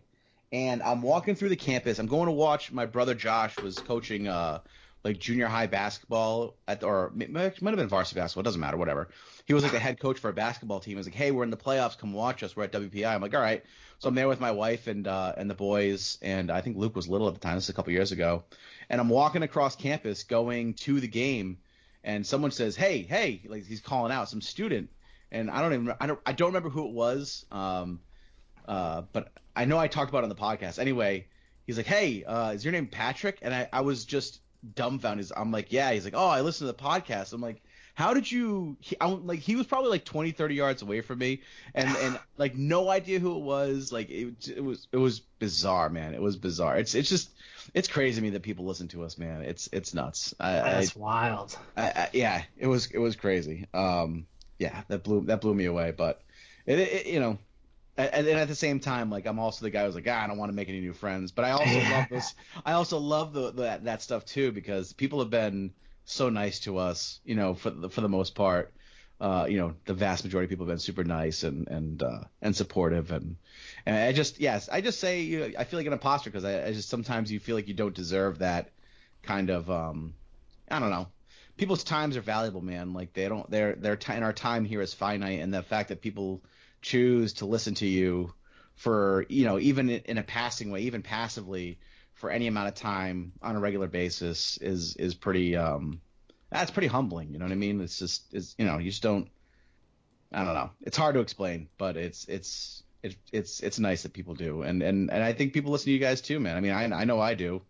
and I'm walking through the campus. I'm going to watch. My brother Josh was coaching uh like junior high basketball at or it might have been varsity basketball. It doesn't matter. Whatever. He was like the *laughs* head coach for a basketball team. He was like, "Hey, we're in the playoffs. Come watch us. We're at WPI." I'm like, "All right." So I'm there with my wife and uh, and the boys, and I think Luke was little at the time. This is a couple years ago, and I'm walking across campus going to the game, and someone says, "Hey, hey!" Like he's calling out some student, and I don't even I don't I don't remember who it was, um, uh, but I know I talked about it on the podcast. Anyway, he's like, "Hey, uh, is your name Patrick?" And I I was just dumbfounded. I'm like, "Yeah." He's like, "Oh, I listened to the podcast." I'm like how did you he, I, like he was probably like 20 30 yards away from me and and *sighs* like no idea who it was like it, it was it was bizarre man it was bizarre it's it's just it's crazy to me that people listen to us man it's it's nuts I, That's I, wild. I, yeah it was it was crazy um yeah that blew that blew me away but it, it you know and, and at the same time, like I'm also the guy who's like, ah, I don't want to make any new friends. But I also *laughs* love this. I also love the, the that stuff too because people have been so nice to us, you know, for the, for the most part. Uh, you know, the vast majority of people have been super nice and and uh, and supportive, and and I just yes, I just say you know, I feel like an imposter because I, I just sometimes you feel like you don't deserve that kind of um, I don't know. People's times are valuable, man. Like they don't, their their time, our time here is finite, and the fact that people choose to listen to you for you know even in a passing way, even passively, for any amount of time on a regular basis is is pretty um that's pretty humbling you know what i mean? It's just it's you know you just don't i don't know. It's hard to explain but it's it's it, it's it's nice that people do. And and and i think people listen to you guys too man. I mean i i know i do.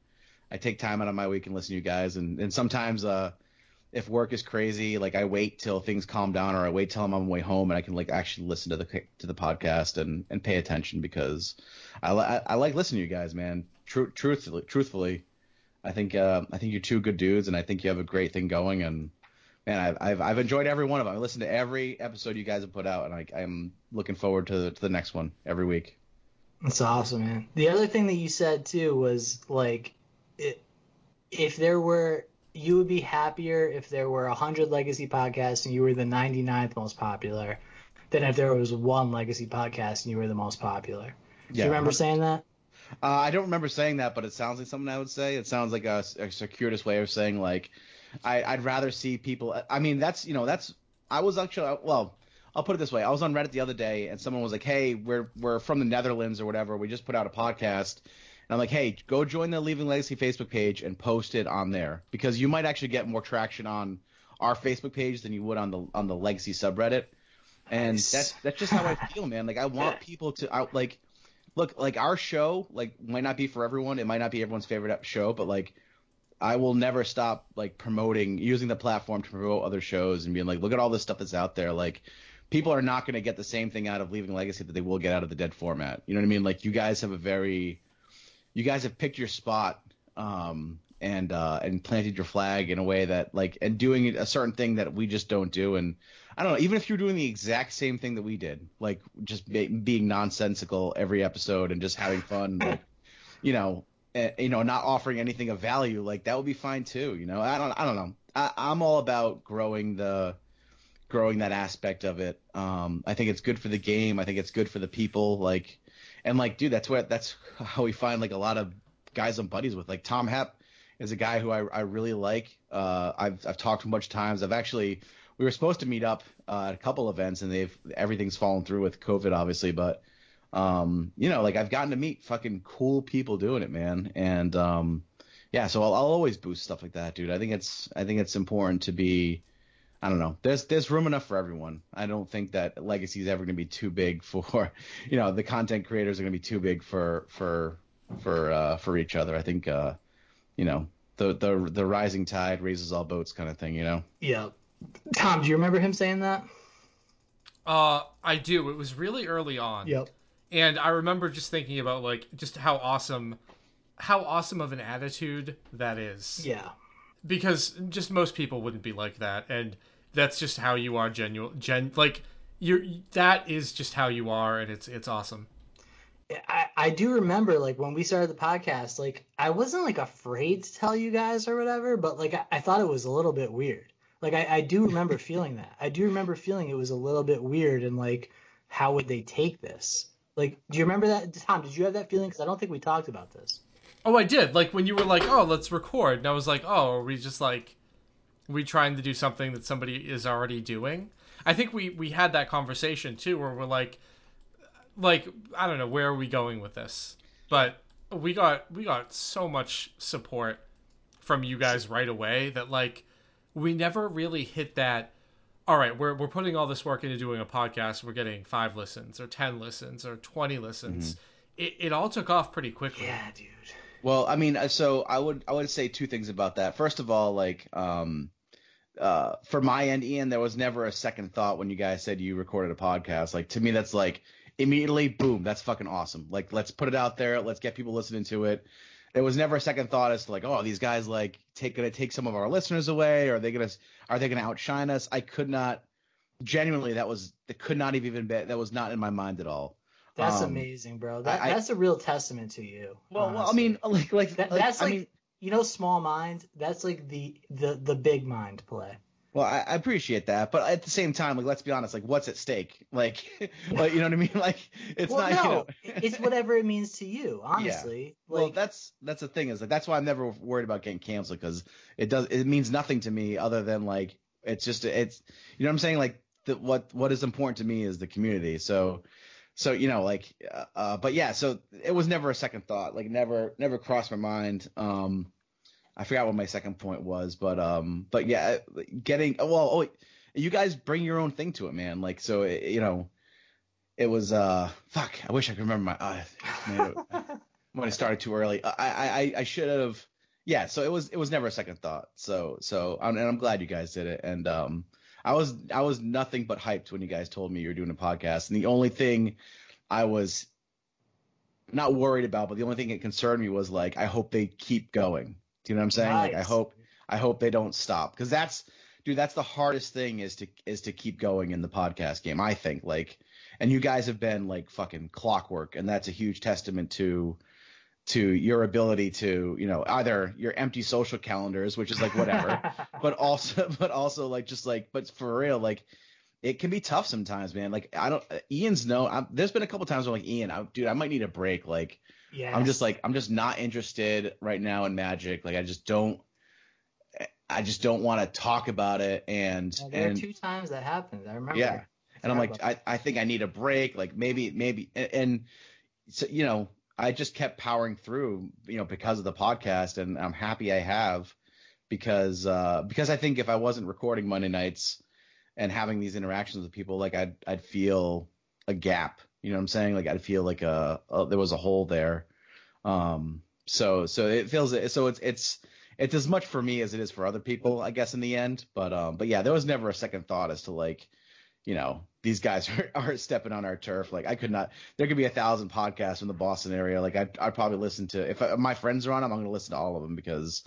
I take time out of my week and listen to you guys. And and sometimes uh if work is crazy like i wait till things calm down or i wait till i'm on my way home and i can like actually listen to the to the podcast and and pay attention because i i, I like listening to you guys man Tru- truthfully, truthfully, I think uh, I think you're two good dudes, and I think you have a great thing going. And man, I've I've, I've enjoyed every one of them. I listened to every episode you guys have put out, and I, I'm looking forward to to the next one every week. That's awesome, man. The other thing that you said too was like, it, if there were, you would be happier if there were hundred legacy podcasts and you were the 99th most popular, than if there was one legacy podcast and you were the most popular. Do Yeah. you remember saying that? Uh, I don't remember saying that, but it sounds like something I would say. It sounds like a, a circuitous way of saying like, I, I'd rather see people. I mean, that's you know, that's I was actually well. I'll put it this way: I was on Reddit the other day, and someone was like, "Hey, we're we're from the Netherlands or whatever. We just put out a podcast." And I'm like, "Hey, go join the Leaving Legacy Facebook page and post it on there because you might actually get more traction on our Facebook page than you would on the on the Legacy subreddit." And Nice. that's that's just how I feel, man. Like I want *laughs* people to out like look like our show like might not be for everyone. It might not be everyone's favorite show, but like I will never stop like promoting using the platform to promote other shows and being like, look at all this stuff that's out there. Like people are not going to get the same thing out of Leaving Legacy that they will get out of the Dead format. You know what I mean? Like you guys have a very you guys have picked your spot um and uh and planted your flag in a way that like and doing a certain thing that we just don't do. And I don't know even if you're doing the exact same thing that we did like just be, being nonsensical every episode and just having fun like you know eh, you know not offering anything of value like that would be fine too you know? I don't I don't know. I, I'm all about growing the growing that aspect of it. Um I think it's good for the game. I think it's good for the people. Like and like dude that's what that's *laughs* how we find like a lot of guys I'm buddies with like Tom Hep is a guy who I, I really like. Uh, I've I've talked a bunch of times. I've actually we were supposed to meet up uh, at a couple events and they've everything's fallen through with COVID obviously, but um, you know like I've gotten to meet fucking cool people doing it, man, and um, yeah, so I'll, I'll always boost stuff like that, dude. I think it's I think it's important to be. I don't know. There's there's room enough for everyone. I don't think that legacy is ever going to be too big for, *laughs* you know, the content creators are going to be too big for for for uh, for each other. I think uh, you know the the the rising tide raises all boats kind of thing. You know. Yeah. Tom, do you remember him saying that? Uh, I do. It was really early on. Yep. And I remember just thinking about like just how awesome how awesome of an attitude that is. Yeah. Because just most people wouldn't be like that and that's just how you are genuine gen like you're that is just how you are and it's it's awesome. I, I do remember like when we started the podcast, like I wasn't like afraid to tell you guys or whatever, but like I, I thought it was a little bit weird. Like I, I do remember *laughs* feeling that. I do remember feeling it was a little bit weird and like how would they take this? Like, do you remember that, Tom? Did you have that feeling? Because I don't think we talked about this. Oh, I did. Like when you were like, "Oh, let's record," and I was like, "Oh, are we just like, we trying to do something that somebody is already doing?" I think we we had that conversation too, where we're like, like I don't know where are we going with this, but we got we got so much support from you guys right away that like we never really hit that. All right, we're we're putting all this work into doing a podcast. We're getting five listens or ten listens or twenty listens. Mm-hmm. It, it all took off pretty quickly. Yeah, dude. Well, I mean, uh, so I would I would say two things about that. First of all, like um, uh, for my end, Ian, there was never a second thought when you guys said you recorded a podcast. Like to me, that's like immediately, boom, that's fucking awesome. Like let's put it out there, let's get people listening to it. There was never a second thought as to like, oh, these guys like take gonna take some of our listeners away, or are they gonna are they gonna outshine us? I could not genuinely that was that could not have even been that was not in my mind at all. That's Um, amazing, bro. That, I- that's a real testament to you. Well, well, I mean, *laughs* like like that, like, that's I like mean, you know, small mind. That's like the the the big mind play. Well, I, I appreciate that, but at the same time, like let's be honest, like what's at stake? *laughs* Like, *laughs* like you know what I mean? Like it's well, not. no, You know, it's whatever it means to you. Honestly, well, like that's that's the thing is like that's why I'm never worried about getting canceled because it does it means nothing to me other than like it's just it's you know what I'm saying like the, what what is important to me is the community. So so you know like uh, uh but yeah so it was never a second thought like never never crossed my mind. Um, I forgot what my second point was, but um, but yeah, getting well. Oh, you guys bring your own thing to it, man. Like so, it, you know, it was uh, fuck. I wish I could remember my. Uh, man, *laughs* when I started too early, I I I, I should have. Yeah, so it was it was never a second thought. So so and I'm glad you guys did it. And um, I was I was nothing but hyped when you guys told me you were doing a podcast. And the only thing I was not worried about, but the only thing that concerned me was like I hope they keep going. Do you know what I'm saying? Like I hope I hope they don't stop because that's dude that's the hardest thing is to is to keep going in the podcast game. I think like and you guys have been like fucking clockwork and that's a huge testament to to your ability to you know either your empty social calendars which is like whatever *laughs* but also but also like just like but for real like it can be tough sometimes man like i don't ian's no I'm, there's been a couple times where I'm like ian I, dude i might need a break like yeah, i'm just like i'm just not interested right now in magic like i just don't i just don't want to talk about it and Yeah, there and are two times that happened. I remember. Yeah. and I'm like, I, I think I need a break. Like maybe, maybe, and, and so, you know, I just kept powering through, you know, because of the podcast, and I'm happy I have, because uh, because I think if I wasn't recording Monday nights and having these interactions with people, like I'd I'd feel a gap. You know what I'm saying? Like I'd feel like a, a there was a hole there. Um. So so it feels so it's it's it's as much for me as it is for other people, I guess, in the end. But um. But yeah, there was never a second thought as to like you know, these guys *laughs* are, are stepping on our turf. Like I could not, there could be a thousand podcasts in the Boston area. Like I'd, I'd probably listen to, if I, my friends are on them, I'm going to listen to all of them because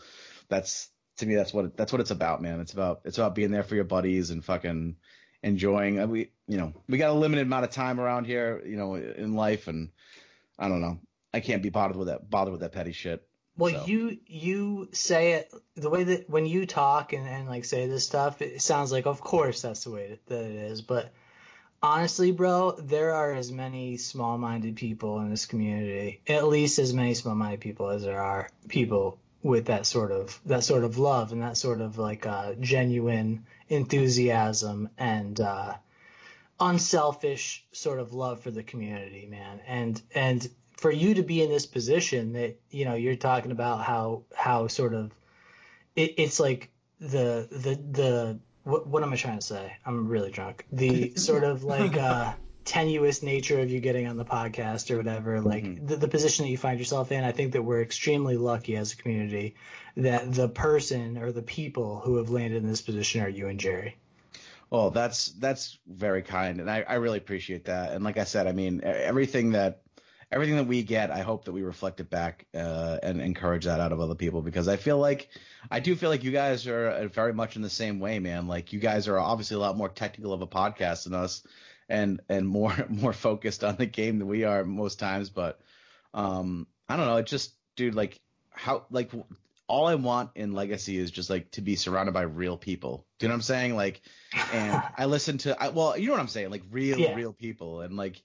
that's, to me, that's what, that's what it's about, man. It's about, it's about being there for your buddies and fucking enjoying. We, you know, we got a limited amount of time around here, you know, in life. And I don't know. I can't be bothered with that, bothered with that petty shit. Well, So- you you say it the way that when you talk and, and like say this stuff, it sounds like of course that's the way that it is. But honestly, bro, there are as many small-minded people in this community, at least as many small-minded people as there are people with that sort of that sort of love and that sort of like uh, genuine enthusiasm and uh, unselfish sort of love for the community, man. And and for you to be in this position that you know you're talking about how how sort of it, it's like the the the what, what am I trying to say? I'm really drunk. The *laughs* sort of like *laughs* uh, tenuous nature of you getting on the podcast or whatever, like the, the position that you find yourself in. I think that we're extremely lucky as a community that the person or the people who have landed in this position are you and Jerry. Well, that's that's very kind, and I, I really appreciate that. And like I said, I mean everything that everything that we get, I hope that we reflect it back uh, and encourage that out of other people because I feel like I do feel like you guys are uh, very much in the same way, man. Like you guys are obviously a lot more technical of a podcast than us, and and more *laughs* more focused on the game than we are most times. But um, I don't know. It just, dude, like how like all I want in Legacy is just like to be surrounded by real people. Do you know what I'm saying? Like, and *laughs* I listen to, I, well, you know what I'm saying? Like real, Yeah. real people, and like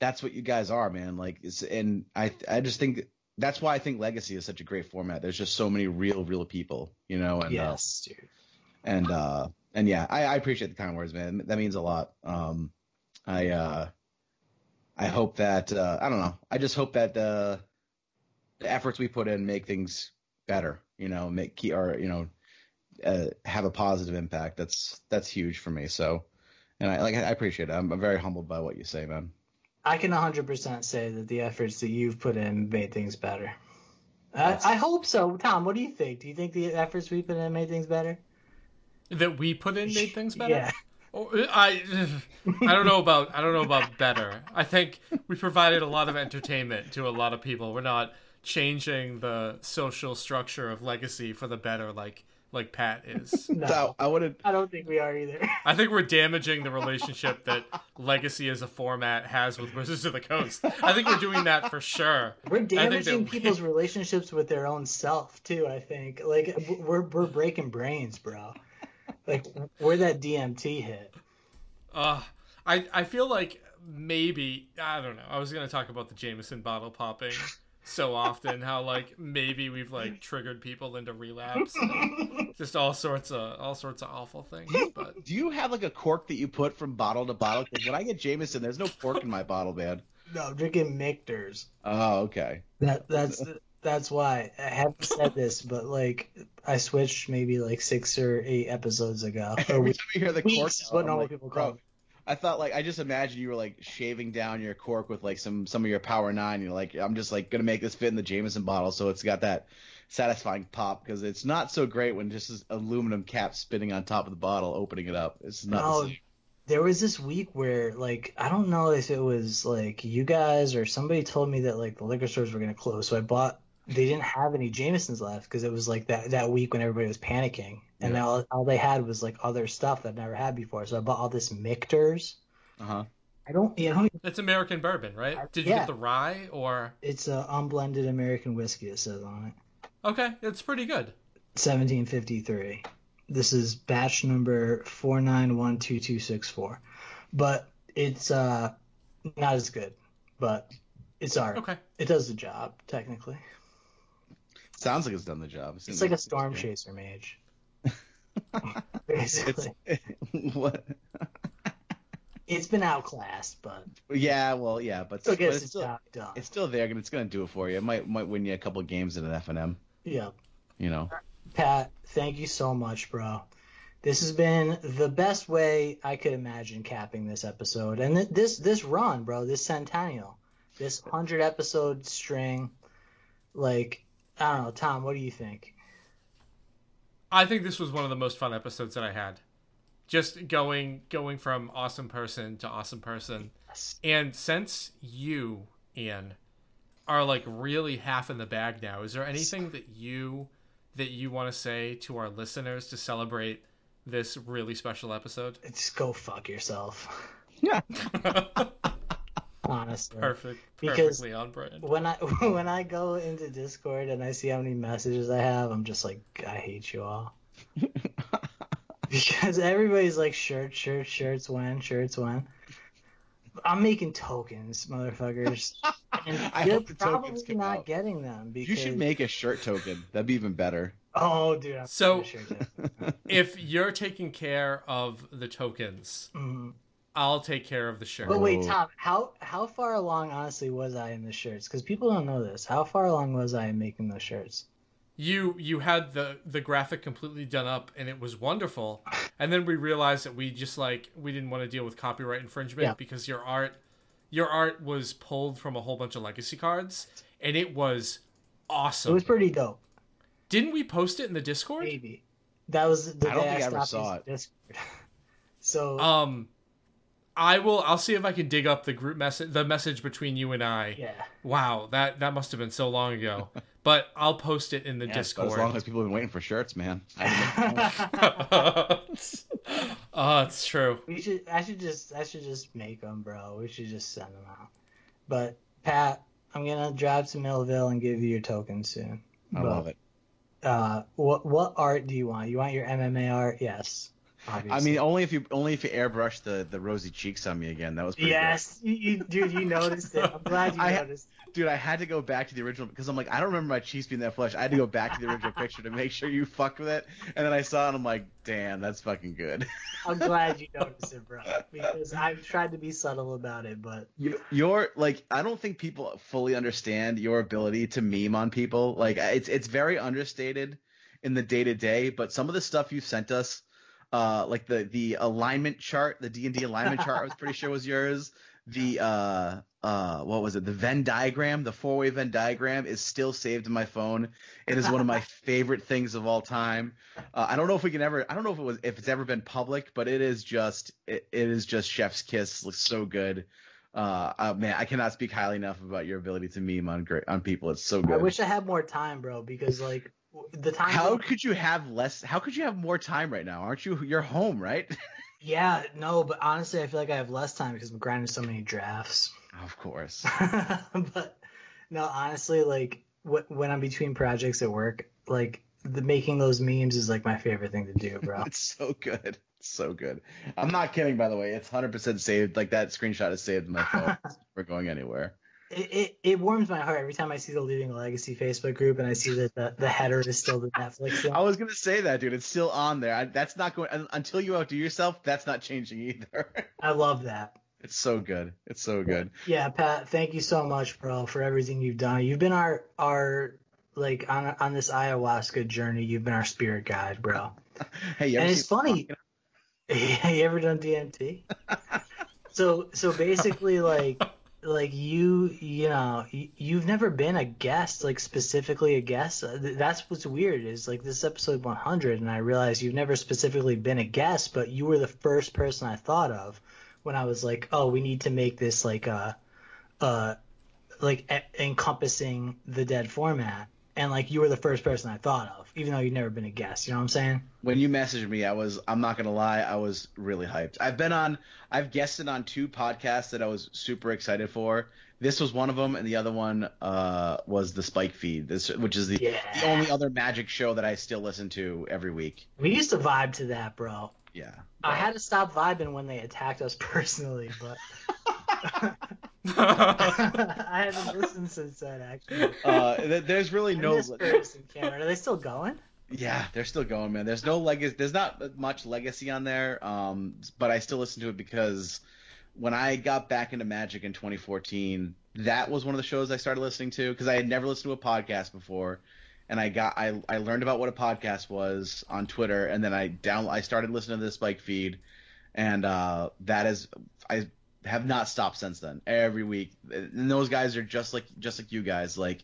that's what you guys are, man. Like, it's, and I, I just think that's why I think Legacy is such a great format. There's just so many real, real people, you know, and uh, yes, dude. and uh and yeah i, I appreciate the kind words man. That means a lot. Um i uh i hope that uh i don't know. I just hope that uh the efforts we put in make things better you know make key or you know uh, have a positive impact. That's that's huge for me. So and i like i appreciate it. I'm, I'm very humbled by what you say man I can 100% say that the efforts that you've put in made things better. I, I hope so. Tom, what do you think? Do you think the efforts we put in made things better? That we put in made things better. Yeah. Oh, I I don't know about I don't know about better. I think we provided a lot of entertainment to a lot of people. We're not changing the social structure of legacy for the better like like Pat is. *laughs* No, so i wanted I don't think we are either. I think we're damaging the relationship that legacy as a format has with Wizards of the Coast. I think we're doing that for sure. We're I think damaging we- people's relationships with their own self too. I think like we're we're breaking brains, bro. Like we're that DMT hit. Uh, I I feel like maybe I don't know. I was gonna talk about the Jameson bottle popping so often. How like maybe we've like triggered people into relapse. and *laughs* Just all sorts of all sorts of awful things. But do you have like a cork that you put from bottle to bottle because when i get jameson there's no cork in my bottle man No, I'm drinking Michter's. oh okay That that's that's why I haven't said this, but like I switched maybe like six or eight episodes ago. Or Every weeks. time you hear the cork, Weeks is what normal like, people call it. I thought like I just imagine you were like shaving down your cork with like some some of your Power Nine. You're like, I'm just like gonna make this fit in the Jameson bottle, so it's got that satisfying pop because it's not so great when just this aluminum cap spinning on top of the bottle, opening it up. It's not. No, the oh, there was this week where like I don't know if it was like you guys or somebody told me that like the liquor stores were gonna close, so I bought. They didn't have any Jamesons left because it was like that that week when everybody was panicking, and Yeah. all, all they had was like other stuff that I've never had before. So I bought all this Michter's. Uh-huh. I don't, you know, it's American bourbon, right? Did you Yeah. get the rye or? it's a unblended American whiskey. It says on it. Okay, it's pretty good. 1753. This is batch number 49122264. But it's uh not as good, but it's alright. Okay. It does the job technically. Sounds like it's done the job. Seems It's like a it's storm good. chaser mage. *laughs* Basically. It's *laughs* what? it's been outclassed, but Yeah, well, yeah, but, still but it's still done. it's still there, and it's gonna do it for you. It might might win you a couple games in an F and M. Yeah. You know. Pat, thank you so much, bro. This has been the best way I could imagine capping this episode, and th- this this run, bro, this centennial, this hundred episode string. Like, I don't know, Tom, what do you think? I think this was one of the most fun episodes that I had. Just going going from awesome person to awesome person. And since you, Ian, are like really half in the bag now, is there anything that you that you want to say to our listeners to celebrate this really special episode? Just go fuck yourself. Yeah. *laughs* *laughs* Honestly, Perfect. Because- Perfectly on brand. when I *laughs* when I go into Discord and I see how many messages I have, I'm just like, I hate you all. *laughs* because everybody's like shirts, shirts, shirts when, shirts when. I'm making tokens, motherfuckers. *laughs* And I you're hope the tokens probably come not out. getting them because You should make a shirt token. That'd be even better. Oh, dude. I'm So- making If you're taking care of the tokens, too. I'll take care of the shirt. But wait, Oh. Tom, how how far along honestly was I in the shirts? Because people don't know this. How far along was I in making those shirts? you you had the the graphic completely done up and it was wonderful and then we realized that we just like we didn't want to deal with copyright infringement Yeah. because your art your art was pulled from a whole bunch of legacy cards and it was awesome. It was pretty dope. didn't we post it in the discord Maybe that was the I don't day think I ever saw using Discord. *laughs* so um I will. I'll see if I can dig up the group message, the message between you and I. Yeah. Wow, that that must have been so long ago. *laughs* but I'll post it in the Yeah, As long as people have been waiting for shirts, man. I *laughs* *laughs* oh, it's true. We should. I should just. I should just make them, bro. We should just send them out. But Pat, I'm gonna drive to Millville and give you your token soon. I love it. Uh, what what art do you want? You want your MMA art? Yes. I mean, only if you only if you airbrush the the rosy cheeks on me again. That was pretty yes, you, you, dude. You noticed it. I'm glad you *laughs* I- noticed. Dude, I had to go back to the original because I'm like, I don't remember my cheeks being that flush. I had to go back to the original picture to make sure you fucked with it. And then I saw it, and I'm like, damn, that's fucking good. *laughs* I'm glad you *laughs* noticed it, bro. Because I've tried to be subtle about it, but You, you're like, I don't think people fully understand your ability to meme on people. Like, it's it's very understated in the day to day. But some of the stuff you sent us, uh, like the the alignment chart, the D and D alignment chart, I was pretty sure was yours. The *laughs* uh uh what was it? The Venn diagram, the four way Venn diagram, is still saved in my phone. It is one of my *laughs* favorite things of all time. Uh, I don't know if we can ever. I don't know if it was if it's ever been public, but it is just it, it is just Chef's kiss. Looks so good. Uh, uh, man, I cannot speak highly enough about your ability to meme on great on people. It's so good. I wish I had more time, bro. Because like the time. how could you have less? How could you have more time right now? Aren't you? You're home, right? *laughs* Yeah, no, but honestly, I feel like I have less time because I'm grinding so many drafts. of course. *laughs* but no, honestly, like wh- when I'm between projects at work, like the making those memes is like my favorite thing to do, bro. *laughs* It's so good. It's so good. I'm not kidding, by the way. It's 100% saved. Like that screenshot is saved in my phone. We're going anywhere. It, it it warms my heart every time I see the Leaving a Legacy Facebook group and I see that the, the header is still the Netflix. Thing. *laughs* I was gonna say that, dude. It's still on there. I, that's not going until you outdo yourself. That's not changing either. *laughs* I love that. it's so good. It's so good. Yeah, Pat, thank you so much, bro, for everything you've done. You've been our our like on on this ayahuasca journey. You've been our spirit guide, bro. *laughs* Hey, and it's funny. you ever done DMT? so so basically, like like you you know you, you've never been a guest like specifically a guest? Uh, that's what's weird is like this is episode 100 and i realized you've never specifically been a guest but you were the first person i thought of when i was like oh we need to make this like uh uh like encompassing the dead format and like you were the first person i thought of even though you'd never been a guest you know what i'm saying when you messaged me, I was I'm not gonna lie, I was really hyped. I've been on I've guested on two podcasts that I was super excited for. This was one of them, and the other one uh, was the Spike Feed, this which is the, Yeah. the only other Magic show that I still listen to every week. we used to vibe to that bro Yeah. I had to stop vibing when they attacked us *laughs* personally, but I haven't listened since then. Actually, Uh, th- there's really I no miss Curtis and Cameron. Are they still going? Yeah, they're still going, man. There's no legacy. There's not much legacy on there, um, but I still listen to it because when I got back into Magic in 2014, that was one of the shows I started listening to because I had never listened to a podcast before, and I got I, I learned about what a podcast was on Twitter, and then I down I started listening to the Spike feed, and uh, that is I have not stopped since then. Every week, and those guys are just like just like you guys, like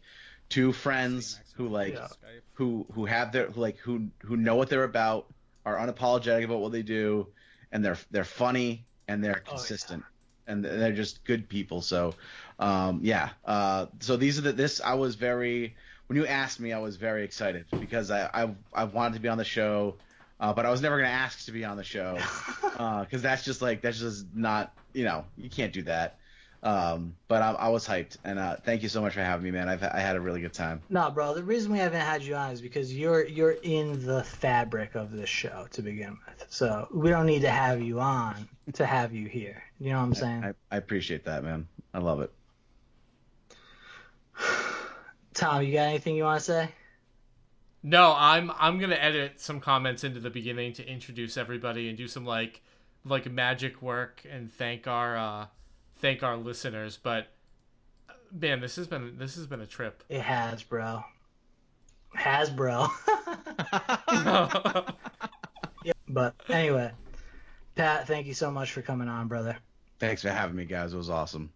two friends who like Yeah. who who have their who like who who know what they're about, are unapologetic about what they do, and they're they're funny and they're Oh, yeah. consistent. And they're just good people. So, um, yeah. Uh, so these are the this. I was very when you asked me, I was very excited because I I, I wanted to be on the show, uh, but I was never gonna ask to be on the show *laughs* because that's just like that's just not you know you can't do that. Um, but I, I was hyped, and uh, thank you so much for having me, man. I've I had a really good time. No, bro. The reason we haven't had you on is because you're you're in the fabric of this show to begin with. So we don't need to have you on to have you here. You know what I'm saying? I, I appreciate that, man. I love it. *sighs* Tom, you got anything you want to say? No, I'm I'm gonna edit some comments into the beginning to introduce everybody and do some like like magic work and thank our uh thank our listeners. But uh, man, this has been this has been a trip. It has, bro. Has, bro. *laughs* *laughs* but anyway, Pat, thank you so much for coming on, brother. Thanks for having me, guys. It was awesome.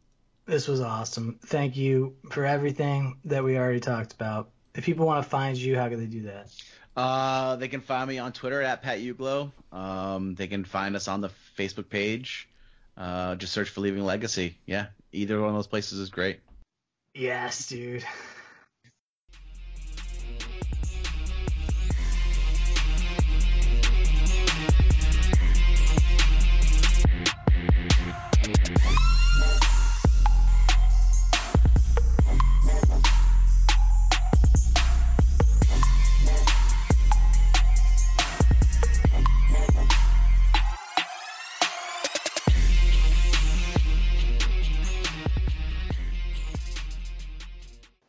This was awesome. Thank you for everything that we already talked about. If people want to find you, how can they do that? Uh, they can find me on Twitter at Pat Euglow. Um, they can find us on the Facebook page. uh, just search for Leaving Legacy. Yeah, either one of those places is great. Yes, dude. *laughs*